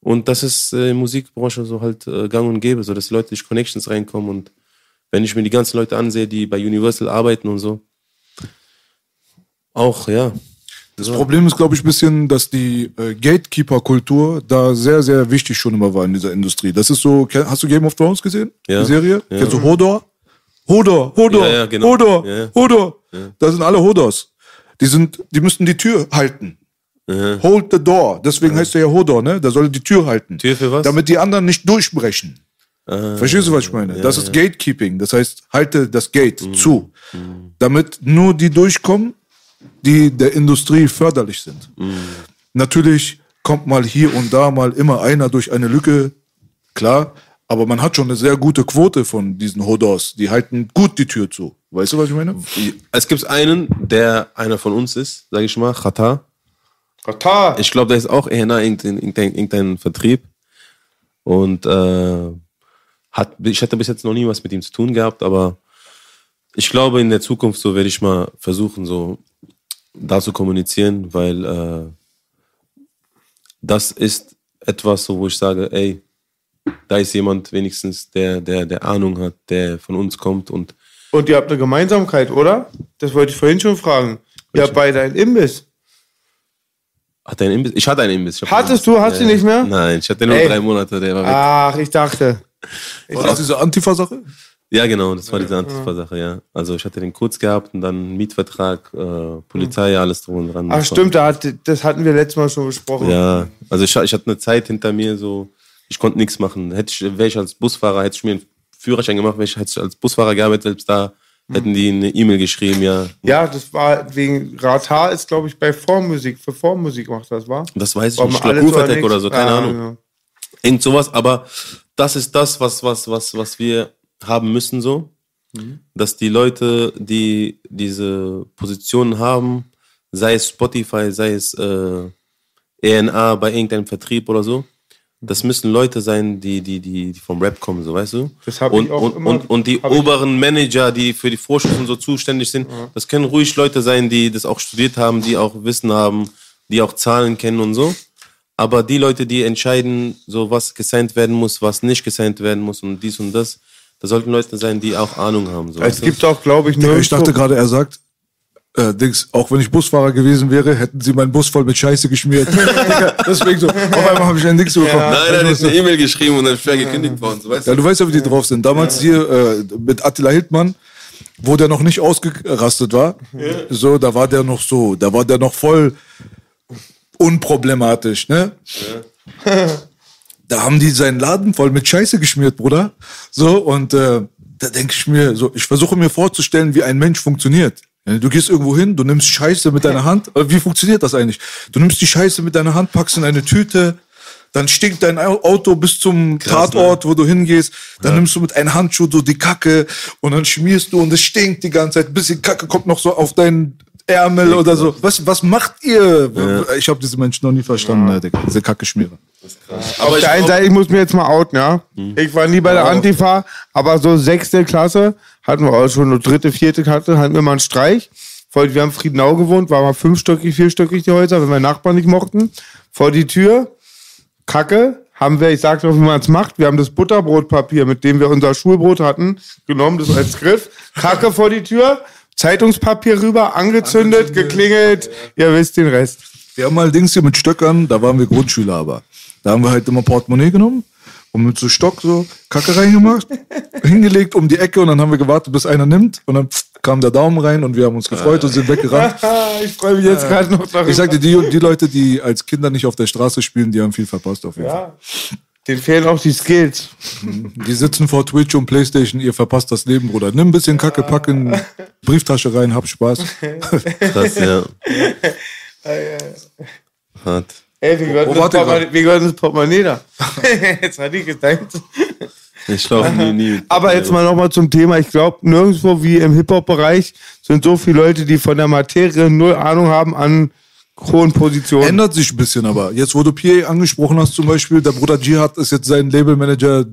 Und das ist äh, Musikbranche so halt äh, gang und gäbe, so dass Leute durch Connections reinkommen und wenn ich mir die ganzen Leute ansehe, die bei Universal arbeiten und so, auch, ja. Das Problem ist, glaube ich, ein bisschen, dass die äh, Gatekeeper-Kultur da sehr, sehr wichtig schon immer war in dieser Industrie. Das ist so, hast du Game of Thrones gesehen? Ja. Die Serie? Ja. Kennst du Hodor? Hodor, Hodor, Ja, ja, genau. Hodor, Ja, ja. Hodor. Da sind alle Hodors. Die sind, die müssten die Tür halten. Hold the door. Deswegen heißt er ja Hodor, ne? Der soll die Tür halten. Tür für was? Damit die anderen nicht durchbrechen. Verstehst du, was ich meine? das ist Gatekeeping. Das heißt, halte das Gate zu. Damit nur die durchkommen, die der Industrie förderlich sind. Natürlich kommt mal hier und da mal immer einer durch eine Lücke, klar, aber man hat schon eine sehr gute Quote von diesen Hodors. Die halten gut die Tür zu. Weißt du, was ich meine? Es gibt einen, der einer von uns ist, sage ich mal, Chata. Katar. Ich glaube, der ist auch eher nah irgendein, irgendein, irgendein Vertrieb. Und äh, hat, ich hatte bis jetzt noch nie was mit ihm zu tun gehabt, aber ich glaube, in der Zukunft so werde ich mal versuchen, so da zu kommunizieren, weil äh, das ist etwas, so, wo ich sage, ey, da ist jemand wenigstens, der, der, der Ahnung hat, der von uns kommt und Und ihr habt eine Gemeinsamkeit, oder? Das wollte ich vorhin schon fragen. Ihr habt beide einen Imbiss. hat er einen Imbiss. Ich hatte einen Imbiss. Ich Hattest einen du? Hast du nicht mehr? Nein, ich hatte nur Ey. drei Monate, der war weg. Ach, ich dachte. War das diese Antifa-Sache? Ja, genau, das war diese Antifa-Sache, ja. Also ich hatte den kurz gehabt und dann Mietvertrag, äh, Polizei, alles drum und dran. Ach stimmt, da hat, das hatten wir letztes Mal schon besprochen. Ja, also ich, ich hatte eine Zeit hinter mir so, Ich konnte nichts machen. Hätte ich, wäre ich als Busfahrer, hätte ich mir einen Führerschein gemacht, wäre ich, hätte ich als Busfahrer gearbeitet, selbst da hätten die eine E-Mail geschrieben, ja. Ja, das war wegen Ratar ist, glaube ich, bei Vormusik, für Vormusik macht das, war? Das weiß ich War nicht. Alles oder oder so, keine Ja, Ahnung. ja. Irgend sowas, aber das ist das, was, was, was, was wir haben müssen, so. Dass die Leute, die diese Positionen haben, sei es Spotify, sei es äh, ENA bei irgendeinem Vertrieb oder so, das müssen Leute sein, die, die, die, die vom Rap kommen, so weißt du? Das hab und, ich auch und, immer- und, und die oberen Manager, die für die Vorschuss und so zuständig sind, das können ruhig Leute sein, die das auch studiert haben, die auch Wissen haben, die auch Zahlen kennen und so. Aber die Leute, die entscheiden, so was gesigned werden muss, was nicht gesigned werden muss und dies und das, das sollten Leute sein, die auch Ahnung haben. So, Es gibt auch, glaube ich, nur. ich dachte gerade, er sagt, äh, Dings, auch wenn ich Busfahrer gewesen wäre, hätten sie meinen Bus voll mit Scheiße geschmiert. (laughs) Deswegen so, auf einmal habe ich ein Dings bekommen. Nein, nein, ist eine E-Mail geschrieben und dann schwer gekündigt worden. So, weißt Ja, du? weißt ja, wie die drauf sind. Damals hier äh, mit Attila Hildmann, wo der noch nicht ausgerastet war, so, da war der noch so, da war der noch voll unproblematisch, ne? (laughs) Da haben die seinen Laden voll mit Scheiße geschmiert, Bruder. So, und äh, da denke ich mir, so, ich versuche mir vorzustellen, wie ein Mensch funktioniert. Ja, Du gehst irgendwo hin, du nimmst Scheiße mit deiner Hand. Wie funktioniert das eigentlich? Du nimmst die Scheiße mit deiner Hand, packst in eine Tüte, dann stinkt dein Au- Auto bis zum Tatort, wo du hingehst. Dann nimmst du mit einem Handschuh so die Kacke und dann schmierst du und es stinkt die ganze Zeit. Ein bisschen Kacke kommt noch so auf deinen Ärmel oder so. Was, was macht ihr? Ich habe diese Menschen noch nie verstanden, ja. Digga, diese Kacke-Schmierer. Auf ich der einen Seite, ich muss mir jetzt mal outen, ja. Ich war nie bei der Antifa, aber so sechste Klasse hatten wir auch schon eine dritte, vierte Klasse, hatten wir mal einen Streich. Wir haben Friedenau gewohnt, war mal fünfstöckig, vierstöckig die Häuser, wenn wir Nachbarn nicht mochten. Vor die Tür, Kacke, haben wir, ich sag noch, wie man es macht, wir haben das Butterbrotpapier, mit dem wir unser Schulbrot hatten, genommen, das als Griff, Kacke vor die Tür, Zeitungspapier rüber, angezündet, geklingelt, ihr wisst den Rest. Wir haben mal Dings hier mit Stöckern, da waren wir Grundschüler aber. Da haben wir halt immer Portemonnaie genommen und mit so Stock so Kacke reingemacht, (laughs) hingelegt um die Ecke und dann haben wir gewartet, bis einer nimmt und dann kam der Daumen rein und wir haben uns gefreut und sind weggerannt. (laughs) ich freue mich jetzt gerade noch darüber. Ich sag dir, die, die Leute, die als Kinder nicht auf der Straße spielen, die haben viel verpasst auf jeden Fall. Den fehlen auch die Skills. Die sitzen vor Twitch und Playstation, ihr verpasst das Leben, Bruder. Nimm ein bisschen Kacke, packen, Brieftasche rein, hab Spaß. (laughs) Krass, ja. Hart. Ey, wie gehört, Wo das, Portemonnaie, wie gehört das Portemonnaie da? (laughs) jetzt hat die gedacht. Ich laufe nie, nie. Aber jetzt mal nochmal zum Thema. Ich glaube, nirgendwo wie im Hip-Hop-Bereich sind so viele Leute, die von der Materie null Ahnung haben an hohen Positionen. Ändert sich ein bisschen, aber jetzt, wo du PA angesprochen hast, zum Beispiel, der Bruder Jihad ist jetzt sein Labelmanager,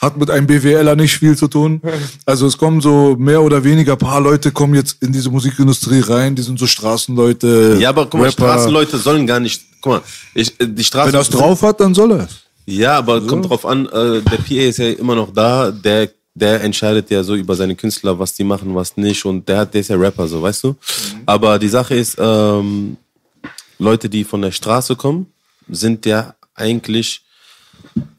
hat mit einem BWLer nicht viel zu tun. Also es kommen so mehr oder weniger paar Leute kommen jetzt in diese Musikindustrie rein, die sind so Straßenleute. Ja, aber guck mal, Rapper. Straßenleute sollen gar nicht. Guck mal, ich, äh, die Straßen. Wenn er es drauf hat, dann soll er es. Ja, aber kommt drauf an, äh, der PA ist ja immer noch da, der, der entscheidet ja so über seine Künstler, was die machen, was nicht. Und der hat, der ist ja Rapper, so, weißt du? Aber die Sache ist, ähm, Leute, die von der Straße kommen, sind ja eigentlich,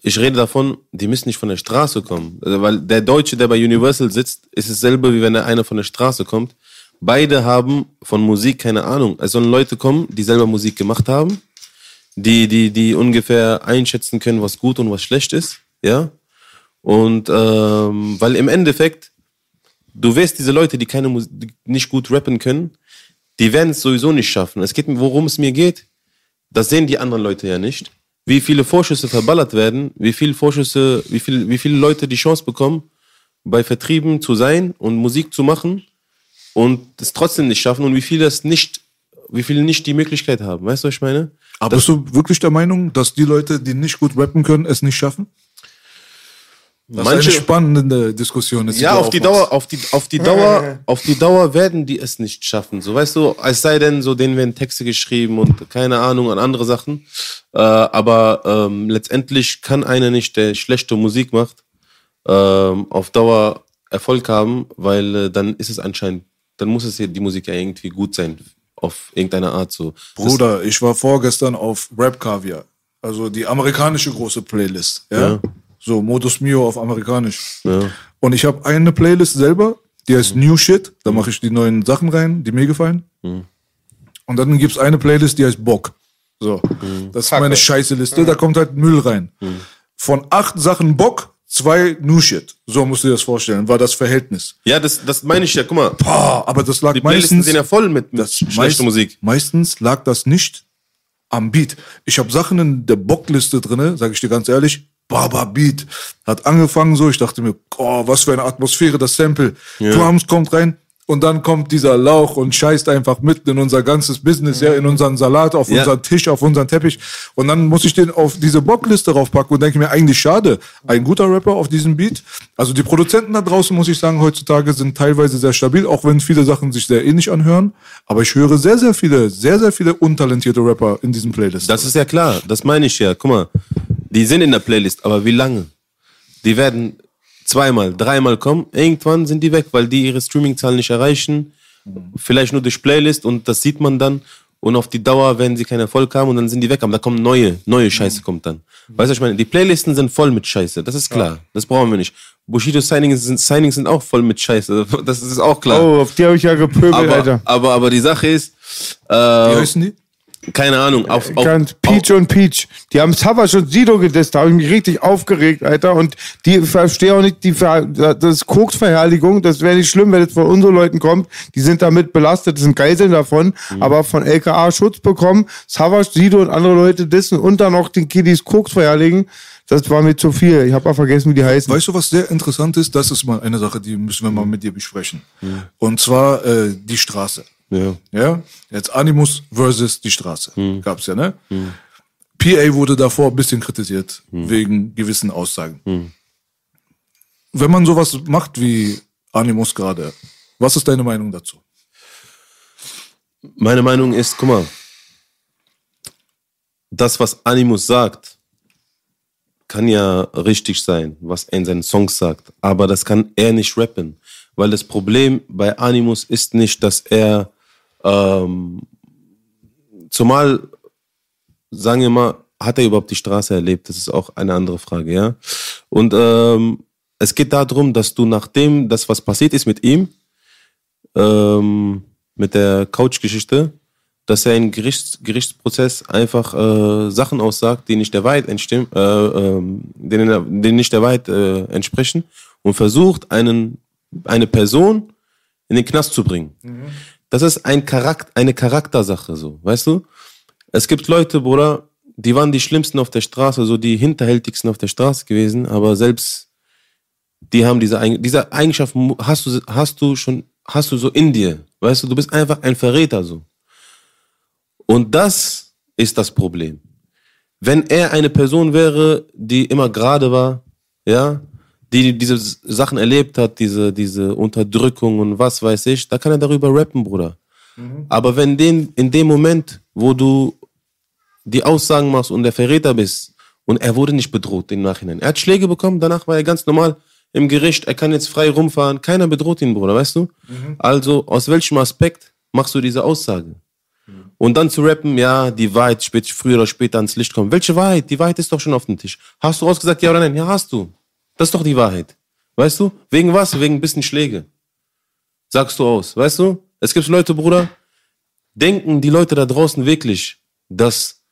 ich rede davon, die müssen nicht von der Straße kommen. Also, weil der Deutsche, der bei Universal sitzt, ist dasselbe, wie wenn der einer von der Straße kommt. Beide haben von Musik keine Ahnung. Es sollen Leute kommen, die selber Musik gemacht haben, die, die, die ungefähr einschätzen können, was gut und was schlecht ist, ja. Und ähm, weil im Endeffekt, du wirst diese Leute, die keine Musik, die nicht gut rappen können, die werden es sowieso nicht schaffen. Es geht, worum es mir geht, das sehen die anderen Leute ja nicht. Wie viele Vorschüsse verballert werden, wie viele Vorschüsse, wie viel, wie viele Leute die Chance bekommen, bei Vertrieben zu sein und Musik zu machen und es trotzdem nicht schaffen und wie viele das nicht, wie viele nicht die Möglichkeit haben. Weißt du, was ich meine? Aber bist du wirklich der Meinung, dass die Leute, die nicht gut rappen können, es nicht schaffen? Das Manche- ist eine spannende Diskussion. jetzt, Ja, auf die. Dauer, auf die, auf die Dauer, (laughs) auf die Dauer werden die es nicht schaffen. So, weißt du, es sei denn, so denen werden Texte geschrieben und keine Ahnung an andere Sachen. Äh, aber ähm, letztendlich kann einer nicht, der schlechte Musik macht, ähm, auf Dauer Erfolg haben, weil äh, dann ist es anscheinend, dann muss es die Musik ja irgendwie gut sein, auf irgendeine Art so. Bruder, ich war vorgestern auf Rap Caviar. Also die amerikanische große Playlist. Ja. Ja. So, Modus Mio auf amerikanisch. Ja. Und ich habe eine Playlist selber, die heißt New Shit. Da mache ich die neuen Sachen rein, die mir gefallen. Und dann gibt's eine Playlist, die heißt Bock. So, das ist meine scheiße Liste. Da kommt halt Müll rein. Von acht Sachen Bock, zwei New Shit. So musst du dir das vorstellen, war das Verhältnis. Ja, das, das meine ich ja. Guck mal, Boah, aber das lag die Playlisten meistens sind ja voll mit, mit das schlechter meist- Musik. Meistens lag das nicht am Beat. Ich habe Sachen in der Bockliste drinne, sage ich dir ganz ehrlich. Baba Beat hat angefangen so, ich dachte mir, oh, was für eine Atmosphäre das Sample. Drums kommt rein und dann kommt dieser Lauch und scheißt einfach mitten in unser ganzes Business, ja, in unseren Salat, auf Ja. unseren Tisch, auf unseren Teppich. Und dann muss ich den auf diese Bockliste raufpacken und denke mir, eigentlich schade. Ein guter Rapper auf diesem Beat. Also die Produzenten da draußen, muss ich sagen, heutzutage sind teilweise sehr stabil, auch wenn viele Sachen sich sehr ähnlich anhören. Aber ich höre sehr, sehr viele, sehr, sehr viele untalentierte Rapper in diesem Playlist. Das ist ja klar, das meine ich ja. Guck mal, die sind in der Playlist, aber wie lange? Die werden zweimal, dreimal kommen, irgendwann sind die weg, weil die ihre Streamingzahlen nicht erreichen. Vielleicht nur durch Playlist und das sieht man dann. Und auf die Dauer werden sie keinen Erfolg haben und dann sind die weg. Aber da kommen neue, neue Scheiße kommt dann. Weißt du, ich meine? Die Playlisten sind voll mit Scheiße, das ist klar. Das brauchen wir nicht. Bushido Signings sind, Signings sind auch voll mit Scheiße, (laughs) das ist auch klar. Oh, auf die habe ich ja gepöbelt, aber, Alter. aber, aber die Sache ist, Wie äh, heißen die? Keine Ahnung, auf, auf, Ganz Peach und Peach. Die haben Savage und Sido gedisst. Da habe ich mich richtig aufgeregt, Alter. Und die verstehe auch nicht, die Ver das ist Koksverherrlichung. Das wäre nicht schlimm, wenn es von unseren Leuten kommt. Die sind damit belastet, das sind Geiseln davon. Aber von LKA Schutz bekommen, Savage, Sido und andere Leute dissen und dann noch den Kiddies Koks verherrlichen. Das war mir zu viel. Ich habe mal vergessen, wie die heißen. Weißt du, was sehr interessant ist? Das ist mal eine Sache, die müssen wir mal mit dir besprechen. Und zwar äh, die Straße. Ja. Ja, jetzt Animus versus die Straße. Gab's ja, ne? PA wurde davor ein bisschen kritisiert, wegen gewissen Aussagen. Wenn man sowas macht wie Animus gerade, was ist deine Meinung dazu? Meine Meinung ist, guck mal, das, was Animus sagt, kann ja richtig sein, was er in seinen Songs sagt, aber das kann er nicht rappen, weil das Problem bei Animus ist nicht, dass er, ähm, zumal, sagen wir mal, hat er überhaupt die Straße erlebt? Das ist auch eine andere Frage, ja. Und ähm, es geht darum, dass du nachdem das, was passiert ist mit ihm, ähm, mit der Couch-Geschichte, dass er im Gerichts, Gerichtsprozess einfach äh, Sachen aussagt, die nicht der Wahrheit entstimmen, äh, ähm, denen, denen nicht der Wahrheit äh, entsprechen und versucht, einen, eine Person in den Knast zu bringen. Das ist ein Charakter, eine Charaktersache, so, weißt du? Es gibt Leute, Bruder, die waren die schlimmsten auf der Straße, so die hinterhältigsten auf der Straße gewesen, aber selbst die haben diese, Eig- diese Eigenschaft, hast du, hast du schon, hast du so in dir. Weißt du, du bist einfach ein Verräter so. Und das ist das Problem. Wenn er eine Person wäre, die immer gerade war, ja, die diese Sachen erlebt hat, diese, diese Unterdrückung und was weiß ich, da kann er darüber rappen, Bruder. Aber wenn den, in dem Moment, wo du die Aussagen machst und der Verräter bist und er wurde nicht bedroht im Nachhinein. Er hat Schläge bekommen, danach war er ganz normal im Gericht, er kann jetzt frei rumfahren, keiner bedroht ihn, Bruder, weißt du? Also, aus welchem Aspekt machst du diese Aussage? Und dann zu rappen, ja, die Wahrheit wird früher oder später ans Licht kommen. Welche Wahrheit? Die Wahrheit ist doch schon auf dem Tisch. Hast du ausgesagt, ja oder nein? Ja, hast du. Das ist doch die Wahrheit. Weißt du? Wegen was? Wegen ein bisschen Schläge. Sagst du aus. Weißt du? Es gibt Leute, Bruder, denken die Leute da draußen wirklich, dass,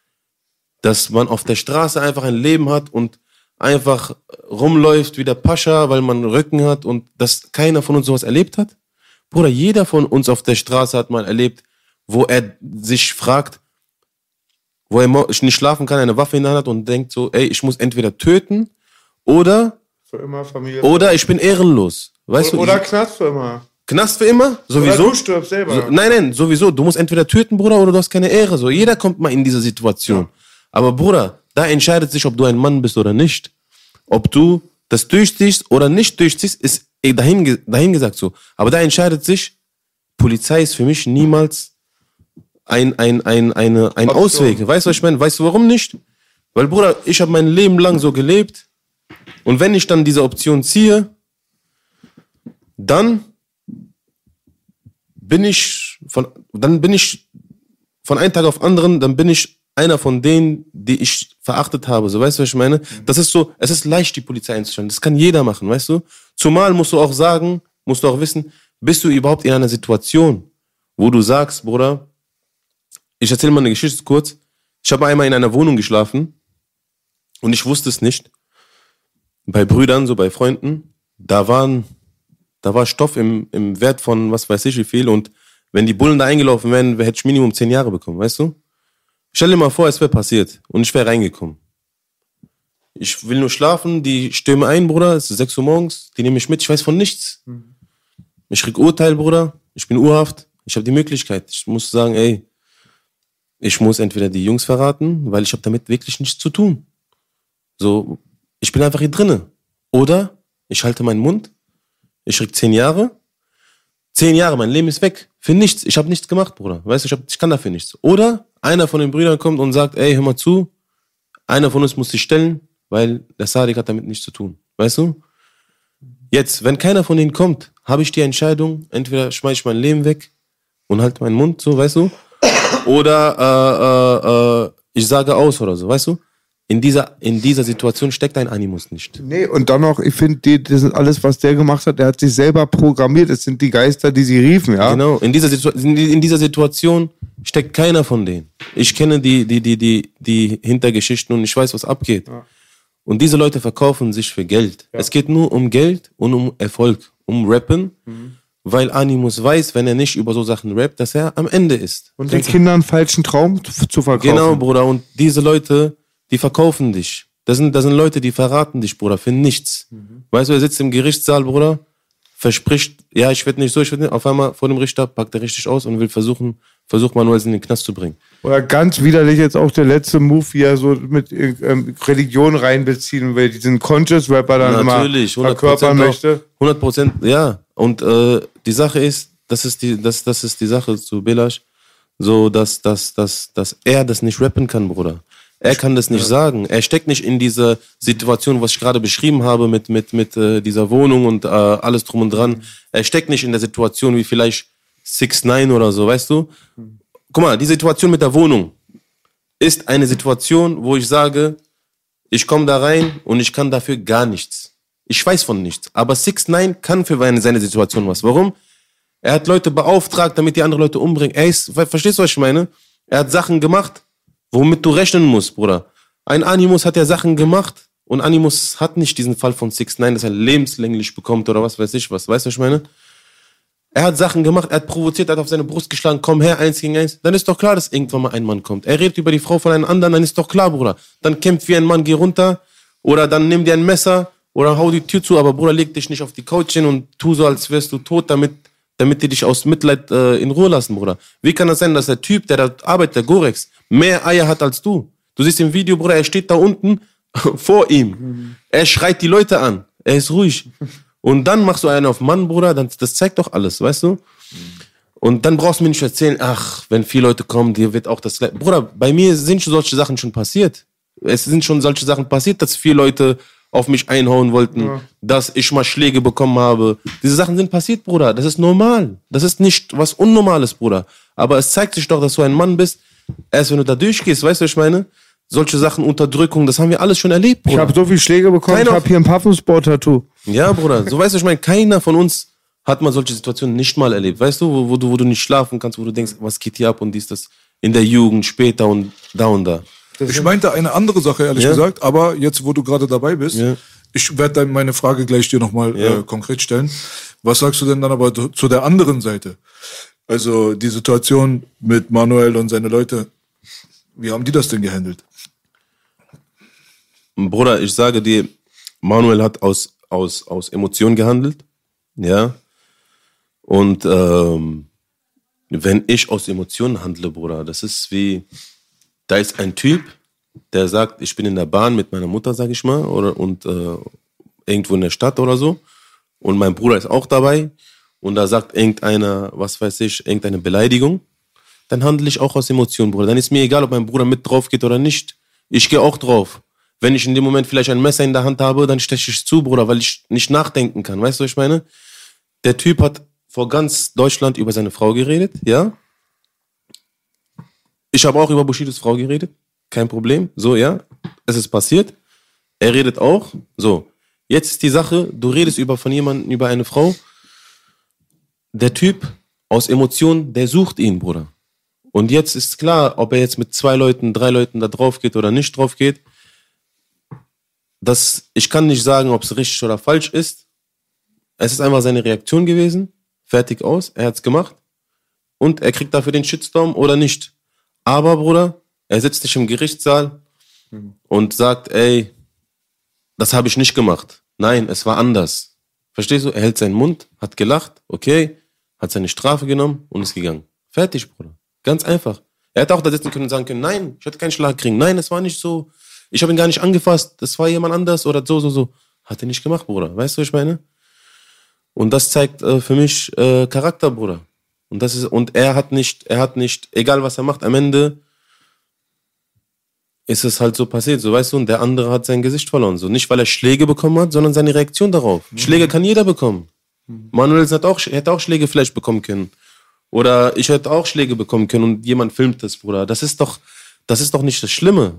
dass man auf der Straße einfach ein Leben hat und einfach rumläuft wie der Pascha, weil man Rücken hat und dass keiner von uns sowas erlebt hat? Bruder, jeder von uns auf der Straße hat mal erlebt, wo er sich fragt, wo er nicht schlafen kann, eine Waffe in der Hand hat und denkt so, ey, ich muss entweder töten oder, Für immer Familie. oder ich bin ehrenlos. Weißt du, oder Knast für immer. Knast für immer? Oder Sowieso? du stirbst selber. So, nein, nein, sowieso. Du musst entweder töten, Bruder, oder du hast keine Ehre. So, jeder kommt mal in diese Situation. Aber Bruder, da entscheidet sich, ob du ein Mann bist oder nicht. Ob du das durchziehst oder nicht durchziehst, ist eh dahin, dahin gesagt so. Aber da entscheidet sich, Polizei ist für mich niemals ein, ein, ein, eine, ein Option. Ausweg. Weißt du, was ich meine? Weißt du, warum nicht? Weil, Bruder, ich habe mein Leben lang so gelebt. Und wenn ich dann diese Option ziehe, dann bin ich von, dann bin ich von einem Tag auf anderen, dann bin ich einer von denen, die ich verachtet habe. So, weißt du, was ich meine? Das ist so, es ist leicht, die Polizei einzustellen. Das kann jeder machen, weißt du? Zumal musst du auch sagen, musst du auch wissen, bist du überhaupt in einer Situation, wo du sagst, Bruder, ich erzähle mal eine Geschichte kurz. Ich habe einmal in einer Wohnung geschlafen und ich wusste es nicht. Bei Brüdern, so bei Freunden, da waren, da war Stoff im, im Wert von was weiß ich wie viel und wenn die Bullen da eingelaufen wären, hätte ich Minimum zehn Jahre bekommen, weißt du? Stell dir mal vor, es wäre passiert und ich wäre reingekommen. Ich will nur schlafen, die stürmen ein, Bruder, es ist 6 Uhr morgens, die nehmen mich mit, ich weiß von nichts. Ich krieg Urteil, Bruder, ich bin urhaft, ich habe die Möglichkeit. Ich muss sagen, ey, ich muss entweder die Jungs verraten, weil ich habe damit wirklich nichts zu tun. So, ich bin einfach hier drinne. Oder ich halte meinen Mund, ich krieg zehn Jahre, zehn Jahre, mein Leben ist weg. Für nichts. Ich habe nichts gemacht, Bruder. Weißt du, ich, hab, ich kann dafür nichts. Oder einer von den Brüdern kommt und sagt, ey, hör mal zu, einer von uns muss sich stellen, weil der Sadik hat damit nichts zu tun. Weißt du? Jetzt, wenn keiner von denen kommt, habe ich die Entscheidung, entweder schmeiße ich mein Leben weg und halte meinen Mund, so, weißt du? Oder äh, äh, äh, ich sage aus oder so, weißt du? In dieser, in dieser Situation steckt ein Animus nicht. Nee, und dann noch, ich finde, das ist alles, was der gemacht hat, der hat sich selber programmiert. Es sind die Geister, die sie riefen, ja. Genau, in dieser, Situ in dieser Situation steckt keiner von denen. Ich kenne die, die, die, die, die Hintergeschichten und ich weiß, was abgeht. Und diese Leute verkaufen sich für Geld. Es geht nur um Geld und um Erfolg, um Rappen, weil Animus weiß, wenn er nicht über so Sachen rappt, dass er am Ende ist. Und den Kindern falschen Traum zu verkaufen. Genau, Bruder. Und diese Leute, die verkaufen dich. Das sind, das sind Leute, die verraten dich, Bruder, für nichts. Weißt du, er sitzt im Gerichtssaal, Bruder, verspricht, ja, ich werde nicht so, ich werde nicht. Auf einmal vor dem Richter packt er richtig aus und will versuchen, versucht Manuel in den Knast zu bringen. Oder ganz widerlich jetzt auch der letzte Move, wie er so mit ähm, Religion reinbeziehen will, diesen Conscious-Rapper dann Natürlich, immer 100 verkörpern möchte. 100 Prozent, ja. Und äh, die Sache ist, das ist die, das, das ist die Sache zu Belash, so dass, dass, dass, dass er das nicht rappen kann, Bruder. Er kann das nicht sagen. Er steckt nicht in dieser Situation, was ich gerade beschrieben habe, mit, mit, mit äh, dieser Wohnung und äh, alles drum und dran. Er steckt nicht in der Situation wie vielleicht 6 9 oder so, weißt du? Guck mal, die Situation mit der Wohnung ist eine Situation, wo ich sage, ich komme da rein und ich kann dafür gar nichts. Ich weiß von nichts. Aber 6 9 kann für seine seine Situation was. Warum? Er hat Leute beauftragt, damit die andere Leute umbringen. Er ist, ver- verstehst du, was ich meine? Er hat Sachen gemacht, womit du rechnen musst, Bruder. Ein Animus hat ja Sachen gemacht und Animus hat nicht diesen Fall von 6 9 dass er lebenslänglich bekommt oder was weiß ich was. Weißt du, was ich meine? Er hat Sachen gemacht, er hat provoziert, er hat auf seine Brust geschlagen, komm her, eins gegen eins. Dann ist doch klar, dass irgendwann mal ein Mann kommt. Er redet über die Frau von einem anderen, dann ist doch klar, Bruder. Dann kämpft wie ein Mann, geh runter. Oder dann nimm dir ein Messer oder hau die Tür zu, aber Bruder, leg dich nicht auf die Couch hin und tu so, als wärst du tot, damit, damit die dich aus Mitleid äh, in Ruhe lassen, Bruder. Wie kann das sein, dass der Typ, der da arbeitet, der Gorex, mehr Eier hat als du? Du siehst im Video, Bruder, er steht da unten (laughs) vor ihm. Er schreit die Leute an. Er ist ruhig. Und dann machst du einen auf Mann, Bruder, dann, das zeigt doch alles, weißt du? Und dann brauchst du mir nicht erzählen, ach, wenn vier Leute kommen, dir wird auch das. Bruder, bei mir sind schon solche Sachen schon passiert. Es sind schon solche Sachen passiert, dass vier Leute auf mich einhauen wollten, dass ich mal Schläge bekommen habe. Diese Sachen sind passiert, Bruder. Das ist normal. Das ist nicht was Unnormales, Bruder. Aber es zeigt sich doch, dass du ein Mann bist. Erst wenn du da durchgehst, weißt du, was ich meine? Solche Sachen, Unterdrückung, das haben wir alles schon erlebt, Ich Bruder. habe so viele Schläge bekommen, Keiner- ich habe hier ein Puffersport-Tattoo. Ja, Bruder, so weißt du, ich meine, keiner von uns hat mal solche Situationen nicht mal erlebt. Weißt du, wo, wo du, wo du nicht schlafen kannst, wo du denkst, was geht hier ab und dies, das in der Jugend, später und da und da. Ich meinte eine andere Sache, ehrlich Ja. gesagt, aber jetzt, wo du gerade dabei bist, Ja. ich werde dann meine Frage gleich dir nochmal Ja. äh, konkret stellen. Was sagst du denn dann aber zu zu der anderen Seite? Also die Situation mit Manuel und seine Leute, wie haben die das denn gehandelt? Bruder, ich sage dir, Manuel hat aus, aus, aus Emotionen gehandelt. Ja. Und ähm, wenn ich aus Emotionen handle, Bruder, das ist wie, da ist ein Typ, der sagt, ich bin in der Bahn mit meiner Mutter, sag ich mal, oder und äh, irgendwo in der Stadt oder so. Und mein Bruder ist auch dabei. Und da sagt irgendeiner, was weiß ich, irgendeine Beleidigung. Dann handle ich auch aus Emotionen, Bruder. Dann ist mir egal, ob mein Bruder mit drauf geht oder nicht. Ich gehe auch drauf. Wenn ich in dem Moment vielleicht ein Messer in der Hand habe, dann steche ich zu, Bruder, weil ich nicht nachdenken kann. Weißt du, was ich meine? Der Typ hat vor ganz Deutschland über seine Frau geredet, ja? Ich habe auch über Bushidos Frau geredet. Kein Problem. So, ja. Es ist passiert. Er redet auch. So. Jetzt ist die Sache, du redest über von jemandem, über eine Frau. Der Typ aus Emotionen, der sucht ihn, Bruder. Und jetzt ist klar, ob er jetzt mit zwei Leuten, drei Leuten da drauf geht oder nicht drauf geht. Das, ich kann nicht sagen, ob es richtig oder falsch ist. Es ist einfach seine Reaktion gewesen. Fertig aus. Er hat's gemacht. Und er kriegt dafür den Shitstorm oder nicht. Aber, Bruder, er sitzt sich im Gerichtssaal und sagt, ey, das habe ich nicht gemacht. Nein, es war anders. Verstehst du? Er hält seinen Mund, hat gelacht, okay, hat seine Strafe genommen und ist gegangen. Fertig, Bruder. Ganz einfach. Er hätte auch da sitzen können und sagen können, nein, ich hatte keinen Schlag kriegen. Nein, es war nicht so. Ich habe ihn gar nicht angefasst. Das war jemand anders oder so, so, so. Hat er nicht gemacht, Bruder. Weißt du, was ich meine? Und das zeigt äh, für mich äh, Charakter, Bruder. Und das ist, und er hat nicht, er hat nicht, egal was er macht, am Ende ist es halt so passiert, so weißt du, und der andere hat sein Gesicht verloren. So nicht, weil er Schläge bekommen hat, sondern seine Reaktion darauf. Schläge kann jeder bekommen. Manuel hat auch, hätte auch Schläge vielleicht bekommen können. Oder ich hätte auch Schläge bekommen können und jemand filmt das, Bruder. Das ist doch, das ist doch nicht das Schlimme.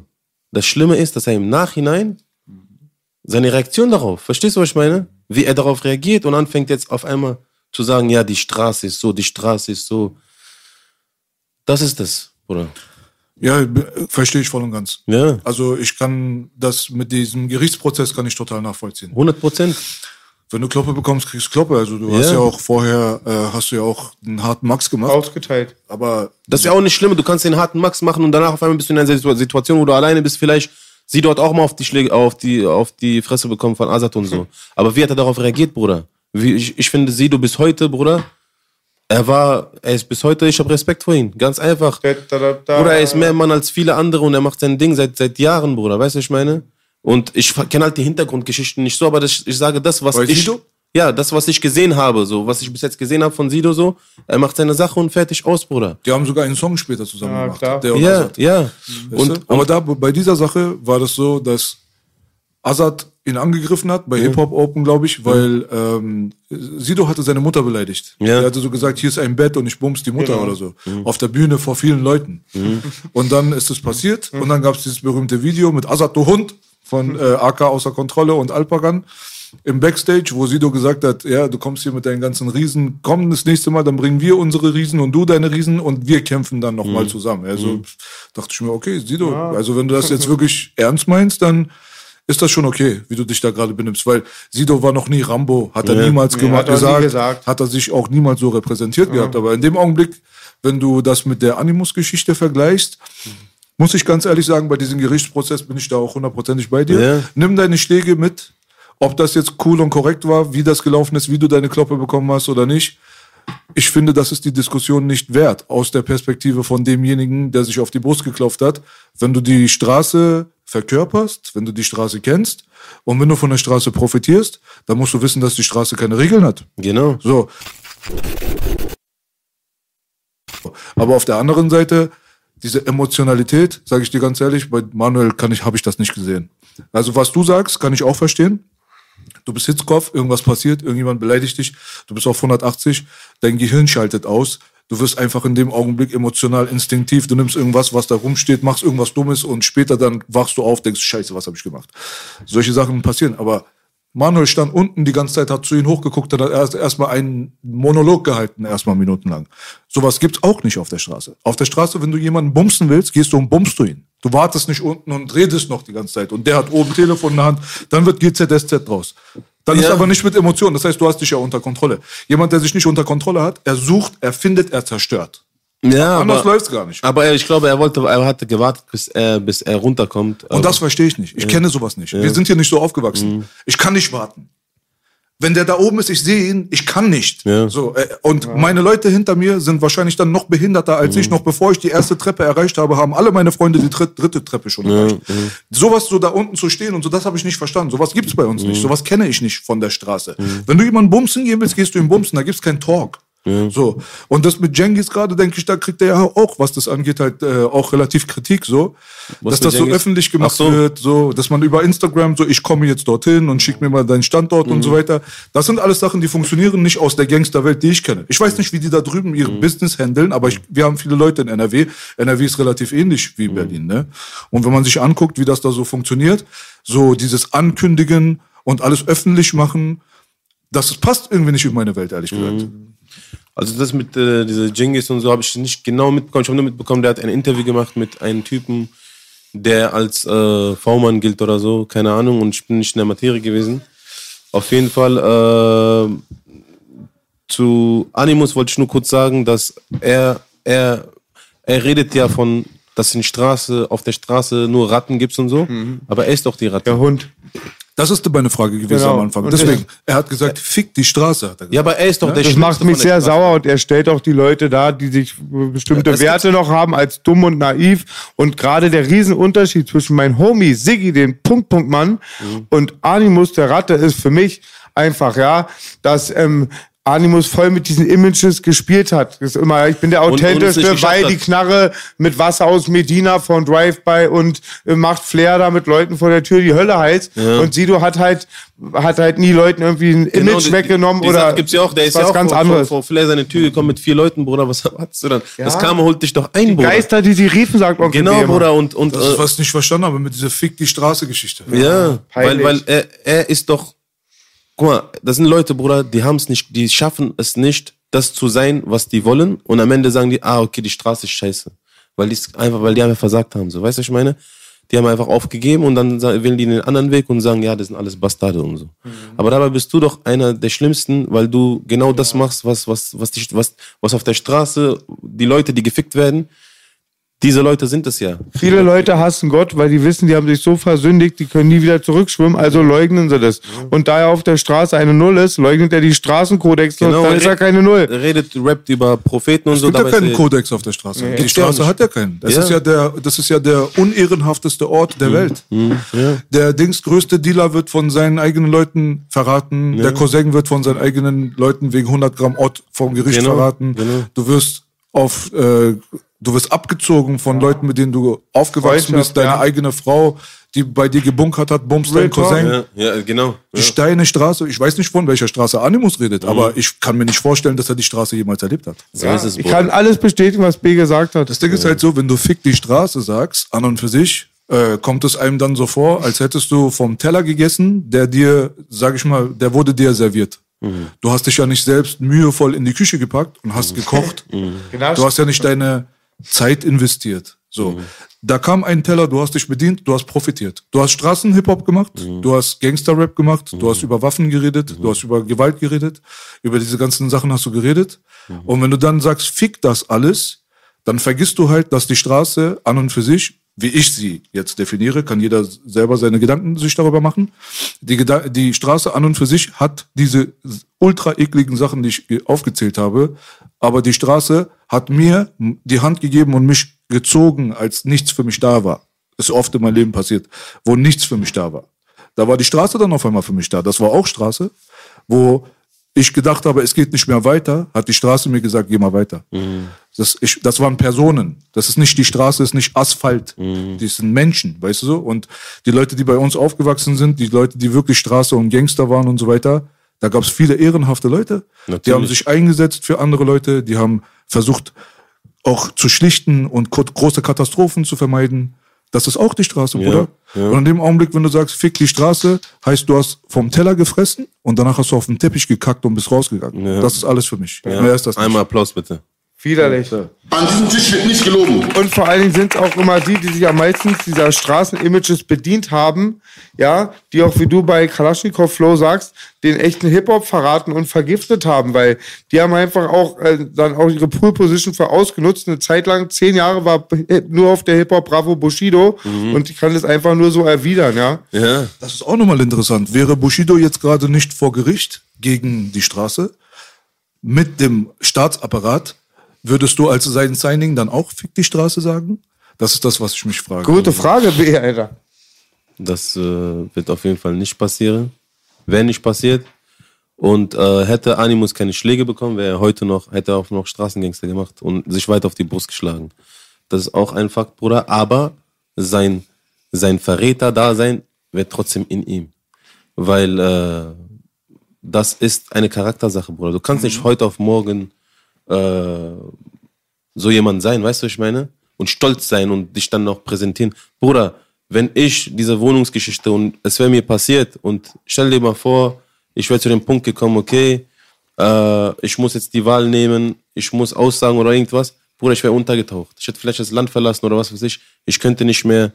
Das Schlimme ist, dass er im Nachhinein seine Reaktion darauf, verstehst du, was ich meine? Wie er darauf reagiert und anfängt jetzt auf einmal zu sagen, ja, die Straße ist so, die Straße ist so. Das ist das, Bruder. Ja, verstehe ich voll und ganz. Ja, Also ich kann das mit diesem Gerichtsprozess kann ich total nachvollziehen. 100 Prozent. Wenn du Kloppe bekommst, kriegst du Kloppe. Also du hast Ja. ja auch vorher, äh, hast du ja auch einen harten Max gemacht. Ausgeteilt. Aber Das ist ja auch nicht schlimm. Du kannst den harten Max machen und danach auf einmal bist du in einer Situ- Situation, wo du alleine bist. Vielleicht sie dort auch mal auf die Schläge, auf die, auf die Fresse bekommen von Azad und so. (laughs) Aber wie hat er darauf reagiert, Bruder? Wie, ich, ich finde, Sido bis heute, Bruder, er war, er ist bis heute, ich habe Respekt vor ihm. Ganz einfach. Bruder, er ist mehr Mann als viele andere und er macht sein Ding seit, seit Jahren, Bruder. Weißt du, was ich meine? Und ich kenne halt die Hintergrundgeschichten nicht so, aber das, ich sage das, was Bei ich. Sido? Ja, das, was ich gesehen habe, so, was ich bis jetzt gesehen habe von Sido, so, er macht seine Sache und fertig aus, Bruder. die haben sogar einen Song später zusammen Ja, gemacht. klar. Der Ja, Azad. ja. Weißt Und, du? aber da bei dieser Sache war das so, dass Azad ihn angegriffen hat, bei Hip Hop Open, glaube ich, weil ähm, Sido hatte seine Mutter beleidigt. Ja. Er hatte so gesagt, hier ist ein Bett und ich bums die Mutter Genau. oder so. Auf der Bühne vor vielen Leuten. Und dann ist es passiert und dann gab es dieses berühmte Video mit Azad, du Hund, von äh, AK außer Kontrolle und Alpagan im Backstage, wo Sido gesagt hat, ja, du kommst hier mit deinen ganzen Riesen, komm das nächste Mal, dann bringen wir unsere Riesen und du deine Riesen und wir kämpfen dann nochmal mal zusammen. Also dachte ich mir, okay, Sido, also wenn du das jetzt (laughs) wirklich ernst meinst, dann ist das schon okay, wie du dich da gerade benimmst, weil Sido war noch nie Rambo, hat er Ja. niemals Nee, gemacht, hat er nie gesagt, gesagt. hat er sich auch niemals so repräsentiert gehabt, aber in dem Augenblick, wenn du das mit der Animus-Geschichte vergleichst, muss ich ganz ehrlich sagen, bei diesem Gerichtsprozess bin ich da auch hundertprozentig bei dir. Ja. Nimm deine Schläge mit, ob das jetzt cool und korrekt war, wie das gelaufen ist, wie du deine Kloppe bekommen hast oder nicht. Ich finde, das ist die Diskussion nicht wert, aus der Perspektive von demjenigen, der sich auf die Brust geklopft hat. Wenn du die Straße verkörperst, wenn du die Straße kennst und wenn du von der Straße profitierst, dann musst du wissen, dass die Straße keine Regeln hat. genau. So. Aber auf der anderen Seite, diese Emotionalität, sage ich dir ganz ehrlich, bei Manuel kann ich, habe ich das nicht gesehen. Also was du sagst, kann ich auch verstehen. Du bist Hitzkopf, irgendwas passiert, irgendjemand beleidigt dich, du bist auf 180, dein Gehirn schaltet aus. Du wirst einfach in dem Augenblick emotional instinktiv. Du nimmst irgendwas, was da rumsteht, machst irgendwas Dummes und später dann wachst du auf, denkst, scheiße, was habe ich gemacht? Solche Sachen passieren. Aber Manuel stand unten die ganze Zeit, hat zu ihm hochgeguckt, hat erst erstmal einen Monolog gehalten, erstmal minutenlang. Sowas gibt's auch nicht auf der Straße. Auf der Straße, wenn du jemanden bumsen willst, gehst du und bummst du ihn. Du wartest nicht unten und redest noch die ganze Zeit. Und der hat oben Telefon in der Hand, dann wird GZSZ draus. Dann ist Ja. aber nicht mit Emotionen. Das heißt, du hast dich ja unter Kontrolle. Jemand, der sich nicht unter Kontrolle hat, er sucht, er findet, er zerstört. Ja, Anders aber, läuft's gar nicht. aber er- ich glaube, er wollte, er hatte gewartet, bis er, bis er runterkommt. Und das verstehe ich nicht. Ich kenne sowas nicht. Wir sind hier nicht so aufgewachsen. Ich kann nicht warten. Wenn der da oben ist, ich sehe ihn, ich kann nicht. Ja. So, äh, und meine Leute hinter mir sind wahrscheinlich dann noch behinderter als ich. Noch bevor ich die erste Treppe erreicht habe, haben alle meine Freunde die dritt, dritte Treppe schon erreicht. Sowas so da unten zu stehen und so, das habe ich nicht verstanden. Sowas gibt's bei uns nicht. Sowas kenne ich nicht von der Straße. Wenn du jemanden bumsen gehen willst, gehst du ihm bumsen. Da gibt's keinen Talk. So. Und das mit Jengis gerade, denke ich, da kriegt er ja auch, was das angeht, halt äh, auch relativ Kritik so. Was dass das so Cengiz? öffentlich gemacht Ach so. wird, so, dass man über Instagram so, ich komme jetzt dorthin und schick mir mal deinen Standort und Mhm. so weiter. Das sind alles Sachen, die funktionieren nicht aus der Gangsterwelt, die ich kenne. Ich weiß nicht, wie die da drüben ihr Mhm. Business handeln, aber ich, wir haben viele Leute in NRW. NRW ist relativ ähnlich Mhm. wie Berlin, ne? Und wenn man sich anguckt, wie das da so funktioniert, so dieses Ankündigen und alles öffentlich machen, das passt irgendwie nicht in meine Welt, ehrlich gesagt. Mhm. Also das mit äh, dieser Jingis und so habe ich nicht genau mitbekommen. Ich habe nur mitbekommen, der hat ein Interview gemacht mit einem Typen, der als äh, V-Mann gilt oder so, keine Ahnung, und ich bin nicht in der Materie gewesen. Auf jeden Fall äh, zu Animus wollte ich nur kurz sagen, dass er, er, er redet ja von, dass in Straße, auf der Straße nur Ratten gibt und so, aber er ist doch die Ratte. Der Hund. Das ist meine Frage gewesen Genau. am Anfang. Und Deswegen, er hat gesagt, fick die Straße, hat er gesagt. Ja, aber er ist doch der Das macht mich sehr Straße. sauer und er stellt auch die Leute da, die sich bestimmte Ja, Werte noch haben, als dumm und naiv. Und gerade der Riesenunterschied zwischen meinem Homie Siggi, den Punkt-Punkt-Mann, Mhm. und Animus, der Ratte, ist für mich einfach, ja, dass ähm, Animus voll mit diesen Images gespielt hat. Das ist immer, ich bin der authentischste, weil die Knarre mit Wasser aus Medina von Drive-By und äh, macht Flair da mit Leuten vor der Tür die Hölle heiß. Und Sido hat halt, hat halt nie Leuten irgendwie ein Genau, Image die- weggenommen die oder Sache gibt's ja auch, der ist was ja auch ganz vor, anderes. Vor, vor Flair seine Tür gekommen mit vier Leuten, Bruder. Was (laughs) hattest du dann? Das Ja. Karma holt dich doch ein, Bruder. Geister, die sie riefen, sagt Onkel Genau. Bruder. Und, und Das ist, äh, was ich nicht verstanden habe mit dieser Fick die Straße-Geschichte. ja, weil, peinlich. weil er, er ist doch. Guck mal, das sind Leute, Bruder, die haben es nicht, die schaffen es nicht, das zu sein, was die wollen. Und am Ende sagen die, ah, okay, die Straße ist scheiße. Weil die einfach, weil die einfach versagt haben. So, weißt du, was ich meine? Die haben einfach aufgegeben und dann wählen die den anderen Weg und sagen, ja, das sind alles Bastarde und so. Mhm. Aber dabei bist du doch einer der Schlimmsten, weil du genau das machst, was, was, was, die, was, was auf der Straße, die Leute, die gefickt werden, diese Leute sind es ja. Viele Leute hassen Gott, weil die wissen, die haben sich so versündigt, die können nie wieder zurückschwimmen, also leugnen sie das. Und da er auf der Straße eine Null ist, leugnet er die Straßenkodex und dann ist er keine Null. Er redet, rappt über Propheten und Es so. gibt ja keinen Kodex auf der Straße. die Gibt's ja Straße hat ja keinen. Das, Ja. Ist ja der, das ist ja der unehrenhafteste Ort Mhm. der Welt. Der Dings größte Dealer wird von seinen eigenen Leuten verraten. Der Cousin wird von seinen eigenen Leuten wegen 100 Gramm Ort vom Gericht Genau, verraten. genau. Du wirst auf, äh, du wirst abgezogen von Leuten, mit denen du aufgewachsen bist. Deine ja. eigene Frau, die bei dir gebunkert hat, bummst Real dein. Cousin. Ja, ja, genau. Die Ja. Steine Straße, ich weiß nicht von welcher Straße Animus redet, Mhm. aber ich kann mir nicht vorstellen, dass er die Straße jemals erlebt hat. So ist es, Ich kann alles bestätigen, was B gesagt hat. Das Ding ist halt so, wenn du Fick die Straße sagst, an und für sich, äh, kommt es einem dann so vor, als hättest du vom Teller gegessen, der dir, sag ich mal, der wurde dir serviert. Du hast dich ja nicht selbst mühevoll in die Küche gepackt und hast gekocht. Genau. Du hast ja nicht deine Zeit investiert. So. Da kam ein Teller, du hast dich bedient, du hast profitiert. Du hast Straßen-Hip-Hop gemacht, du hast Gangster-Rap gemacht, du hast über Waffen geredet, du hast über Gewalt geredet, über diese ganzen Sachen hast du geredet. Und wenn du dann sagst, fick das alles, dann vergisst du halt, dass die Straße an und für sich, wie ich sie jetzt definiere, kann jeder selber seine Gedanken sich darüber machen. Die, Geda die Straße an und für sich hat diese ultra ekligen Sachen, die ich ge- aufgezählt habe, aber die Straße hat mir die Hand gegeben und mich gezogen, als nichts für mich da war. Ist oft in meinem Leben passiert, wo nichts für mich da war. Da war die Straße dann auf einmal für mich da. Das war auch Straße, wo ich gedacht habe, es geht nicht mehr weiter, hat die Straße mir gesagt, geh mal weiter. Das, ich, das waren Personen. Das ist nicht die Straße, ist nicht Asphalt. Die sind Menschen, weißt du so? Und die Leute, die bei uns aufgewachsen sind, die Leute, die wirklich Straße und Gangster waren und so weiter, da gab es viele ehrenhafte Leute. Die Natürlich. haben sich eingesetzt für andere Leute, die haben versucht, auch zu schlichten und große Katastrophen zu vermeiden. Das ist auch die Straße, Bruder. Und in dem Augenblick, wenn du sagst, fick die Straße, heißt, du hast vom Teller gefressen und danach hast du auf den Teppich gekackt und bist rausgegangen. Ja. Das ist alles für mich. Ja. Mehr ist das nicht. Einmal Applaus bitte. Widerlich. An diesem Tisch wird nicht gelogen. Und vor allen Dingen sind es auch immer die, die sich am meisten dieser Straßenimages bedient haben, ja, die auch wie du bei Kalaschnikow Flow sagst, den echten Hip-Hop verraten und vergiftet haben, weil die haben einfach auch äh, dann auch ihre Pool-Position für ausgenutzt. Eine Zeit lang, zehn Jahre war nur auf der Hip-Hop Bravo Bushido und ich kann das einfach nur so erwidern, ja. Ja. Das ist auch nochmal interessant. Wäre Bushido jetzt gerade nicht vor Gericht gegen die Straße mit dem Staatsapparat, würdest du als sein Signing dann auch Fick die Straße sagen? Das ist das, was ich mich frage. Gute Frage, B, Alter. Das äh, wird auf jeden Fall nicht passieren. Wäre nicht passiert. Und äh, hätte Animus keine Schläge bekommen, wäre er heute noch, hätte er auch noch Straßengangster gemacht und sich weiter auf die Brust geschlagen. Das ist auch ein Fakt, Bruder. Aber sein, sein Verräter-Dasein wäre trotzdem in ihm. Weil äh, das ist eine Charaktersache, Bruder. Du kannst nicht heute auf morgen äh, so jemand sein, weißt du, was ich meine? Und stolz sein und dich dann noch präsentieren. Bruder, wenn ich diese Wohnungsgeschichte und es wäre mir passiert und stell dir mal vor, ich wäre zu dem Punkt gekommen, okay, äh, ich muss jetzt die Wahl nehmen, ich muss aussagen oder irgendwas, Bruder, ich wäre untergetaucht. Ich hätte vielleicht das Land verlassen oder was weiß ich. Ich könnte nicht mehr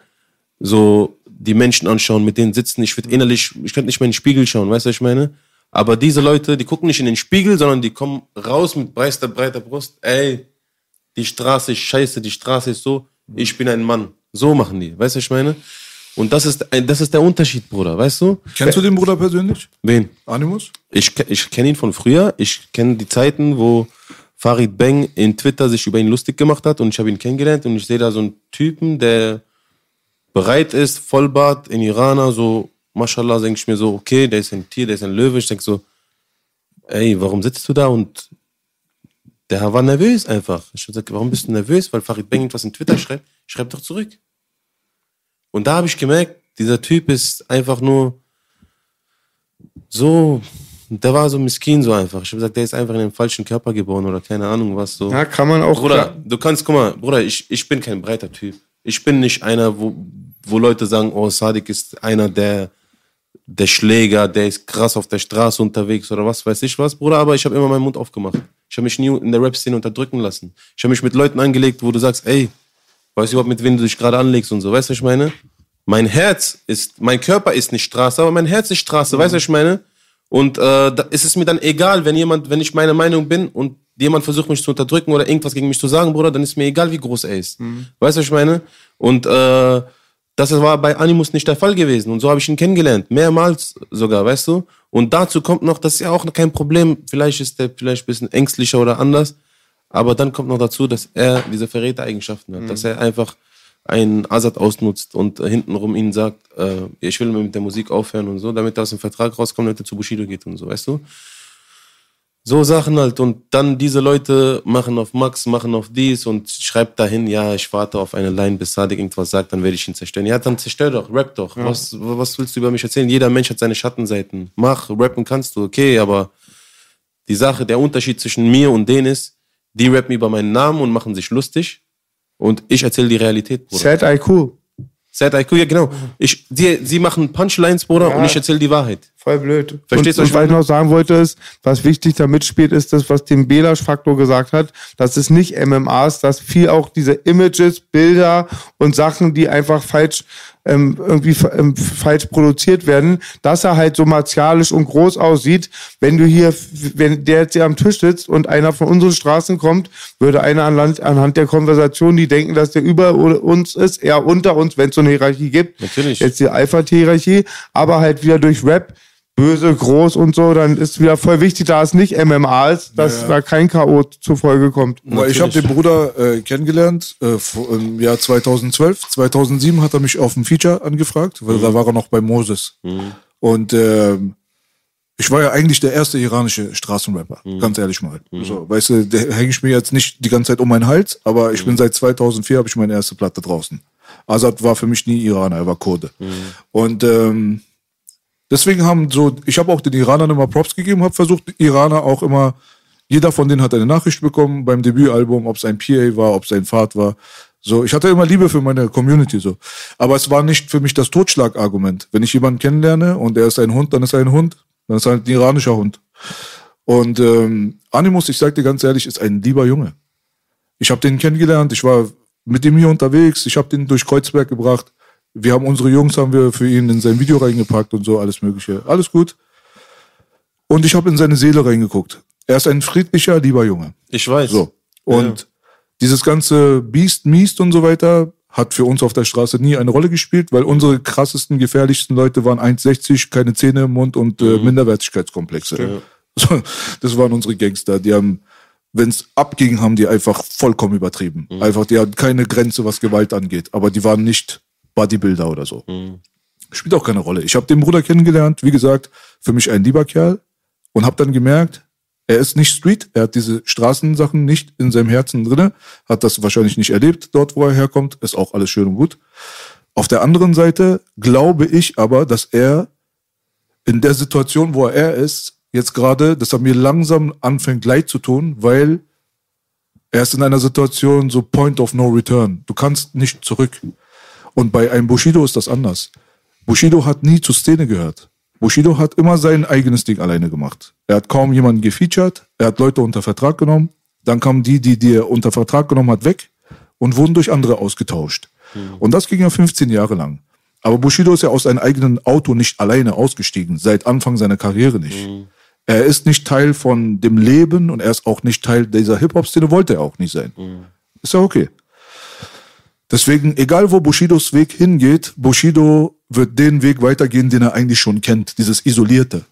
so die Menschen anschauen, mit denen sitzen. Ich würde innerlich, ich könnte nicht mehr in den Spiegel schauen, weißt du, was ich meine? Aber diese Leute, die gucken nicht in den Spiegel, sondern die kommen raus mit breiter, breiter Brust. Ey, die Straße ist scheiße, die Straße ist so, ich bin ein Mann. So machen die, weißt du, was ich meine? Und das ist, ein- das ist der Unterschied, Bruder, weißt du? Kennst du den Bruder persönlich? Wen? Animus? Ich, ich kenne ihn von früher. Ich kenne die Zeiten, wo Farid Bang in Twitter sich über ihn lustig gemacht hat und ich habe ihn kennengelernt und ich sehe da so einen Typen, der bereit ist, Vollbart in Iraner, so, mashallah, denke ich mir so, okay, der ist ein Tier, der ist ein Löwe. Ich denke so, ey, warum sitzt du da? Und der war nervös einfach. Ich habe gesagt, warum bist du nervös? Weil Farid Bang irgendwas in Twitter schreibt. Schreib doch zurück. Und da habe ich gemerkt, dieser Typ ist einfach nur so, der war so miskin so einfach. Ich habe gesagt, der ist einfach in den falschen Körper geboren oder keine Ahnung was so. Ja, kann man auch. Bruder, du kannst, guck mal, Bruder, ich, ich bin kein breiter Typ. Ich bin nicht einer, wo, wo Leute sagen, oh, Sadik ist einer der, der Schläger, der ist krass auf der Straße unterwegs oder was weiß ich was, Bruder, aber ich habe immer meinen Mund aufgemacht. Ich habe mich nie in der Rap-Szene unterdrücken lassen. Ich habe mich mit Leuten angelegt, wo du sagst, ey, weißt du überhaupt, mit wem du dich gerade anlegst und so, weißt du, was ich meine? Mein Herz ist, mein Körper ist nicht Straße, aber mein Herz ist Straße, weißt du, was ich meine? Und äh, da ist es mir dann egal, wenn jemand, wenn ich meine Meinung bin und jemand versucht mich zu unterdrücken oder irgendwas gegen mich zu sagen, Bruder, dann ist mir egal, wie groß er ist. Weißt du, was ich meine? Und äh, das war bei Animus nicht der Fall gewesen. Und so habe ich ihn kennengelernt. Mehrmals sogar, weißt du? Und dazu kommt noch, das ist ja auch kein Problem. Vielleicht ist der vielleicht ein bisschen ängstlicher oder anders. Aber dann kommt noch dazu, dass er diese Verrätereigenschaften hat. Dass er einfach einen Azad ausnutzt und äh, hintenrum ihnen sagt, äh, ich will mit der Musik aufhören und so, damit er aus dem Vertrag rauskommt, damit er zu Bushido geht und so, weißt du? So Sachen halt. Und dann diese Leute machen auf Max, machen auf dies und schreibt dahin, ja, ich warte auf eine Line, bis Sadik irgendwas sagt, dann werde ich ihn zerstören. Ja, dann zerstör doch, rap doch. Was, was willst du über mich erzählen? Jeder Mensch hat seine Schattenseiten. Mach, rappen kannst du, okay, aber die Sache, der Unterschied zwischen mir und denen ist, die rappen über meinen Namen und machen sich lustig und ich erzähle die Realität, Bruder. Sad IQ. Sad IQ, ja genau. Ich, die, sie machen Punchlines, Bruder, Ja. und ich erzähle die Wahrheit. Voll blöd. Verstehst und, du, was und ich was ich noch sagen wollte, ist, was wichtig da mitspielt, ist das, was dem Belasch-Faktor gesagt hat, dass es nicht MMAs, dass viel auch diese Images, Bilder und Sachen, die einfach falsch ähm, irgendwie ähm, falsch produziert werden, dass er halt so martialisch und groß aussieht. Wenn du hier, wenn der jetzt hier am Tisch sitzt und einer von unseren Straßen kommt, würde einer anhand, anhand der Konversation, die denken, dass der über uns ist, eher unter uns, wenn es so eine Hierarchie gibt. Natürlich. Jetzt die Alpha-Hierarchie, aber halt wieder durch Rap böse, groß und so, dann ist wieder voll wichtig, da es nicht MMA ist, dass da kein K.O. zur Folge kommt. Weil ich habe den Bruder äh, kennengelernt äh, im Jahr 2012. 2007 hat er mich auf ein Feature angefragt, weil da war er noch bei Moses. Und ähm, ich war ja eigentlich der erste iranische Straßenrapper, ganz ehrlich mal. So, weißt du, der hänge ich mir jetzt nicht die ganze Zeit um meinen Hals, aber ich bin seit 2004 habe ich meine erste Platte draußen. Azad war für mich nie Iraner, er war Kurde. Und ähm, deswegen haben so, ich habe auch den Iranern immer Props gegeben, habe versucht, Iraner auch immer, jeder von denen hat eine Nachricht bekommen beim Debütalbum, ob es ein PA war, ob es ein Fahrt war. So, ich hatte immer Liebe für meine Community so. Aber es war nicht für mich das Totschlagargument. Wenn ich jemanden kennenlerne und er ist ein Hund, dann ist er ein Hund. Dann ist er ein iranischer Hund. Und ähm, Animus, ich sag dir ganz ehrlich, ist ein lieber Junge. Ich habe den kennengelernt, ich war mit ihm hier unterwegs, ich habe den durch Kreuzberg gebracht. Wir haben unsere Jungs haben wir für ihn in sein Video reingepackt und so alles mögliche. Alles gut. Und ich habe in seine Seele reingeguckt. Er ist ein friedlicher, lieber Junge. Ich weiß. So. Und dieses ganze Beast, Miest und so weiter hat für uns auf der Straße nie eine Rolle gespielt, weil unsere krassesten, gefährlichsten Leute waren 1,60, keine Zähne im Mund und äh, Minderwertigkeitskomplexe. (laughs) So, das waren unsere Gangster. Die haben, wenn es abging, haben die einfach vollkommen übertrieben. Einfach, die hatten keine Grenze, was Gewalt angeht. Aber die waren nicht Bodybuilder oder so. Spielt auch keine Rolle. Ich habe den Bruder kennengelernt, wie gesagt, für mich ein lieber Kerl und habe dann gemerkt, er ist nicht Street, er hat diese Straßensachen nicht in seinem Herzen drinne, hat das wahrscheinlich nicht erlebt dort, wo er herkommt, ist auch alles schön und gut. Auf der anderen Seite glaube ich aber, dass er in der Situation, wo er ist, jetzt gerade, dass er mir langsam anfängt leid zu tun, weil er ist in einer Situation so Point of No Return. Du kannst nicht zurück. Und bei einem Bushido ist das anders. Bushido hat nie zur Szene gehört. Bushido hat immer sein eigenes Ding alleine gemacht. Er hat kaum jemanden gefeatured, er hat Leute unter Vertrag genommen, dann kamen die, die, die er unter Vertrag genommen hat, weg und wurden durch andere ausgetauscht. Und das ging ja 15 Jahre lang. Aber Bushido ist ja aus seinem eigenen Auto nicht alleine ausgestiegen, seit Anfang seiner Karriere nicht. Er ist nicht Teil von dem Leben und er ist auch nicht Teil dieser Hip-Hop-Szene, wollte er auch nicht sein. Ist ja okay. Deswegen, egal wo Bushidos Weg hingeht, Bushido wird den Weg weitergehen, den er eigentlich schon kennt, dieses Isolierte.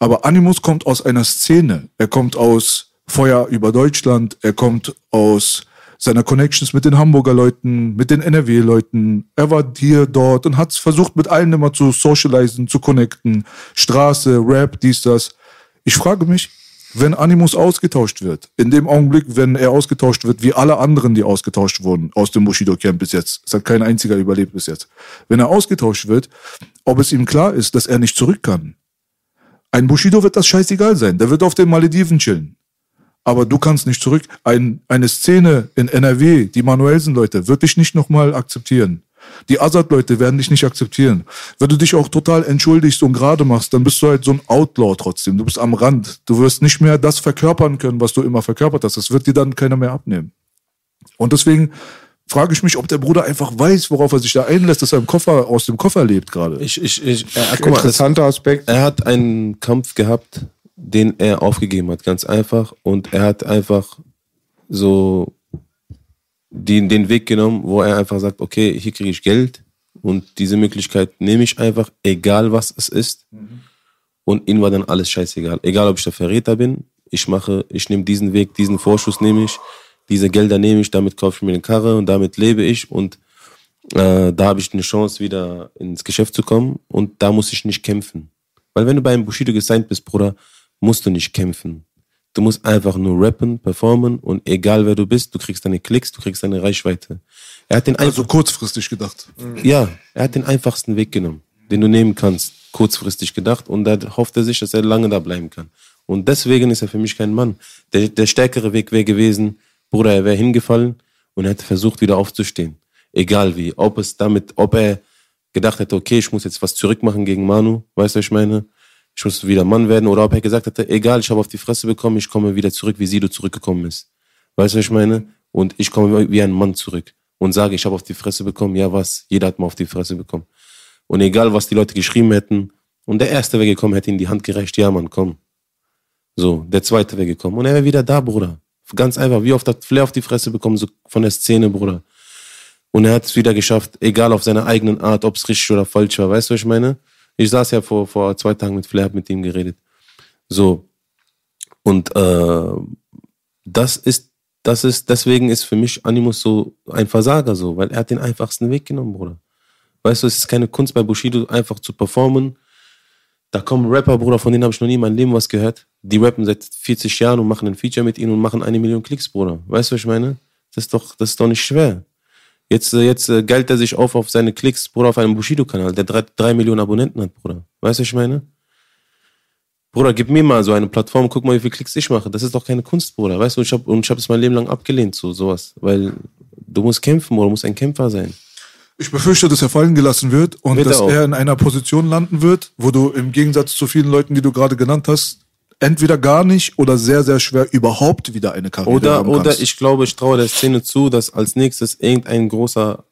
Aber Animus kommt aus einer Szene. Er kommt aus Feuer über Deutschland, er kommt aus seiner Connections mit den Hamburger Leuten, mit den NRW-Leuten. Er war hier, dort und hat versucht, mit allen immer zu socialisen, zu connecten. Straße, Rap, dies, das. Ich frage mich, wenn Animus ausgetauscht wird, in dem Augenblick, wenn er ausgetauscht wird, wie alle anderen, die ausgetauscht wurden aus dem Bushido-Camp bis jetzt, es hat kein einziger überlebt bis jetzt, wenn er ausgetauscht wird, ob es ihm klar ist, dass er nicht zurück kann. Ein Bushido wird das scheißegal sein, der wird auf den Malediven chillen. Aber du kannst nicht zurück. Ein, eine Szene in NRW, die Manuelsen-Leute, wird dich nicht nochmal akzeptieren. Die Azad-Leute werden dich nicht akzeptieren. Wenn du dich auch total entschuldigst und gerade machst, dann bist du halt so ein Outlaw trotzdem. Du bist am Rand. Du wirst nicht mehr das verkörpern können, was du immer verkörpert hast. Das wird dir dann keiner mehr abnehmen. Und deswegen frage ich mich, ob der Bruder einfach weiß, worauf er sich da einlässt, dass er im Koffer, aus dem Koffer lebt gerade. Ich, ich, ich, äh, guck mal, Interessanter Aspekt. er hat einen Kampf gehabt, den er aufgegeben hat, ganz einfach. Und er hat einfach so den, den Weg genommen, wo er einfach sagt, okay, hier kriege ich Geld und diese Möglichkeit nehme ich einfach, egal was es ist. Und ihm war dann alles scheißegal. Egal, ob ich der Verräter bin, ich mache, ich nehme diesen Weg, diesen Vorschuss nehme ich, diese Gelder nehme ich, damit kaufe ich mir eine Karre und damit lebe ich und äh, da habe ich eine Chance, wieder ins Geschäft zu kommen und da muss ich nicht kämpfen. Weil wenn du bei einem Bushido gesigned bist, Bruder, musst du nicht kämpfen. Du musst einfach nur rappen, performen und egal wer du bist, du kriegst deine Klicks, du kriegst deine Reichweite. Er hat den Also kurzfristig gedacht. ja, er hat den einfachsten Weg genommen, den du nehmen kannst, kurzfristig gedacht und da hofft er sich, dass er lange da bleiben kann. Und deswegen ist er für mich kein Mann. Der, der stärkere Weg wäre gewesen, Bruder, er wäre hingefallen und er hätte versucht, wieder aufzustehen. Egal wie. Ob es damit, ob er gedacht hätte, okay, ich muss jetzt was zurückmachen gegen Manu, weißt du, was ich meine? Ich muss wieder Mann werden. Oder ob er gesagt hätte, egal, ich habe auf die Fresse bekommen, ich komme wieder zurück, wie Sido zurückgekommen ist. Weißt du, was ich meine? Und ich komme wie ein Mann zurück und sage, ich habe auf die Fresse bekommen. Ja, was? Jeder hat mal auf die Fresse bekommen. Und egal, was die Leute geschrieben hätten, und der Erste wäre gekommen, hätte ihm die Hand gereicht, ja, Mann, komm. So, der Zweite wäre gekommen. Und er wäre wieder da, Bruder. Ganz einfach, wie oft hat Flair auf die Fresse bekommen, so von der Szene, Bruder. Und er hat es wieder geschafft, egal auf seiner eigenen Art, ob es richtig oder falsch war. Weißt du, was ich meine? Ich saß ja vor, vor zwei Tagen mit Flair, hab mit ihm geredet. So. Und äh, das ist, das ist, deswegen ist für mich Animus so ein Versager so, weil er hat den einfachsten Weg genommen, Bruder. Weißt du, es ist keine Kunst bei Bushido einfach zu performen. Da kommen Rapper, Bruder, von denen habe ich noch nie in meinem Leben was gehört. Die rappen seit 40 Jahren und machen ein Feature mit ihnen und machen eine Million Klicks, Bruder. Weißt du, was ich meine? Das ist doch, das ist doch nicht schwer. Jetzt, äh, jetzt äh, geilt er sich auf auf seine Klicks, Bruder, auf einem Bushido-Kanal, der drei, drei Millionen Abonnenten hat, Bruder. Weißt du, was ich meine? Bruder, gib mir mal so eine Plattform, guck mal, wie viele Klicks ich mache. Das ist doch keine Kunst, Bruder. Weißt du, und ich habe hab es mein Leben lang abgelehnt, so sowas. Weil du musst kämpfen, Bruder, du musst ein Kämpfer sein. Ich befürchte, dass er fallen gelassen wird und Wird er dass auch. er in einer Position landen wird, wo du im Gegensatz zu vielen Leuten, die du gerade genannt hast, entweder gar nicht oder sehr, sehr schwer überhaupt wieder eine Karriere Oder, haben oder kannst. ich glaube, ich traue der Szene zu, dass als nächstes irgendein großer,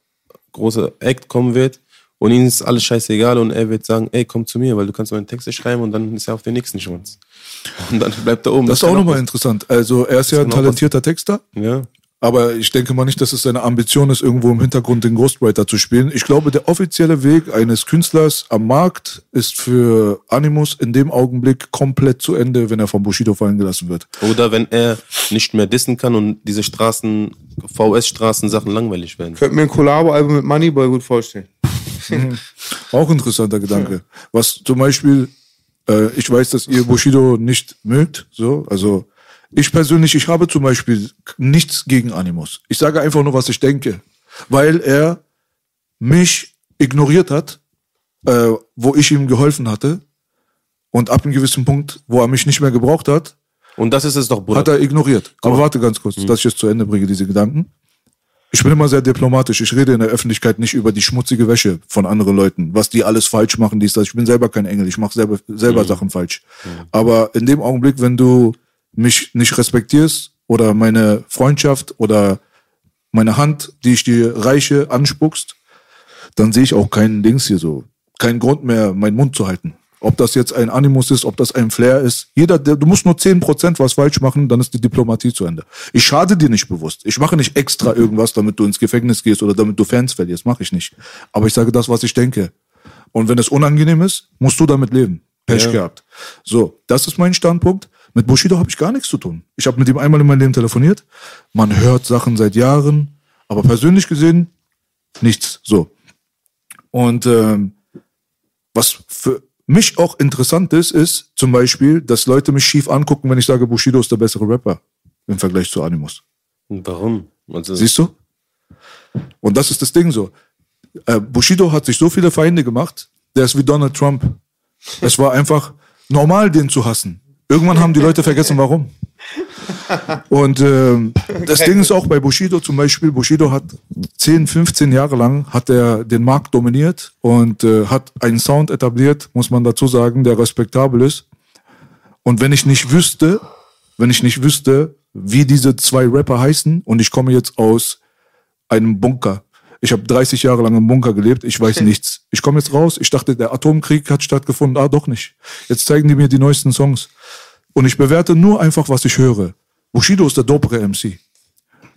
großer Act kommen wird und ihm ist alles scheißegal und er wird sagen, ey, komm zu mir, weil du kannst meine Texte schreiben und dann ist er auf den nächsten Schwanz. (laughs) Und dann bleibt er oben. das ist auch nochmal interessant. Also er ist ja ein talentierter Texter, Ja. Aber ich denke mal nicht, dass es seine Ambition ist, irgendwo im Hintergrund den Ghostwriter zu spielen. Ich glaube, der offizielle Weg eines Künstlers am Markt ist für Animus in dem Augenblick komplett zu Ende, wenn er von Bushido fallen gelassen wird. Oder wenn er nicht mehr dissen kann und diese Straßen, VS-Straßen-Sachen langweilig werden. Ich könnte mir ein Collabo-Album mit Moneyboy gut vorstellen. (laughs) Auch interessanter Gedanke. Was zum Beispiel, äh, ich weiß, dass ihr Bushido nicht mögt, so, also ich persönlich, ich habe zum Beispiel nichts gegen Animus. Ich sage einfach nur, was ich denke, weil er mich ignoriert hat, äh, wo ich ihm geholfen hatte und ab einem gewissen Punkt, wo er mich nicht mehr gebraucht hat, Und das ist es doch, Bruder. hat er ignoriert. Aber mal. warte ganz kurz, dass ich es zu Ende bringe, diese Gedanken. Ich bin immer sehr diplomatisch. Ich rede in der Öffentlichkeit nicht über die schmutzige Wäsche von anderen Leuten, was die alles falsch machen, dies, das. Ich bin selber kein Engel. Ich mache selber, selber Sachen falsch. Aber in dem Augenblick, wenn du mich nicht respektierst oder meine Freundschaft oder meine Hand, die ich dir reiche, anspuckst, dann sehe ich auch keinen Dings hier so. Keinen Grund mehr, meinen Mund zu halten. Ob das jetzt ein Animus ist, ob das ein Flair ist. Jeder, der, du musst nur 10% was falsch machen, dann ist die Diplomatie zu Ende. Ich schade dir nicht bewusst. Ich mache nicht extra irgendwas, damit du ins Gefängnis gehst oder damit du Fans verlierst. Mache ich nicht. Aber ich sage das, was ich denke. Und wenn es unangenehm ist, musst du damit leben. Pech Ja. gehabt. So, das ist mein Standpunkt. Mit Bushido habe ich gar nichts zu tun. Ich habe mit ihm einmal in meinem Leben telefoniert. Man hört Sachen seit Jahren, aber persönlich gesehen nichts. So. Und ähm, was für mich auch interessant ist, ist zum Beispiel, dass Leute mich schief angucken, wenn ich sage, Bushido ist der bessere Rapper im Vergleich zu Animus. Warum? Also, Siehst du? Und das ist das Ding so. Äh, Bushido hat sich so viele Feinde gemacht, der ist wie Donald Trump. Es war einfach normal, den zu hassen. Irgendwann haben die Leute vergessen, warum. (laughs) Und ähm, das Ding ist auch bei Bushido zum Beispiel, Bushido hat 10, 15 Jahre lang hat er den Markt dominiert und äh, hat einen Sound etabliert, muss man dazu sagen, der respektabel ist. Und wenn ich nicht wüsste, wenn ich nicht wüsste, wie diese zwei Rapper heißen und ich komme jetzt aus einem Bunker. Ich habe 30 Jahre lang im Bunker gelebt, ich weiß nichts. Ich komme jetzt raus, ich dachte, der Atomkrieg hat stattgefunden. Ah, doch nicht. Jetzt zeigen die mir die neuesten Songs. Und ich bewerte nur einfach, was ich höre. Bushido ist der dopere MC.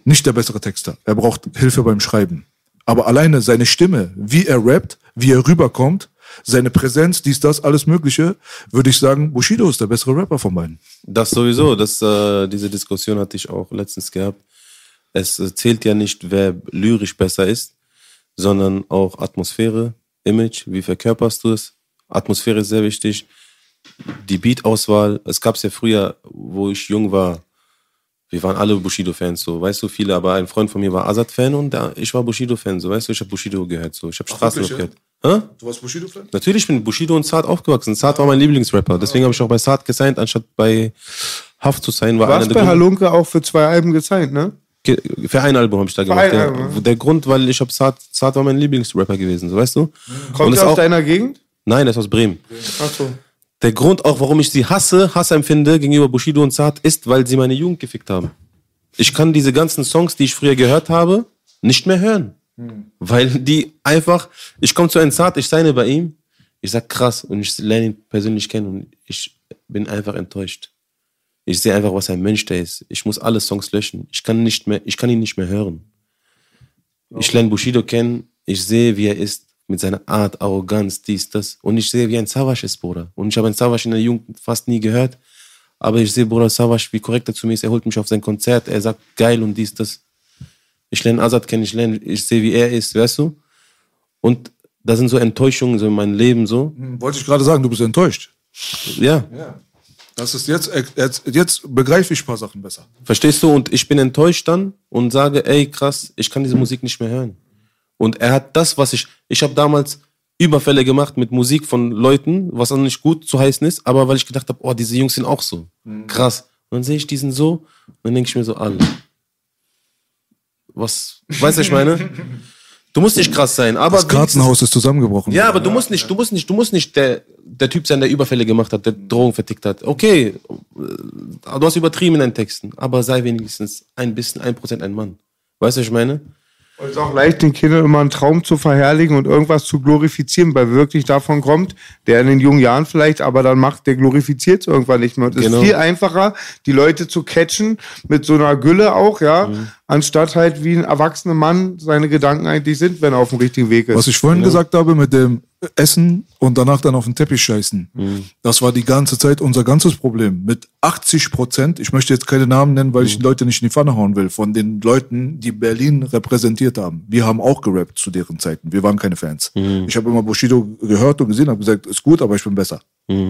Nicht der bessere Texter. Er braucht Hilfe beim Schreiben. Aber alleine seine Stimme, wie er rappt, wie er rüberkommt, seine Präsenz, dies, das, alles Mögliche, würde ich sagen, Bushido ist der bessere Rapper von beiden. Das sowieso, das, äh, diese Diskussion hatte ich auch letztens gehabt. Es äh, zählt ja nicht, wer lyrisch besser ist, sondern auch Atmosphäre, Image, wie verkörperst du es. Atmosphäre ist sehr wichtig. Die Beat-Auswahl, es gab es ja früher, wo ich jung war, wir waren alle Bushido-Fans, so, weißt du, viele, aber ein Freund von mir war Azad-Fan und der, ich war Bushido-Fan, so, weißt du, ich habe Bushido gehört, so, ich habe Straßenrap gehört. Hä? Du warst Bushido-Fan? Natürlich bin ich Bushido und Zart aufgewachsen. Zart war mein Lieblingsrapper. Deswegen habe ich auch bei Zart gesigned, anstatt bei Haft zu sein. War Du warst der bei Halunke auch für zwei Alben gezeigt, ne? Für ein Album habe ich da gemacht. ein Ja. Album. Der Grund, weil ich habe Zart, Zart war mein Lieblingsrapper gewesen, so weißt du? Kommt er aus auch, deiner Gegend? Nein, er ist aus Bremen. Ach so. Der Grund auch, warum ich sie hasse, Hass empfinde gegenüber Bushido und Zart, ist, weil sie meine Jugend gefickt haben. Ich kann diese ganzen Songs, die ich früher gehört habe, nicht mehr hören. Weil die einfach, ich komme zu einem Zart, ich seine bei ihm, ich sag krass und ich lerne ihn persönlich kennen und ich bin einfach enttäuscht. Ich sehe einfach, was ein Mensch der ist. Ich muss alle Songs löschen. Ich kann nicht mehr, ich kann ihn nicht mehr hören. Ich lerne Bushido kennen, ich sehe, wie er ist, mit seiner Art, Arroganz, dies, das. Und ich sehe, wie ein Savage ist, Bruder. Und ich habe einen Savage in der Jugend fast nie gehört. Aber ich sehe, Bruder Savage, wie korrekt er zu mir ist. Er holt mich auf sein Konzert, er sagt geil und dies, das. Ich lerne Azad kennen, ich lerne, ich sehe, wie er ist, weißt du? Und da sind so Enttäuschungen so in meinem Leben so. Hm, Wollte ich gerade sagen, du bist enttäuscht. Ja, Das ist jetzt, jetzt, jetzt begreife ich ein paar Sachen besser. verstehst du? Und ich bin enttäuscht dann und sage, ey, krass, ich kann diese Musik nicht mehr hören. Und er hat das, was ich, ich habe damals Überfälle gemacht mit Musik von Leuten, was auch nicht gut zu heißen ist, aber weil ich gedacht habe, oh, diese Jungs sind auch so. Krass. Und dann sehe ich diesen so und dann denke ich mir so, alle. Was, weißt du, was ich meine? (laughs) Du musst nicht krass sein, aber Das Kartenhaus ist zusammengebrochen. ja, aber du musst nicht, du musst nicht, du musst nicht der, der Typ sein, der Überfälle gemacht hat, der Drogen vertickt hat. Okay, äh, du hast übertrieben in deinen Texten, aber sei wenigstens ein bisschen, ein Prozent ein Mann. Weißt du, was ich meine? Und es ist auch leicht, den Kindern immer einen Traum zu verherrlichen und irgendwas zu glorifizieren, weil wirklich davon kommt, der in den jungen Jahren vielleicht, aber dann macht, der glorifiziert es irgendwann nicht mehr. Und es Genau. ist viel einfacher, die Leute zu catchen mit so einer Gülle auch, ja, Mhm. Anstatt halt wie ein erwachsener Mann seine Gedanken eigentlich sind, wenn er auf dem richtigen Weg ist. Was ich vorhin gesagt habe mit dem Essen und danach dann auf den Teppich scheißen, das war die ganze Zeit unser ganzes Problem. Mit 80 Prozent, ich möchte jetzt keine Namen nennen, weil ich die Leute nicht in die Pfanne hauen will, von den Leuten, die Berlin repräsentiert haben. Wir haben auch gerappt zu deren Zeiten. Wir waren keine Fans. Ich habe immer Bushido gehört und gesehen, habe gesagt, ist gut, aber ich bin besser.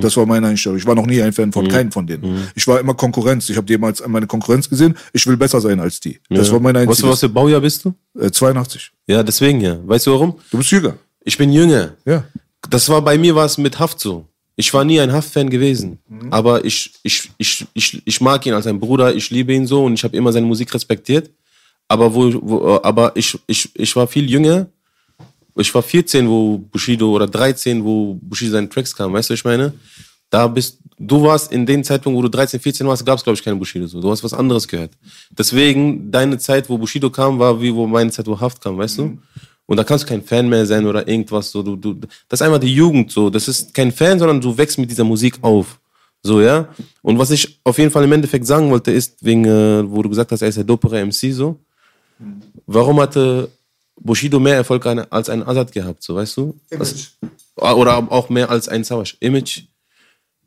Das war meine Einstellung. Ich war noch nie ein Fan von keinem von denen. Ich war immer Konkurrenz. Ich habe jemals meine Konkurrenz gesehen. Ich will besser sein als die. Das war meine Weißt du, was für Baujahr bist du? Äh, 82. Ja, deswegen ja. Weißt du warum? Du bist jünger. Ich bin jünger. Ja. Das war bei mir was mit Haft so. Ich war nie ein Haft-Fan gewesen. Aber ich, ich, ich, ich, ich mag ihn als ein Bruder, ich liebe ihn so und ich habe immer seine Musik respektiert. aber wo, wo aber ich, ich, ich war viel jünger. Ich war 14, wo Bushido oder 13, wo Bushido seine Tracks kam, weißt du, ich meine? Da bist du warst in dem Zeitpunkt, wo du 13, 14 warst, gab es glaube ich keine Bushido so. Du hast was anderes gehört. Deswegen deine Zeit, wo Bushido kam, war wie wo meine Zeit, wo Haft kam, weißt du? Und da kannst du kein Fan mehr sein oder irgendwas so. Du, du, das ist einfach die Jugend so. Das ist kein Fan, sondern du wächst mit dieser Musik auf. So, ja. Und was ich auf jeden Fall im Endeffekt sagen wollte, ist, wegen, äh, wo du gesagt hast, er ist der dopere MC so. Warum hatte Bushido mehr Erfolg als ein Azad gehabt, so, weißt du? Das, oder auch mehr als ein Savage. Image.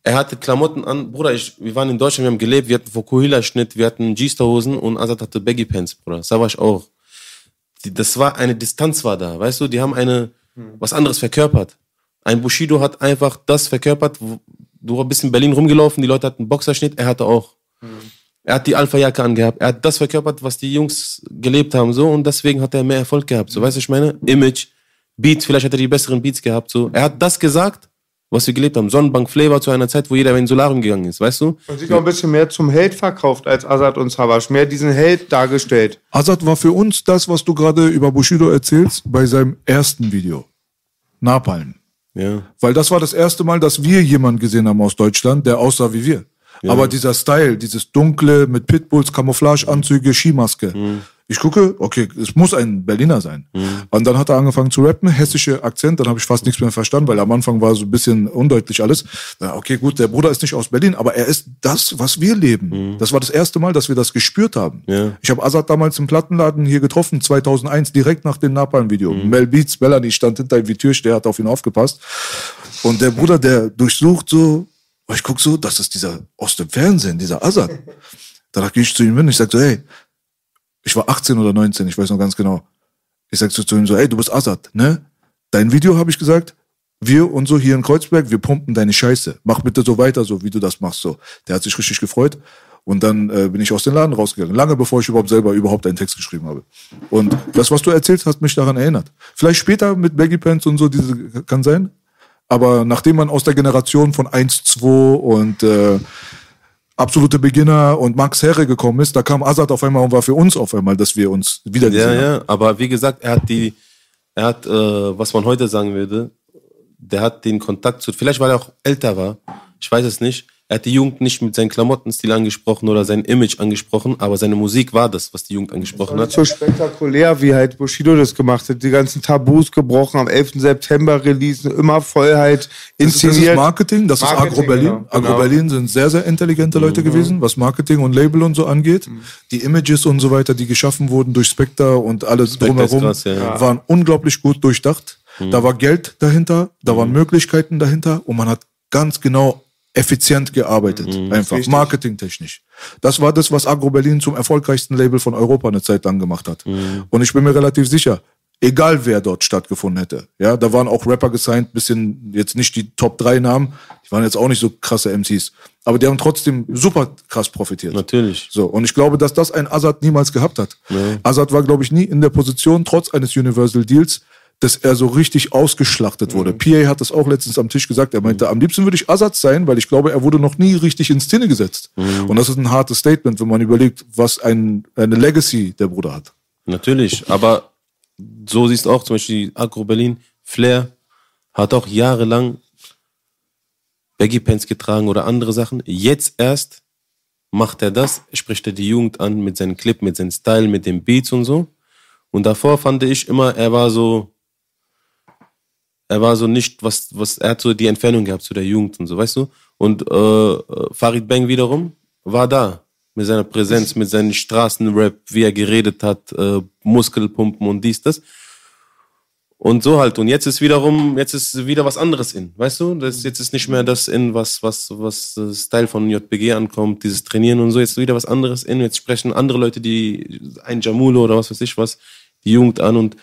Er hatte Klamotten an, Bruder, ich, wir waren in Deutschland, wir haben gelebt, wir hatten Fokuhila-Schnitt, wir hatten G-Star-Hosen und Azad hatte Baggy-Pants, Bruder. Savage auch. Die, das war, eine Distanz war da, weißt du? Die haben eine, was anderes verkörpert. Ein Bushido hat einfach das verkörpert, du bist in Berlin rumgelaufen, die Leute hatten Boxerschnitt, er hatte auch. Er hat die Alpha-Jacke angehabt. Er hat das verkörpert, was die Jungs gelebt haben, so. Und deswegen hat er mehr Erfolg gehabt. So, weißt du, ich meine? Image, Beats, vielleicht hat er die besseren Beats gehabt, so. Er hat das gesagt, was wir gelebt haben. Sonnenbank Flavor zu einer Zeit, wo jeder in Solarium gegangen ist, weißt du? Und sich auch ein bisschen mehr zum Held verkauft als Azad und Savage. Mehr diesen Held dargestellt. Azad war für uns das, was du gerade über Bushido erzählst, bei seinem ersten Video. Napalm. Ja. Weil das war das erste Mal, dass wir jemanden gesehen haben aus Deutschland, der aussah wie wir. Aber dieser Style, dieses dunkle mit Pitbulls, Camouflageanzüge, Skimaske. Ich gucke, okay, es muss ein Berliner sein. Und dann hat er angefangen zu rappen, hessische Akzent, dann habe ich fast nichts mehr verstanden, weil am Anfang war so ein bisschen undeutlich alles. Na, okay, gut, der Bruder ist nicht aus Berlin, aber er ist das, was wir leben. Das war das erste Mal, dass wir das gespürt haben. Ja. Ich habe Azad damals im Plattenladen hier getroffen, 2001, direkt nach dem Napalm-Video. Mel Beats, Melanie stand hinter ihm wie Türsteher, hat auf ihn aufgepasst. Und der Bruder, der durchsucht so, und ich guck so, das ist dieser aus dem Fernsehen, dieser Azad. Danach gehe ich zu ihm hin, ich sag so, hey, ich war 18 oder 19, ich weiß noch ganz genau. Ich sag so zu ihm so, hey, du bist Azad, ne? Dein Video habe ich gesagt, wir und so hier in Kreuzberg, wir pumpen deine Scheiße. Mach bitte so weiter, so wie du das machst. So, der hat sich richtig gefreut. Und dann äh, bin ich aus dem Laden rausgegangen, lange bevor ich überhaupt selber überhaupt einen Text geschrieben habe. Und das, was du erzählt hast, mich daran erinnert. Vielleicht später mit Baggy Pants und so, diese kann sein. Aber nachdem man aus der Generation von 1, 2 und äh, absolute Beginner und Max Herre gekommen ist, da kam Azad auf einmal und war für uns auf einmal, dass wir uns wieder gesehen Ja, haben. ja, aber wie gesagt, er hat die, er hat, äh, was man heute sagen würde, der hat den Kontakt zu, vielleicht weil er auch älter war, ich weiß es nicht, er hat die Jugend nicht mit seinem Klamottenstil angesprochen oder sein Image angesprochen, aber seine Musik war das, was die Jugend angesprochen hat. So spektakulär, wie halt Bushido das gemacht hat. Die ganzen Tabus gebrochen, am 11. September releasen, immer Vollheit, Das ist, das inszeniert. ist Marketing, das Marketing, ist Agro-Berlin. genau, genau. Agro-Berlin sind sehr, sehr intelligente Leute gewesen, was Marketing und Label und so angeht. Die Images und so weiter, die geschaffen wurden durch Spectre und alles Spectre drumherum, krass, ja. waren unglaublich gut durchdacht. Da war Geld dahinter, da waren Möglichkeiten dahinter und man hat ganz genau effizient gearbeitet. Einfach Richtig. marketingtechnisch. Das war das, was Agro-Berlin zum erfolgreichsten Label von Europa eine Zeit lang gemacht hat. Und ich bin mir relativ sicher, egal wer dort stattgefunden hätte. Ja, da waren auch Rapper gesigned, bisschen jetzt nicht die Top 3 Namen, die waren jetzt auch nicht so krasse MCs, aber die haben trotzdem super krass profitiert. Natürlich. So, und ich glaube, dass das ein Azad niemals gehabt hat. Azad war, glaube ich, nie in der Position, trotz eines Universal Deals, dass er so richtig ausgeschlachtet wurde. PA hat das auch letztens am Tisch gesagt. Er meinte, am liebsten würde ich Azad sein, weil ich glaube, er wurde noch nie richtig in Szene gesetzt. Und das ist ein hartes Statement, wenn man überlegt, was ein, eine Legacy der Bruder hat. Natürlich, aber so siehst du auch zum Beispiel Agro Berlin, Flair hat auch jahrelang Baggy Pants getragen oder andere Sachen. Jetzt erst macht er das, spricht er die Jugend an mit seinem Clip, mit seinem Style, mit den Beats und so. Und davor fand ich immer, er war so, er war so nicht, was, was, er hat so die Entfernung gehabt zu der Jugend und so, weißt du? Und äh, äh, Farid Bang wiederum war da. Mit seiner Präsenz, mit seinem Straßenrap, wie er geredet hat, äh, Muskelpumpen und dies, das. Und so halt. Und jetzt ist wiederum, jetzt ist wieder was anderes in, weißt du? Das, jetzt ist nicht mehr das in, was, was, was äh, Style von JPG ankommt, dieses Trainieren und so. Jetzt ist wieder was anderes in. Jetzt sprechen andere Leute, die, ein Jamulo oder was weiß ich was, die Jugend an und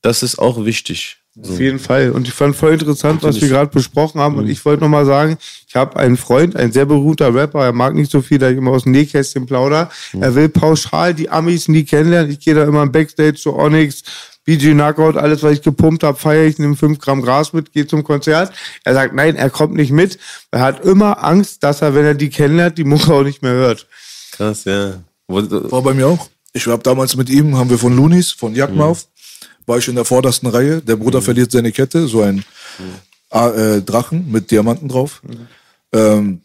das ist auch wichtig. Auf jeden Fall. Und ich fand voll interessant, was wir Natürlich. gerade besprochen haben. Und ich wollte noch mal sagen, ich habe einen Freund, ein sehr berühmter Rapper, er mag nicht so viel, da ich immer aus dem Nähkästchen plauder. Er will pauschal die Amis nie kennenlernen. Ich gehe da immer im Backstage zu Onyx, BG Knockout, alles, was ich gepumpt habe, feiere ich, nehme 5 Gramm Gras mit, gehe zum Konzert. Er sagt, nein, er kommt nicht mit. Er hat immer Angst, dass er, wenn er die kennenlernt, die Mucke auch nicht mehr hört. Krass, ja. War bei mir auch. Ich habe damals mit ihm, haben wir von Loonies, von Jagdmauf, war ich in der vordersten Reihe. Der Bruder verliert seine Kette, so ein A- äh, Drachen mit Diamanten drauf. Ähm,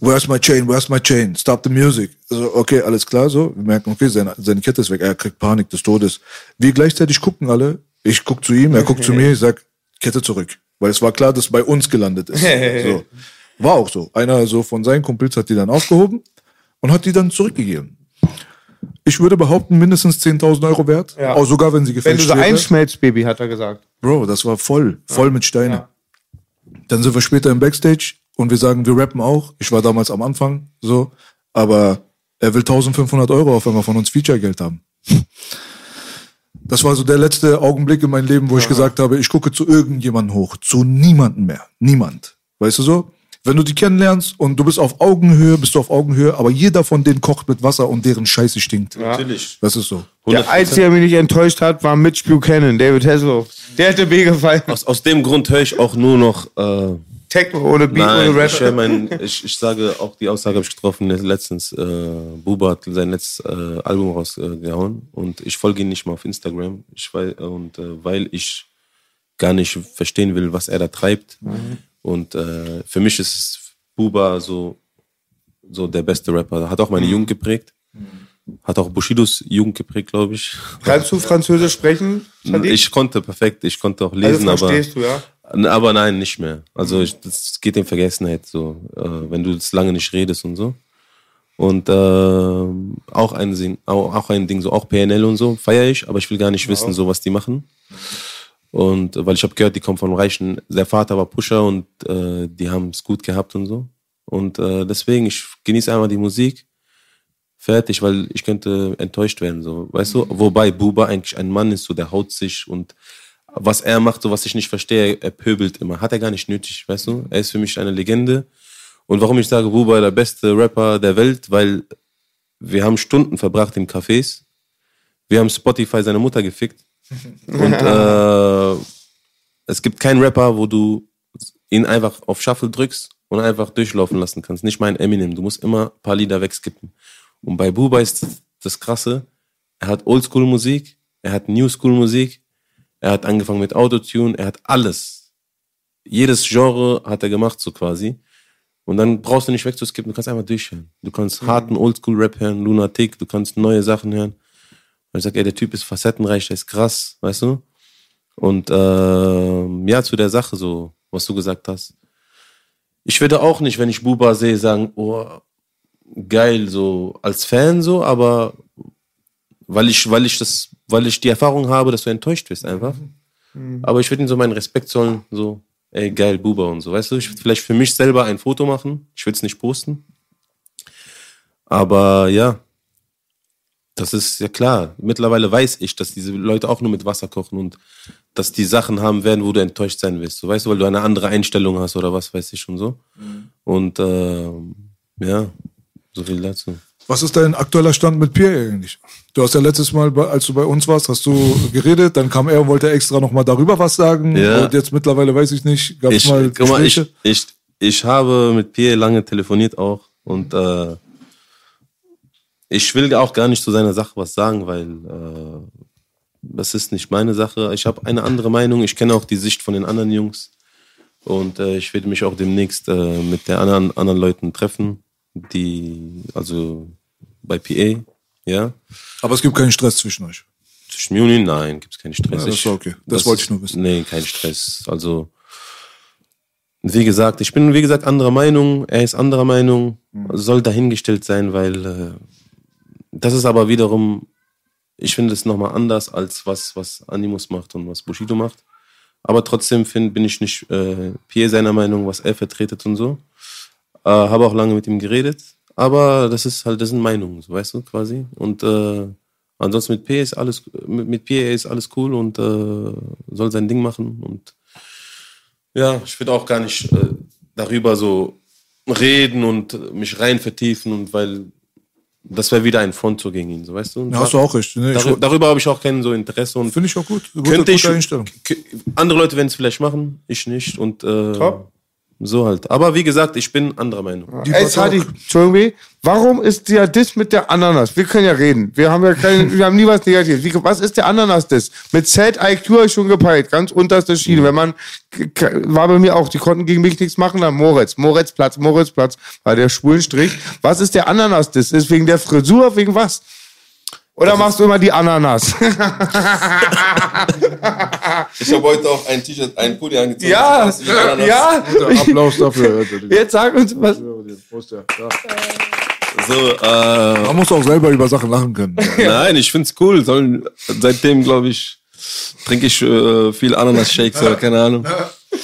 Where's my chain? Where's my chain? Stop the music. Also, okay, alles klar, so. Wir merken, okay, seine, seine Kette ist weg. Er kriegt Panik des Todes. Wir gleichzeitig gucken alle. Ich guck zu ihm, er guckt zu (laughs) mir, ich sag, Kette zurück. Weil es war klar, dass bei uns gelandet ist. (laughs) So. War auch so. Einer so von seinen Kumpels hat die dann aufgehoben und hat die dann zurückgegeben. Ich würde behaupten, mindestens 10.000 Euro wert. Ja. Auch sogar, wenn sie Wenn gefälscht du so wäre. einschmelzt, Baby, hat er gesagt. Bro, das war voll, voll mit Steinen. Ja. Dann sind wir später im Backstage und wir sagen, wir rappen auch. Ich war damals am Anfang so, aber er will 1500 Euro auf einmal von uns Feature-Geld haben. (laughs) Das war so der letzte Augenblick in meinem Leben, wo ich gesagt habe, ich gucke zu irgendjemandem hoch, zu niemandem mehr. Niemand. Weißt du so? Wenn du die kennenlernst und du bist auf Augenhöhe, bist du auf Augenhöhe, aber jeder von denen kocht mit Wasser und deren Scheiße stinkt. Natürlich. Das ist so. Der Einzige, der mich nicht enttäuscht hat, war Mitch Buchanan, David Hasselhoff. Der hätte mir gefallen. Aus, aus dem Grund höre ich auch nur noch. Äh, Techno ohne Beat, nein, ohne ich, mein, ich, ich sage auch die Aussage habe ich getroffen letztens. Äh, Buba hat sein letztes äh, Album rausgehauen und ich folge ihm nicht mal auf Instagram. Ich weiß, und äh, weil ich gar nicht verstehen will, was er da treibt. Und äh, für mich ist Buba so so der beste Rapper. Hat auch meine Jugend geprägt. Hat auch Bushidos Jugend geprägt, glaube ich. Kannst du Französisch sprechen? Sadiq? Ich konnte perfekt, ich konnte auch also lesen, aber. verstehst du, ja? Aber nein, nicht mehr. Also ich, das geht in Vergessenheit so, äh, wenn du das lange nicht redest und so. Und äh, auch ein auch, auch ein Ding so, auch PNL und so feiere ich, aber ich will gar nicht wissen, so was die machen. Und äh, weil ich habe gehört, die kommen von Reichen. Der Vater war Pusher und äh, die haben es gut gehabt und so. Und äh, deswegen, ich genieße einmal die Musik. Fertig, weil ich könnte enttäuscht werden, so, weißt du? Wobei Buba eigentlich ein Mann ist, so, der haut sich und was er macht, so was ich nicht verstehe, er pöbelt immer. Hat er gar nicht nötig, weißt du? Er ist für mich eine Legende. Und warum ich sage, Buba der beste Rapper der Welt, weil wir haben Stunden verbracht in Cafés. Wir haben Spotify seine Mutter gefickt. Und (laughs) äh, es gibt keinen Rapper, wo du ihn einfach auf Shuffle drückst und einfach durchlaufen lassen kannst. Nicht mein Eminem. Du musst immer ein paar Lieder wegskippen. Und bei Buba ist das, das Krasse, er hat Oldschool-Musik, er hat New-School-Musik, er hat angefangen mit Autotune, er hat alles. Jedes Genre hat er gemacht, so quasi. Und dann brauchst du nicht wegzuskippen, du kannst einfach durchhören. Du kannst harten Oldschool-Rap hören, Lunatic, du kannst neue Sachen hören. Und ich sag, ey, der Typ ist facettenreich, der ist krass, weißt du? Und ähm, ja, zu der Sache so, was du gesagt hast. Ich würde auch nicht, wenn ich Buba sehe, sagen, oh, geil, so als Fan so, aber weil ich, weil ich das, weil ich die Erfahrung habe, dass du enttäuscht wirst einfach. Aber ich würde ihm so meinen Respekt zollen, so, ey, geil, Buba und so, weißt du? Ich würde vielleicht für mich selber ein Foto machen. Ich würde es nicht posten. Aber ja, das ist ja klar. Mittlerweile weiß ich, dass diese Leute auch nur mit Wasser kochen und dass die Sachen haben werden, wo du enttäuscht sein wirst. So, weißt du, weil du eine andere Einstellung hast oder was weiß ich und so. Und ähm, ja, so viel dazu. Was ist dein aktueller Stand mit Pierre eigentlich? Du hast ja letztes Mal, als du bei uns warst, hast du geredet, dann kam er und wollte extra nochmal darüber was sagen. Ja. Und jetzt mittlerweile weiß ich nicht, gab es Ich, mal guck mal, ich, ich, ich habe mit Pierre lange telefoniert auch und äh, ich will auch gar nicht zu seiner Sache was sagen, weil äh, das ist nicht meine Sache. Ich habe eine andere Meinung. Ich kenne auch die Sicht von den anderen Jungs und äh, ich werde mich auch demnächst äh, mit der anderen anderen Leuten treffen, die also bei PA, ja. Aber es gibt keinen Stress zwischen euch. Zwischen mir und ihn, nein, gibt es keinen Stress. Ja, das war okay. Das wollte ich nur wissen. Nee, kein Stress. Also, wie gesagt, ich bin, wie gesagt, anderer Meinung. Er ist anderer Meinung. Mhm. Soll dahingestellt sein, weil äh, das ist aber wiederum, ich finde es nochmal anders als was, was Animus macht und was Bushido macht. Aber trotzdem find, bin ich nicht äh, Pierre seiner Meinung, was er vertretet und so. Äh, habe auch lange mit ihm geredet. Aber das ist halt, das sind Meinungen, so, weißt du, quasi. Und äh, ansonsten mit P ist alles, mit, mit P ist alles cool und äh, soll sein Ding machen. Und ja, ich würde auch gar nicht äh, darüber so reden und mich rein vertiefen und weil das wäre wieder ein Front so gegen ihn, so weißt du. Und Ja, hast du auch recht. Nee, ich Darüber, darüber habe ich auch kein so Interesse und Finde ich auch gut. Gute, könnte ich, andere Leute werden es vielleicht machen, ich nicht und äh, Top. So halt. Aber wie gesagt, ich bin anderer Meinung. Die Ey, Sadi. Entschuldigung, warum ist der Diss mit der Ananas? Wir können ja reden. Wir haben ja keine, (laughs) wir haben nie was Negatives. Wie, was ist der Ananas-Diss? Mit Sad IQ habe ich schon gepeilt. Ganz unterste Schiene. Wenn man, war bei mir auch, die konnten gegen mich nichts machen, dann Moritz. Moritz Platz, Moritz Platz, war der schwulen Strich. Was ist der Ananas-Diss? Ist wegen der Frisur, wegen was? Oder machst du immer die Ananas? (laughs) Ich habe heute auch ein T-Shirt, ein Pulli angezogen. ja, ja. Applaus dafür. Jetzt sag uns was. Prost, ja. Ja. So, äh, Man muss auch selber über Sachen lachen können. (laughs) Nein, ich find's cool. Sollen, seitdem, glaube ich, trinke ich äh, viel Ananas-Shakes oder keine Ahnung.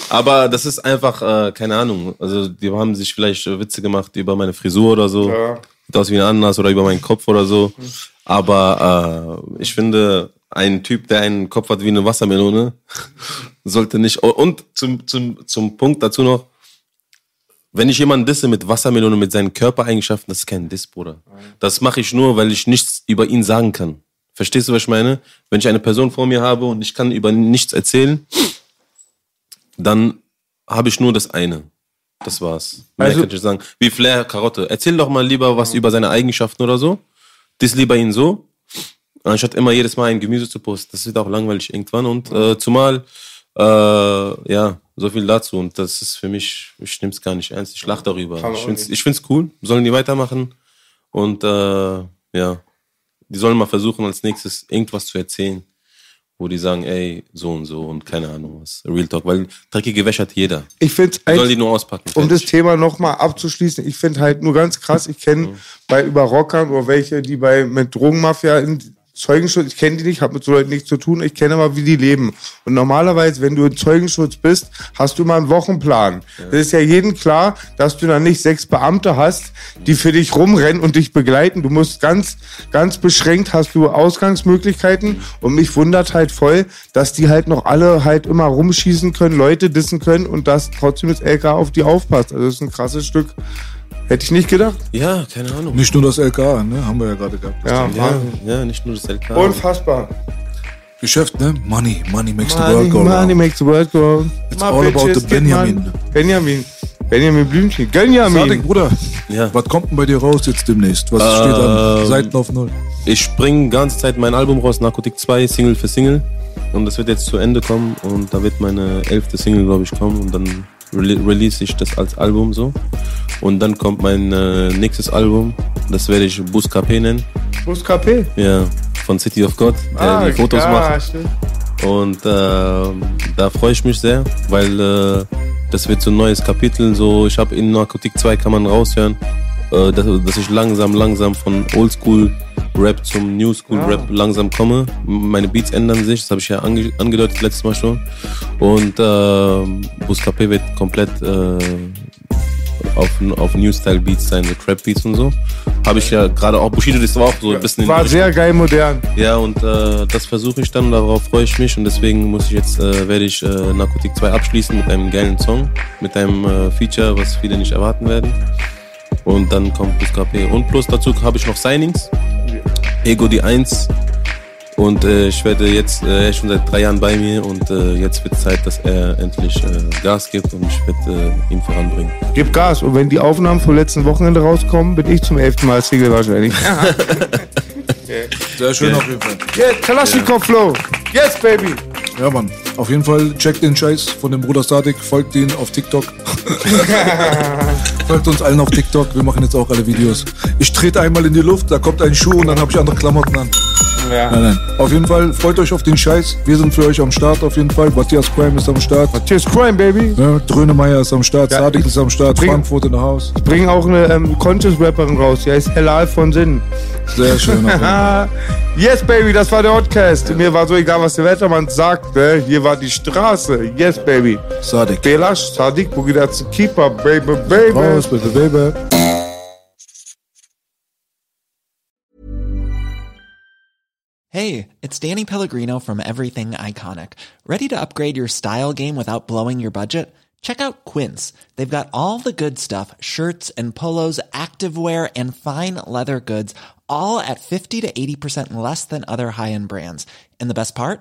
Aber das ist einfach, äh, keine Ahnung. Also, die haben sich vielleicht äh, Witze gemacht über meine Frisur oder so. Sieht aus wie ein Ananas oder über meinen Kopf oder so. Aber äh, ich finde, ein Typ, der einen Kopf hat wie eine Wassermelone, (laughs) sollte nicht. Und zum, zum, zum Punkt dazu noch, wenn ich jemanden disse mit Wassermelone, mit seinen Körpereigenschaften, das ist kein Diss, Bruder. Das mache ich nur, weil ich nichts über ihn sagen kann. Verstehst du, was ich meine? Wenn ich eine Person vor mir habe und ich kann über nichts erzählen, dann habe ich nur das eine. Das war's. Mehr Also- kann ich sagen. Wie Flair Karotte. Erzähl doch mal lieber was über seine Eigenschaften oder so. Diss lieber ihn so, anstatt immer jedes Mal ein Gemüse zu posten. Das wird auch langweilig irgendwann. Und äh, zumal, äh, ja, so viel dazu. Und das ist für mich, ich nehme es gar nicht ernst. Ich lache darüber. Ich finde es ich find's cool. Sollen die weitermachen. Und äh, ja, die sollen mal versuchen, als nächstes irgendwas zu erzählen, wo die sagen, ey, so und so und keine Ahnung was. Real Talk. Weil dreckige Wäsche hat jeder. Ich finde Die sollen die nur auspacken. um das. Thema nochmal abzuschließen, ich finde halt nur ganz krass, ich kenne bei über Rockern oder welche, die bei mit Drogenmafia in Zeugenschutz, ich kenne die nicht, habe mit so Leuten nichts zu tun, ich kenne aber, wie die leben. Und normalerweise, wenn du in Zeugenschutz bist, hast du immer einen Wochenplan. Das ist ja jedem klar, dass du dann nicht sechs Beamte hast, die für dich rumrennen und dich begleiten. Du musst ganz, ganz beschränkt hast du Ausgangsmöglichkeiten. Und mich wundert halt voll, dass die halt noch alle halt immer rumschießen können, Leute dissen können und dass trotzdem das LK auf die aufpasst. Also das ist ein krasses Stück. Hätte ich nicht gedacht. Ja, keine Ahnung. Nicht nur das LKA, ne? Haben wir ja gerade gehabt. Ja, Ja, ja, nicht nur das LK. Unfassbar. Geschäft, ne? Money, money makes the Money, world go money round. makes the world go round. It's My all about bitches the get Benjamin. money. Benjamin. Benjamin Blümchen. Benjamin. Sadik, Bruder, Ja. was kommt denn bei dir raus jetzt demnächst? Was Ähm, steht an? Seiten auf Null. Ich bringe ganze Zeit mein Album raus, Narcotic 2, Single für Single. Und das wird jetzt zu Ende kommen und da wird meine elfte Single, glaube ich, kommen und dann release ich das als Album so. Und dann kommt mein äh, nächstes Album, das werde ich Bus KP nennen. Bus KP. Ja, von City of God, der Ah, die Fotos ja, macht. stimmt. Und ähm, da freue ich mich sehr, weil äh, das wird so ein neues Kapitel. So, ich habe in Narcotic 2 kann man raushören, äh, dass, dass ich langsam, langsam von Oldschool Rap zum New School Rap langsam komme. Meine Beats ändern sich, das habe ich ja ange angedeutet letztes Mal schon. Und äh, Buscapé wird komplett äh, auf, auf New Style Beats sein, so Trap Beats und so. Habe ich ja gerade auch, Bushido, das war auch so ein bisschen War sehr geil modern. Ja, und äh, das versuche ich dann, darauf freue ich mich und deswegen muss ich jetzt, äh, werde ich äh, Narcotic 2 abschließen mit einem geilen Song, mit einem äh, Feature, was viele nicht erwarten werden. Und dann kommt Plus KP. Und plus dazu habe ich noch Signings. Ego die 1. Und äh, ich werde jetzt, äh, er ist schon seit drei Jahren bei mir und äh, jetzt wird Zeit, dass er endlich äh, Gas gibt und ich werde äh, ihn voranbringen. Gib Gas. Und wenn die Aufnahmen vom letzten Wochenende rauskommen, bin ich zum elften Mal Single wahrscheinlich. Sehr schön auf jeden Fall. Yes, Kalaschnikow Flow. Yes, baby. Ja, Mann. Auf jeden Fall checkt den Scheiß von dem Bruder Statik, folgt ihn auf TikTok. (laughs) folgt uns allen auf TikTok, wir machen jetzt auch alle Videos. Ich trete einmal in die Luft, da kommt ein Schuh und dann habe ich andere Klamotten an. Ja. Nein, nein. Auf jeden Fall, freut euch auf den Scheiß. Wir sind für euch am Start auf jeden Fall. Matthias Crime ist am Start. Matthias Crime, baby. Ja, Drönemeyer ist am Start, Ja, Sadik ich ist am Start, bring- Frankfurt in der Haus. Bring auch eine ähm, Conscious-Rapperin raus. Die heißt Helal von Sinn. Sehr schön. (laughs) yes, baby, das war der Podcast. Mir war so egal, was der Wettermann sagte. Hier war die Straße. Yes, baby. Sadik. Belash, Sadik, Bugida Keeper, baby, baby. Raus, bitte, Baby. Hey, it's Danny Pellegrino from Everything Iconic. Ready to upgrade your style game without blowing your budget? Check out Quince. They've got all the good stuff shirts and polos, activewear, and fine leather goods, all at 50 to 80% less than other high end brands. And the best part?